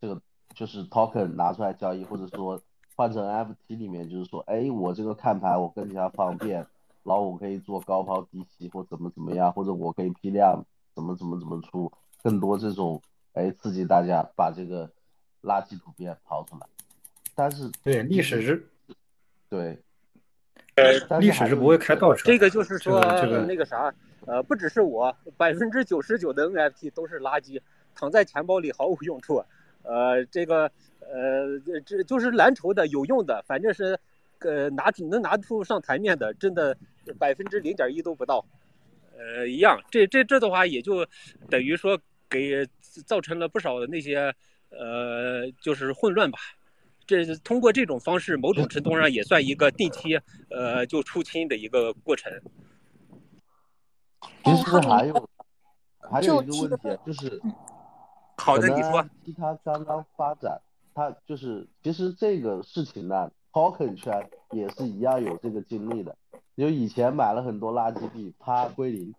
这个就是 token 拿出来交易，或者说。换成 FT 里面就是说，哎，我这个看盘我更加方便，然后我可以做高抛低吸或怎么怎么样，或者我可以批量怎么怎么怎么出，更多这种，哎，刺激大家把这个垃圾图片抛出来。但是对历史是，对，呃，历史是不会开倒车。这个就是说这个那个啥，呃，不只是我，百分之九十九的 NFT 都是垃圾，躺在钱包里毫无用处。呃，这个。呃，这就是蓝筹的有用的，反正是，呃，拿出能拿出上台面的，真的百分之零点一都不到，呃，一样。这这这的话，也就等于说给造成了不少的那些，呃，就是混乱吧。这通过这种方式，某种程度上也算一个定期，呃，就出清的一个过程。其实还有还有一个问题，就是好的，你说，它刚刚发展。它就是，其实这个事情呢，token 圈也是一样有这个经历的。就以前买了很多垃圾币，啪归零，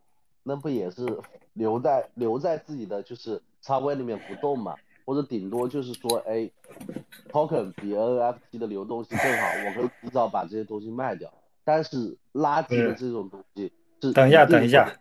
那不也是留在留在自己的就是仓位里面不动嘛？或者顶多就是说，哎，token 比 NFT 的流动性更好，我可以提早把这些东西卖掉。但是垃圾的这种东西是等一下，等一下，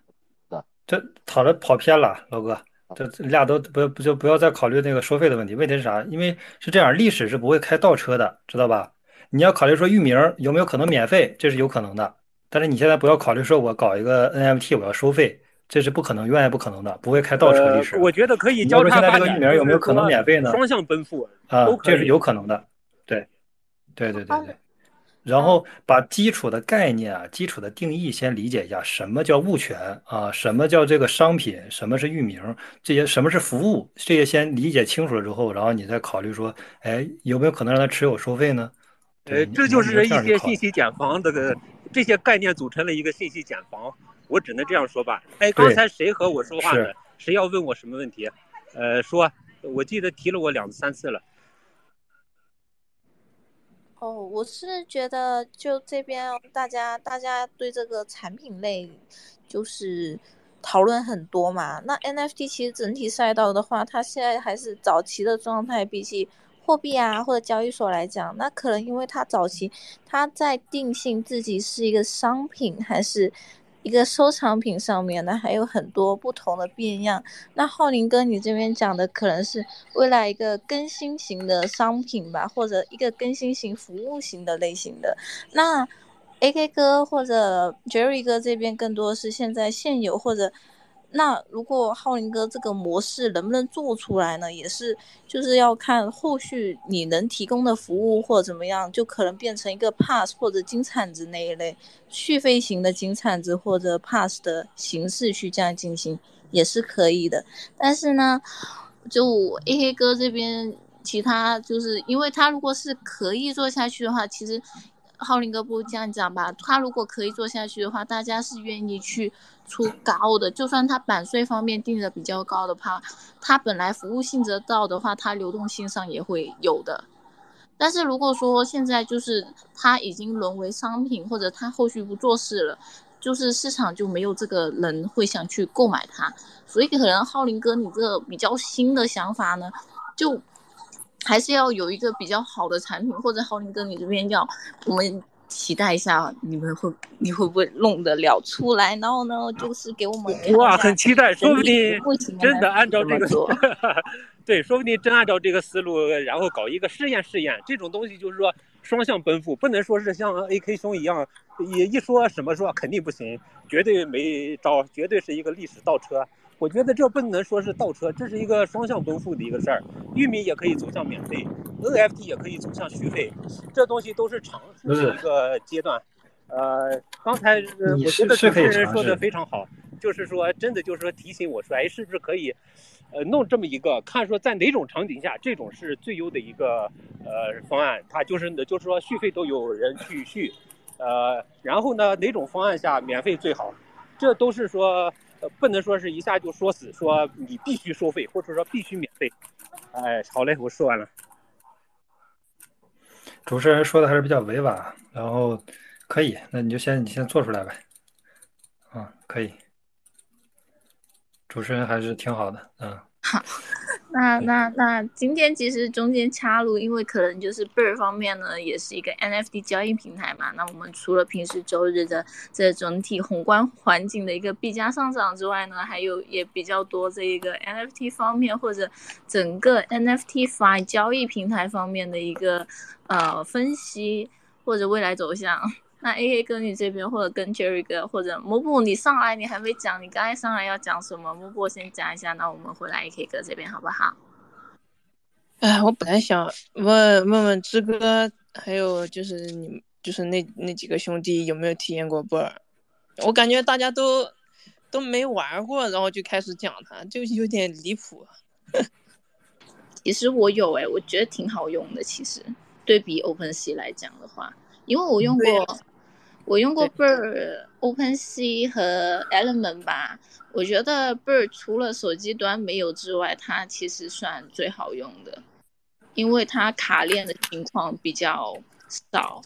这讨论跑偏了，老哥。这俩都不不就不要再考虑那个收费的问题。问题是啥？因为是这样，历史是不会开倒车的，知道吧？你要考虑说域名有没有可能免费，这是有可能的。但是你现在不要考虑说我搞一个 NFT 我要收费，这是不可能，永远不可能的，不会开倒车历史。我觉得可以交叉现在这个域名有没有可能免费呢？双向奔赴啊，这是有可能的。对，对对对对。然后把基础的概念啊，基础的定义先理解一下，什么叫物权啊？什么叫这个商品？什么是域名？这些什么是服务？这些先理解清楚了之后，然后你再考虑说，哎，有没有可能让他持有收费呢？呃，这就是一些信息茧房这个这些概念组成了一个信息茧房，我只能这样说吧。哎，刚才谁和我说话呢？谁要问我什么问题？呃，说，我记得提了我两三次了。哦，我是觉得就这边大家大家对这个产品类就是讨论很多嘛。那 NFT 其实整体赛道的话，它现在还是早期的状态，比起货币啊或者交易所来讲，那可能因为它早期它在定性自己是一个商品还是。一个收藏品上面呢，还有很多不同的变样。那浩林哥，你这边讲的可能是未来一个更新型的商品吧，或者一个更新型服务型的类型的。那 AK 哥或者 Jerry 哥这边更多是现在现有或者。那如果浩林哥这个模式能不能做出来呢？也是，就是要看后续你能提供的服务或怎么样，就可能变成一个 pass 或者金铲子那一类续费型的金铲子或者 pass 的形式去这样进行也是可以的。但是呢，就 A K 哥这边，其他就是因为他如果是可以做下去的话，其实浩林哥不这样讲吧？他如果可以做下去的话，大家是愿意去。出高的，就算他版税方面定的比较高的话，他本来服务性质到的话，它流动性上也会有的。但是如果说现在就是他已经沦为商品，或者他后续不做事了，就是市场就没有这个人会想去购买它。所以可能浩林哥你这个比较新的想法呢，就还是要有一个比较好的产品，或者浩林哥你这边要我们。期待一下，你们会你会不会弄得了出来？然后呢，就是给我们 哇，很期待，说不定真的按照这个，对，说不定真按照这个思路，然后搞一个试验试验。这种东西就是说双向奔赴，不能说是像 AK 兄一样，一一说什么说肯定不行，绝对没招，绝对是一个历史倒车。我觉得这不能说是倒车，这是一个双向奔赴的一个事儿。玉米也可以走向免费，NFT 也可以走向续费，这东西都是尝试的一个阶段。呃，刚才我觉得主持人说的非常好，就是说真的就是说提醒我说，哎，是不是可以，呃，弄这么一个，看说在哪种场景下这种是最优的一个呃方案，它就是就是说续费都有人去续，呃，然后呢哪种方案下免费最好，这都是说。不能说是一下就说死，说你必须收费，或者说必须免费。哎，好嘞，我说完了。主持人说的还是比较委婉，然后可以，那你就先你先做出来呗。嗯，可以。主持人还是挺好的，嗯。好。那那那今天其实中间插入，因为可能就是 Bird 方面呢，也是一个 NFT 交易平台嘛。那我们除了平时周日的这整体宏观环境的一个币价上涨之外呢，还有也比较多这一个 NFT 方面或者整个 NFT 法交易平台方面的一个呃分析或者未来走向。那 A K 哥你这边，或者跟 Jerry 哥，或者木布你上来，你还没讲，你刚才上来要讲什么？木布先讲一下，那我们回来 A K 哥这边好不好？哎，我本来想问问问志哥，还有就是你，就是那那几个兄弟有没有体验过波尔？我感觉大家都都没玩过，然后就开始讲它，就有点离谱。其实我有哎，我觉得挺好用的。其实对比 Open Sea 来讲的话，因为我用过。我用过 Bird、OpenSea 和 Element 吧，我觉得 Bird 除了手机端没有之外，它其实算最好用的，因为它卡链的情况比较少，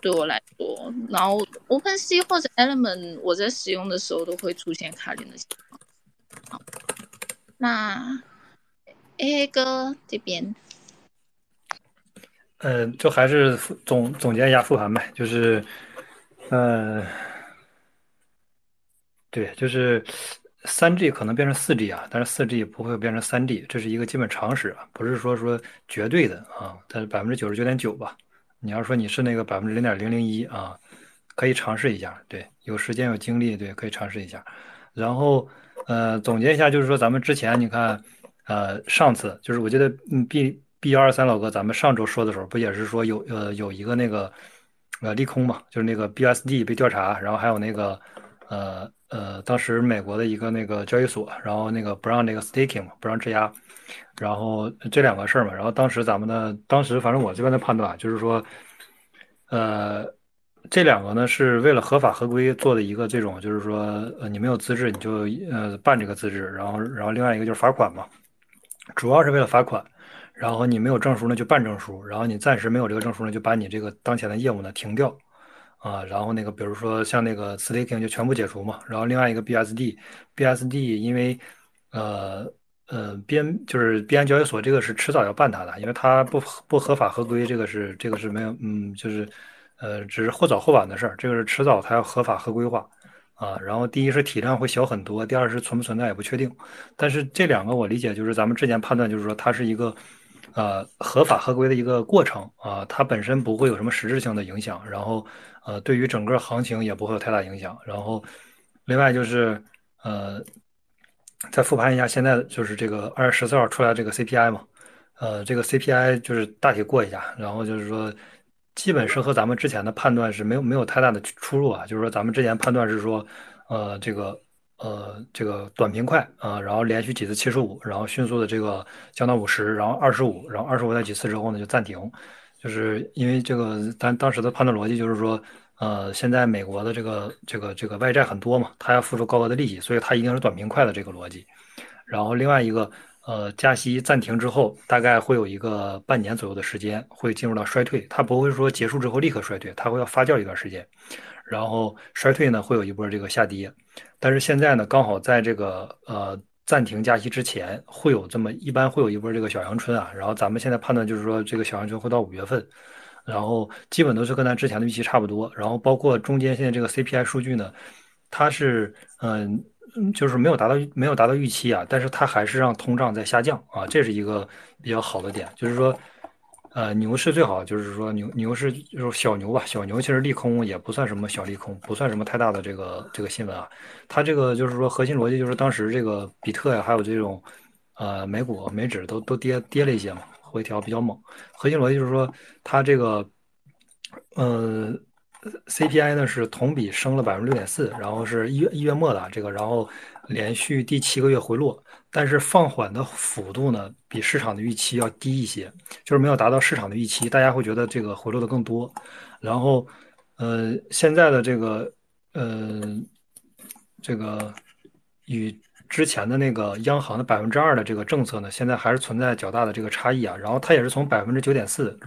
对我来说。然后 OpenSea 或者 Element 我在使用的时候都会出现卡链的情况。那 A 哥这边。嗯，就还是总总结一下复盘呗，就是，呃，对，就是三 G 可能变成四 G 啊，但是四 G 不会变成三 G，这是一个基本常识啊，不是说说绝对的啊，但是百分之九十九点九吧。你要说你是那个百分之零点零零一啊，可以尝试一下，对，有时间有精力，对，可以尝试一下。然后，呃，总结一下，就是说咱们之前你看，呃，上次就是我觉得，嗯，B。B 幺二三老哥，咱们上周说的时候，不也是说有呃有一个那个呃利空嘛，就是那个 BSD 被调查，然后还有那个呃呃当时美国的一个那个交易所，然后那个不让那个 staking 嘛，不让质押，然后这两个事儿嘛，然后当时咱们的当时反正我这边的判断就是说，呃这两个呢是为了合法合规做的一个这种，就是说呃你没有资质你就呃办这个资质，然后然后另外一个就是罚款嘛，主要是为了罚款。然后你没有证书呢，就办证书；然后你暂时没有这个证书呢，就把你这个当前的业务呢停掉，啊，然后那个比如说像那个 staking 就全部解除嘛。然后另外一个 BSD，BSD 因为呃呃边就是边交易所这个是迟早要办它的，因为它不不合法合规，这个是这个是没有嗯就是呃只是或早或晚的事儿，这个是迟早它要合法合规化。啊，然后第一是体量会小很多，第二是存不存在也不确定。但是这两个我理解就是咱们之前判断就是说它是一个，呃，合法合规的一个过程啊，它本身不会有什么实质性的影响，然后呃，对于整个行情也不会有太大影响。然后另外就是呃，再复盘一下现在就是这个二月十四号出来这个 CPI 嘛，呃，这个 CPI 就是大体过一下，然后就是说。基本是和咱们之前的判断是没有没有太大的出入啊，就是说咱们之前判断是说，呃，这个呃这个短平快啊，然后连续几次七十五，然后迅速的这个降到五十，然后二十五，然后二十五再几次之后呢就暂停，就是因为这个咱当时的判断逻辑就是说，呃，现在美国的这个这个这个外债很多嘛，它要付出高额的利息，所以它一定是短平快的这个逻辑，然后另外一个。呃，加息暂停之后，大概会有一个半年左右的时间会进入到衰退，它不会说结束之后立刻衰退，它会要发酵一段时间，然后衰退呢会有一波这个下跌，但是现在呢刚好在这个呃暂停加息之前会有这么一般会有一波这个小阳春啊，然后咱们现在判断就是说这个小阳春会到五月份，然后基本都是跟咱之前的预期差不多，然后包括中间现在这个 CPI 数据呢，它是嗯。嗯，就是没有达到没有达到预期啊，但是它还是让通胀在下降啊，这是一个比较好的点。就是说，呃，牛市最好就是说牛牛市就是小牛吧，小牛其实利空也不算什么小利空，不算什么太大的这个这个新闻啊。它这个就是说核心逻辑就是当时这个比特呀，还有这种呃美股美指都都跌跌了一些嘛，回调比较猛。核心逻辑就是说它这个呃 CPI 呢是同比升了百分之六点四，然后是一月一月末的这个，然后连续第七个月回落。但是放缓的幅度呢，比市场的预期要低一些，就是没有达到市场的预期，大家会觉得这个回落的更多。然后，呃，现在的这个，呃，这个与之前的那个央行的百分之二的这个政策呢，现在还是存在较大的这个差异啊。然后它也是从百分之九点四、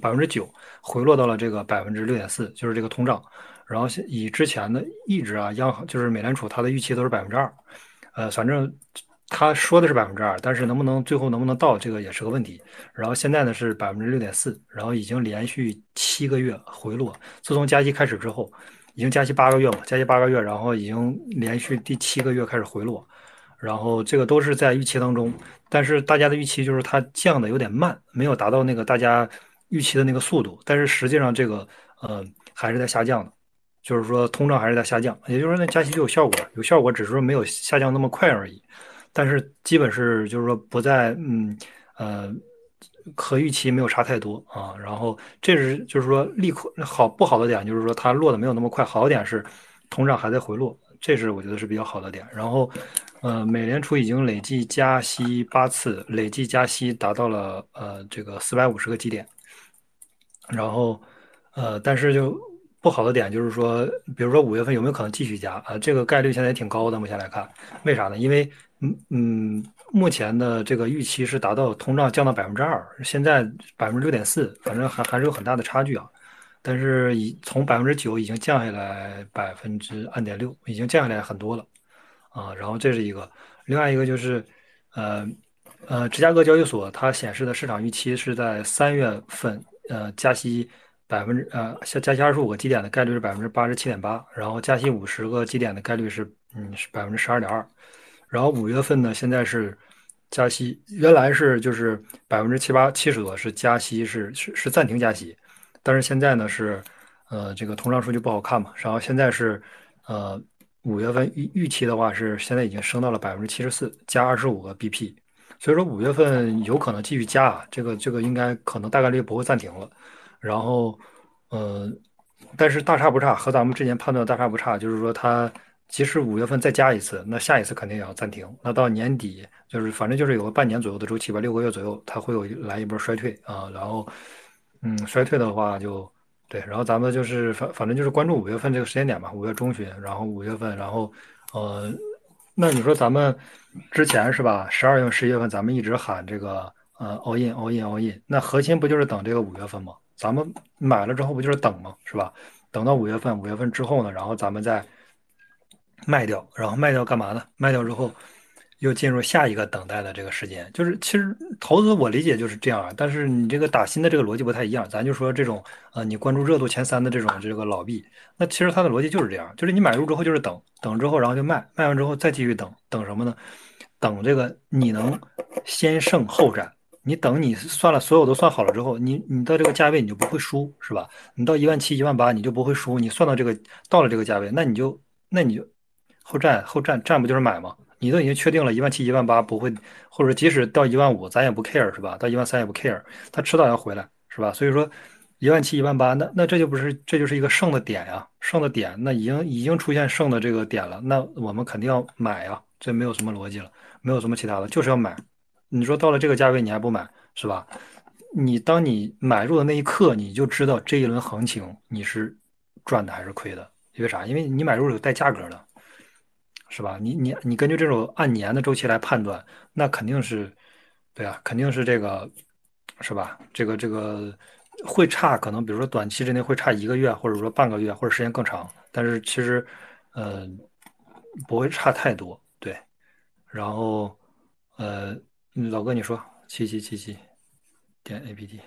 百分之九回落到了这个百分之六点四，就是这个通胀。然后以之前的一直啊，央行就是美联储它的预期都是百分之二，呃，反正。他说的是百分之二，但是能不能最后能不能到这个也是个问题。然后现在呢是百分之六点四，然后已经连续七个月回落。自从加息开始之后，已经加息八个月嘛，加息八个月，然后已经连续第七个月开始回落。然后这个都是在预期当中，但是大家的预期就是它降的有点慢，没有达到那个大家预期的那个速度。但是实际上这个呃还是在下降的，就是说通胀还是在下降，也就是说那加息就有效果，有效果只是说没有下降那么快而已。但是基本是就是说不在嗯呃和预期没有差太多啊，然后这是就是说利空好不好的点就是说它落的没有那么快，好的点是通胀还在回落，这是我觉得是比较好的点。然后呃美联储已经累计加息八次，累计加息达到了呃这个四百五十个基点，然后呃但是就不好的点就是说，比如说五月份有没有可能继续加啊？这个概率现在也挺高的，目前来看，为啥呢？因为嗯嗯，目前的这个预期是达到通胀降到百分之二，现在百分之六点四，反正还还是有很大的差距啊。但是已从百分之九已经降下来百分之二点六，已经降下来很多了啊。然后这是一个，另外一个就是呃呃，芝加哥交易所它显示的市场预期是在三月份呃加息百分之呃加息二十五个基点的概率是百分之八十七点八，然后加息五十个基点的概率是嗯是百分之十二点二。然后五月份呢，现在是加息，原来是就是百分之七八七十多是加息，是是是暂停加息，但是现在呢是，呃，这个通胀数据不好看嘛，然后现在是，呃，五月份预预期的话是现在已经升到了百分之七十四，加二十五个 BP，所以说五月份有可能继续加啊，这个这个应该可能大概率不会暂停了，然后，呃，但是大差不差，和咱们之前判断大差不差，就是说它。即使五月份再加一次，那下一次肯定也要暂停。那到年底就是反正就是有个半年左右的周期吧，六个月左右，它会有来一波衰退啊。然后，嗯，衰退的话就对，然后咱们就是反反正就是关注五月份这个时间点吧，五月中旬，然后五月份，然后呃，那你说咱们之前是吧？十二月份、十一月份咱们一直喊这个呃 all in all in all in，那核心不就是等这个五月份吗？咱们买了之后不就是等吗？是吧？等到五月份，五月份之后呢，然后咱们再。卖掉，然后卖掉干嘛呢？卖掉之后，又进入下一个等待的这个时间。就是其实投资我理解就是这样啊，但是你这个打新的这个逻辑不太一样。咱就说这种呃，你关注热度前三的这种这个老币，那其实它的逻辑就是这样，就是你买入之后就是等等之后，然后就卖，卖完之后再继续等等什么呢？等这个你能先胜后战。你等你算了所有都算好了之后，你你到这个价位你就不会输，是吧？你到一万七、一万八你就不会输。你算到这个到了这个价位，那你就那你就。后站后站站不就是买吗？你都已经确定了一万七一万八不会，或者即使到一万五咱也不 care 是吧？到一万三也不 care，它迟早要回来是吧？所以说一万七一万八，那那这就不是这就是一个剩的点呀，剩的点那已经已经出现剩的这个点了，那我们肯定要买呀，这没有什么逻辑了，没有什么其他的，就是要买。你说到了这个价位你还不买是吧？你当你买入的那一刻你就知道这一轮行情你是赚的还是亏的，因为啥？因为你买入有带价格的。是吧？你你你根据这种按年的周期来判断，那肯定是，对啊，肯定是这个，是吧？这个这个会差，可能比如说短期之内会差一个月，或者说半个月，或者时间更长。但是其实，呃，不会差太多，对。然后，呃，老哥你说七七七七点 A P T。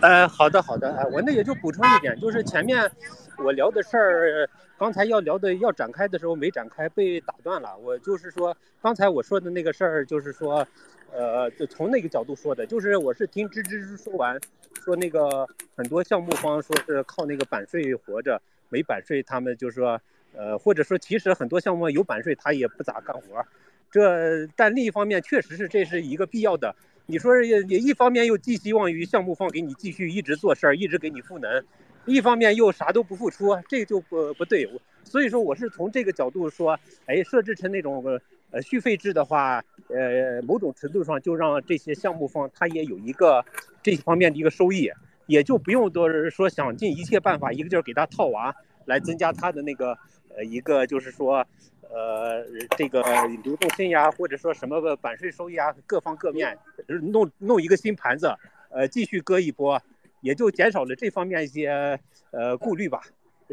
呃，好的好的，哎，我那也就补充一点，就是前面我聊的事儿，刚才要聊的要展开的时候没展开，被打断了。我就是说，刚才我说的那个事儿，就是说，呃，就从那个角度说的，就是我是听吱吱吱说完，说那个很多项目方说是靠那个版税活着，没版税他们就说，呃，或者说其实很多项目有版税他也不咋干活，这但另一方面确实是这是一个必要的。你说也也一方面又寄希望于项目方给你继续一直做事儿，一直给你赋能，一方面又啥都不付出，这就不不对。所以说我是从这个角度说，哎，设置成那种呃续费制的话，呃，某种程度上就让这些项目方他也有一个这方面的一个收益，也就不用都是说想尽一切办法一个劲儿给他套娃，来增加他的那个呃一个就是说。呃，这个流动性呀，或者说什么个版税收益啊，各方各面，弄弄一个新盘子，呃，继续割一波，也就减少了这方面一些呃顾虑吧。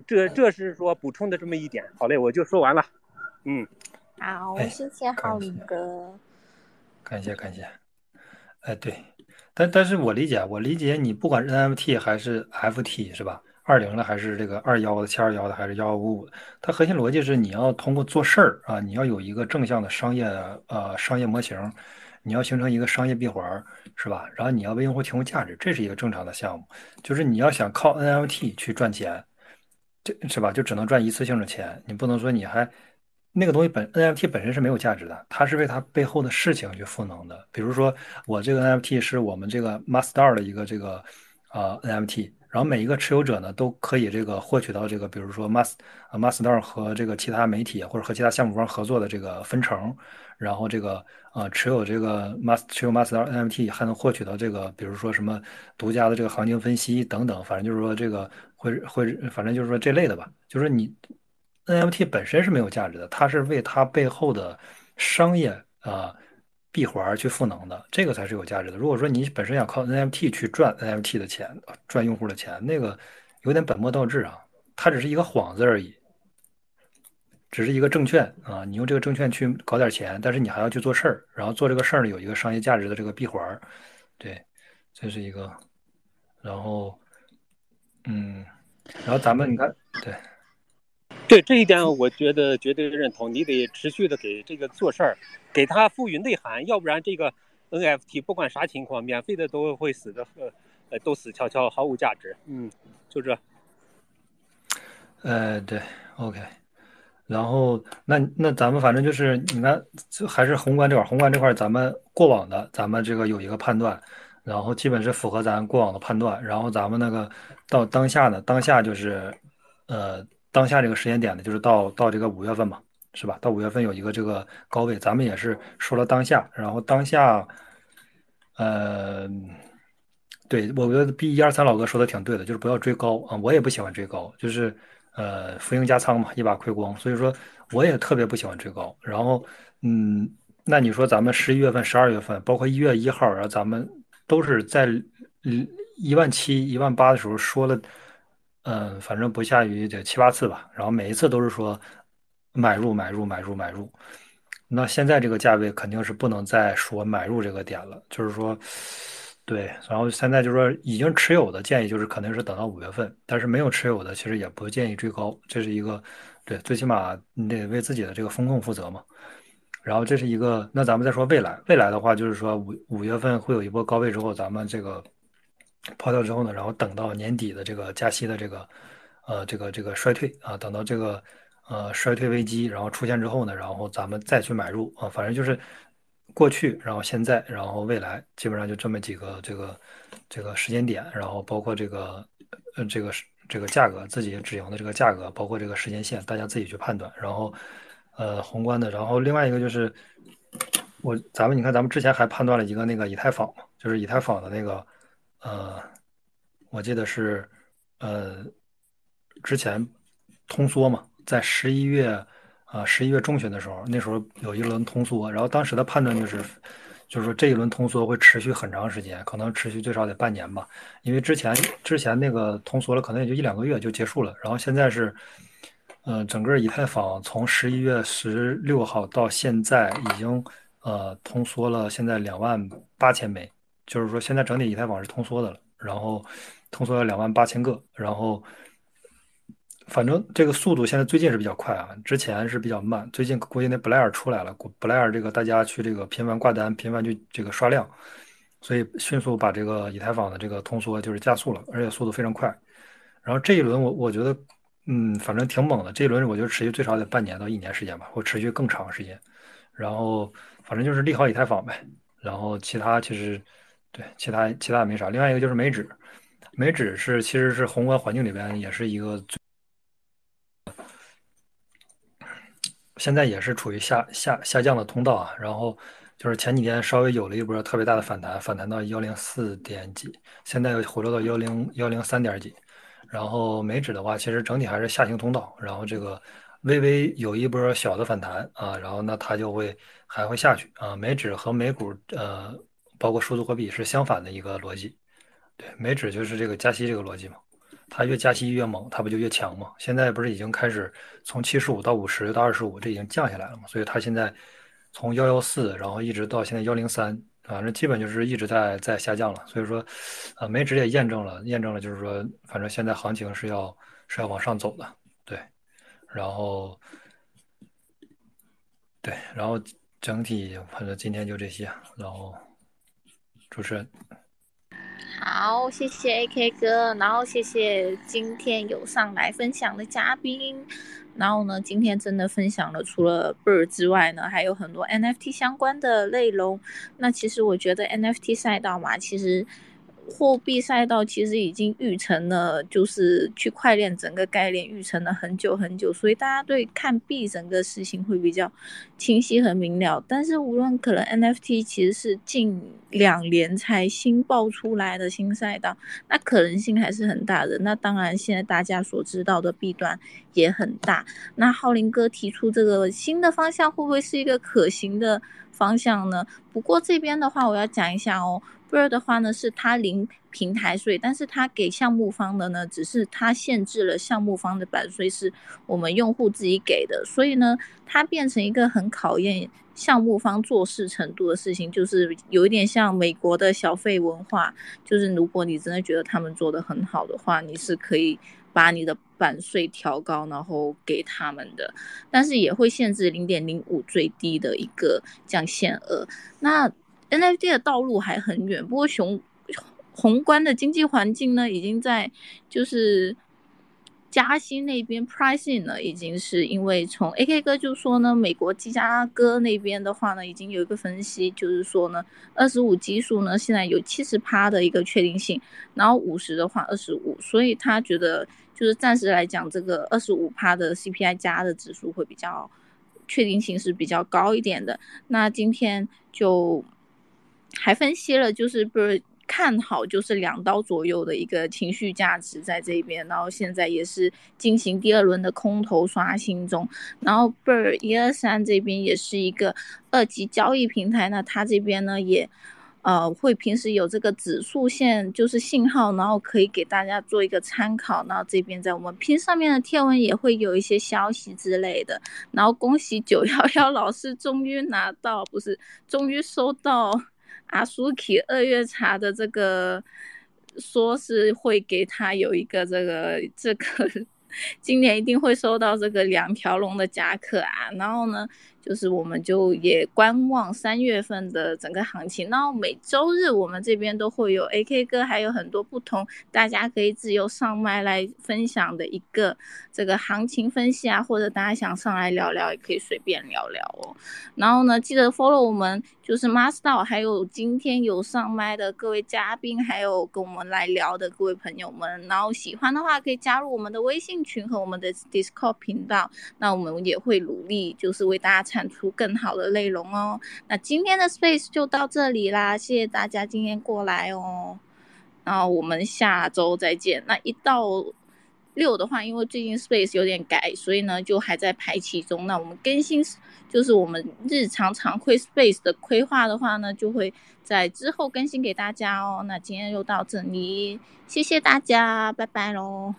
这这是说补充的这么一点。好嘞，我就说完了。嗯，好，谢谢浩林哥。感谢感谢。哎，对，但但是我理解，我理解你不管是 NFT 还是 FT 是吧？二零的还是这个二幺的、七二幺的还是幺幺五五的？它核心逻辑是你要通过做事儿啊，你要有一个正向的商业呃商业模型，你要形成一个商业闭环，是吧？然后你要为用户提供价值，这是一个正常的项目。就是你要想靠 NFT 去赚钱，这是吧？就只能赚一次性的钱，你不能说你还那个东西本 NFT 本身是没有价值的，它是为它背后的事情去赋能的。比如说我这个 NFT 是我们这个 Master 的一个这个呃 NFT。然后每一个持有者呢，都可以这个获取到这个，比如说 Mas 啊 Master 和这个其他媒体或者和其他项目方合作的这个分成，然后这个呃持有这个 Mas 持有 Master NFT 还能获取到这个，比如说什么独家的这个行情分析等等，反正就是说这个会会反正就是说这类的吧，就是你 NFT 本身是没有价值的，它是为它背后的商业啊。闭环去赋能的，这个才是有价值的。如果说你本身想靠 NFT 去赚 NFT 的钱，赚用户的钱，那个有点本末倒置啊。它只是一个幌子而已，只是一个证券啊。你用这个证券去搞点钱，但是你还要去做事儿，然后做这个事儿呢，有一个商业价值的这个闭环。对，这是一个。然后，嗯，然后咱们你看，对。对这一点，我觉得绝对认同。你得持续的给这个做事儿，给他赋予内涵，要不然这个 NFT 不管啥情况，免费的都会死的，呃，都死翘翘，毫无价值。嗯，就这。呃，对，OK。然后那那咱们反正就是你看，还是宏观这块，宏观这块咱们过往的，咱们这个有一个判断，然后基本是符合咱过往的判断。然后咱们那个到当下呢，当下就是呃。当下这个时间点呢，就是到到这个五月份嘛，是吧？到五月份有一个这个高位，咱们也是说了当下，然后当下，呃，对我觉得 B 一二三老哥说的挺对的，就是不要追高啊，我也不喜欢追高，就是呃浮盈加仓嘛，一把亏光，所以说我也特别不喜欢追高。然后，嗯，那你说咱们十一月份、十二月份，包括一月一号，然后咱们都是在一万七、一万八的时候说了。嗯，反正不下于这七八次吧，然后每一次都是说买入买入买入买入。那现在这个价位肯定是不能再说买入这个点了，就是说，对，然后现在就是说已经持有的建议就是肯定是等到五月份，但是没有持有的其实也不建议追高，这是一个对，最起码你得为自己的这个风控负责嘛。然后这是一个，那咱们再说未来，未来的话就是说五五月份会有一波高位之后，咱们这个。抛掉之后呢，然后等到年底的这个加息的这个，呃，这个这个衰退啊，等到这个呃衰退危机然后出现之后呢，然后咱们再去买入啊，反正就是过去，然后现在，然后未来，基本上就这么几个这个这个时间点，然后包括这个呃这个这个价格自己止盈的这个价格，包括这个时间线，大家自己去判断。然后呃宏观的，然后另外一个就是我咱们你看咱们之前还判断了一个那个以太坊嘛，就是以太坊的那个。呃，我记得是，呃，之前通缩嘛，在十一月，啊，十一月中旬的时候，那时候有一轮通缩，然后当时的判断就是，就是说这一轮通缩会持续很长时间，可能持续最少得半年吧，因为之前之前那个通缩了，可能也就一两个月就结束了，然后现在是，呃，整个以太坊从十一月十六号到现在已经，呃，通缩了，现在两万八千枚。就是说，现在整体以太坊是通缩的了，然后通缩了两万八千个，然后反正这个速度现在最近是比较快啊，之前是比较慢。最近估计那布莱尔出来了，布莱尔这个大家去这个频繁挂单，频繁去这个刷量，所以迅速把这个以太坊的这个通缩就是加速了，而且速度非常快。然后这一轮我我觉得，嗯，反正挺猛的。这一轮我觉得持续最少得半年到一年时间吧，或持续更长时间。然后反正就是利好以太坊呗。然后其他其实对其他其他也没啥。另外一个就是美指，美指是其实是宏观环境里边也是一个。现在也是处于下下下降的通道啊，然后就是前几天稍微有了一波特别大的反弹，反弹到幺零四点几，现在又回落到幺零幺零三点几，然后美指的话，其实整体还是下行通道，然后这个微微有一波小的反弹啊，然后那它就会还会下去啊，美指和美股呃，包括数字货币是相反的一个逻辑，对，美指就是这个加息这个逻辑嘛。它越加息越猛，它不就越强嘛？现在不是已经开始从七十五到五十到二十五，这已经降下来了嘛？所以它现在从幺幺四，然后一直到现在幺零三，反正基本就是一直在在下降了。所以说，呃，美指也验证了，验证了就是说，反正现在行情是要是要往上走的，对。然后，对，然后整体反正今天就这些，然后主持人。好，谢谢 AK 哥，然后谢谢今天有上来分享的嘉宾，然后呢，今天真的分享了除了 Bird 之外呢，还有很多 NFT 相关的内容。那其实我觉得 NFT 赛道嘛，其实。货币赛道其实已经预成了，就是区块链整个概念预成了很久很久，所以大家对看币整个事情会比较清晰和明了。但是无论可能 NFT 其实是近两年才新爆出来的新赛道，那可能性还是很大的。那当然现在大家所知道的弊端也很大。那浩林哥提出这个新的方向会不会是一个可行的方向呢？不过这边的话我要讲一下哦。Bird 的话呢，是它零平台税，但是它给项目方的呢，只是它限制了项目方的版税是我们用户自己给的，所以呢，它变成一个很考验项目方做事程度的事情，就是有一点像美国的小费文化，就是如果你真的觉得他们做的很好的话，你是可以把你的版税调高，然后给他们的，但是也会限制零点零五最低的一个降限额，那。NFT 的道路还很远，不过雄宏观的经济环境呢，已经在就是加息那边 pricing 呢，已经是因为从 AK 哥就说呢，美国基加哥那边的话呢，已经有一个分析，就是说呢，二十五基数呢，现在有七十趴的一个确定性，然后五十的话二十五，所以他觉得就是暂时来讲，这个二十五趴的 CPI 加的指数会比较确定性是比较高一点的。那今天就。还分析了，就是不是看好，就是两刀左右的一个情绪价值在这边，然后现在也是进行第二轮的空头刷新中，然后 Bird 一二三这边也是一个二级交易平台，那它这边呢也呃会平时有这个指数线就是信号，然后可以给大家做一个参考，然后这边在我们拼上面的贴文也会有一些消息之类的，然后恭喜九幺幺老师终于拿到，不是终于收到。阿苏 k 二月茶的这个，说是会给他有一个这个这个，今年一定会收到这个两条龙的夹克啊，然后呢？就是我们就也观望三月份的整个行情，然后每周日我们这边都会有 AK 哥，还有很多不同，大家可以自由上麦来分享的一个这个行情分析啊，或者大家想上来聊聊，也可以随便聊聊哦。然后呢，记得 follow 我们就是 Master，还有今天有上麦的各位嘉宾，还有跟我们来聊的各位朋友们。然后喜欢的话可以加入我们的微信群和我们的 Discord 频道，那我们也会努力就是为大家。产出更好的内容哦。那今天的 Space 就到这里啦，谢谢大家今天过来哦。然后我们下周再见。那一到六的话，因为最近 Space 有点改，所以呢就还在排期中。那我们更新就是我们日常常规 Space 的规划的话呢，就会在之后更新给大家哦。那今天就到这里，谢谢大家，拜拜喽。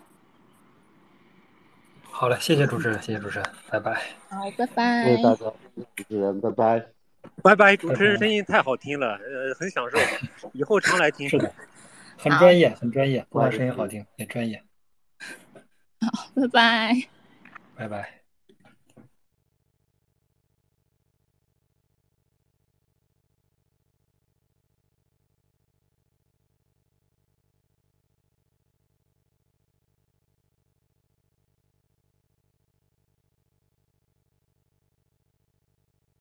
好嘞，谢谢主持人，谢谢主持人，拜拜。好，拜拜。谢谢大家，主持人，拜拜。拜拜，主持人声音太好听了，呃，很享受，以后常来听。是的。很专业，很专业，不光声音好听，也专业。好，拜拜。拜拜。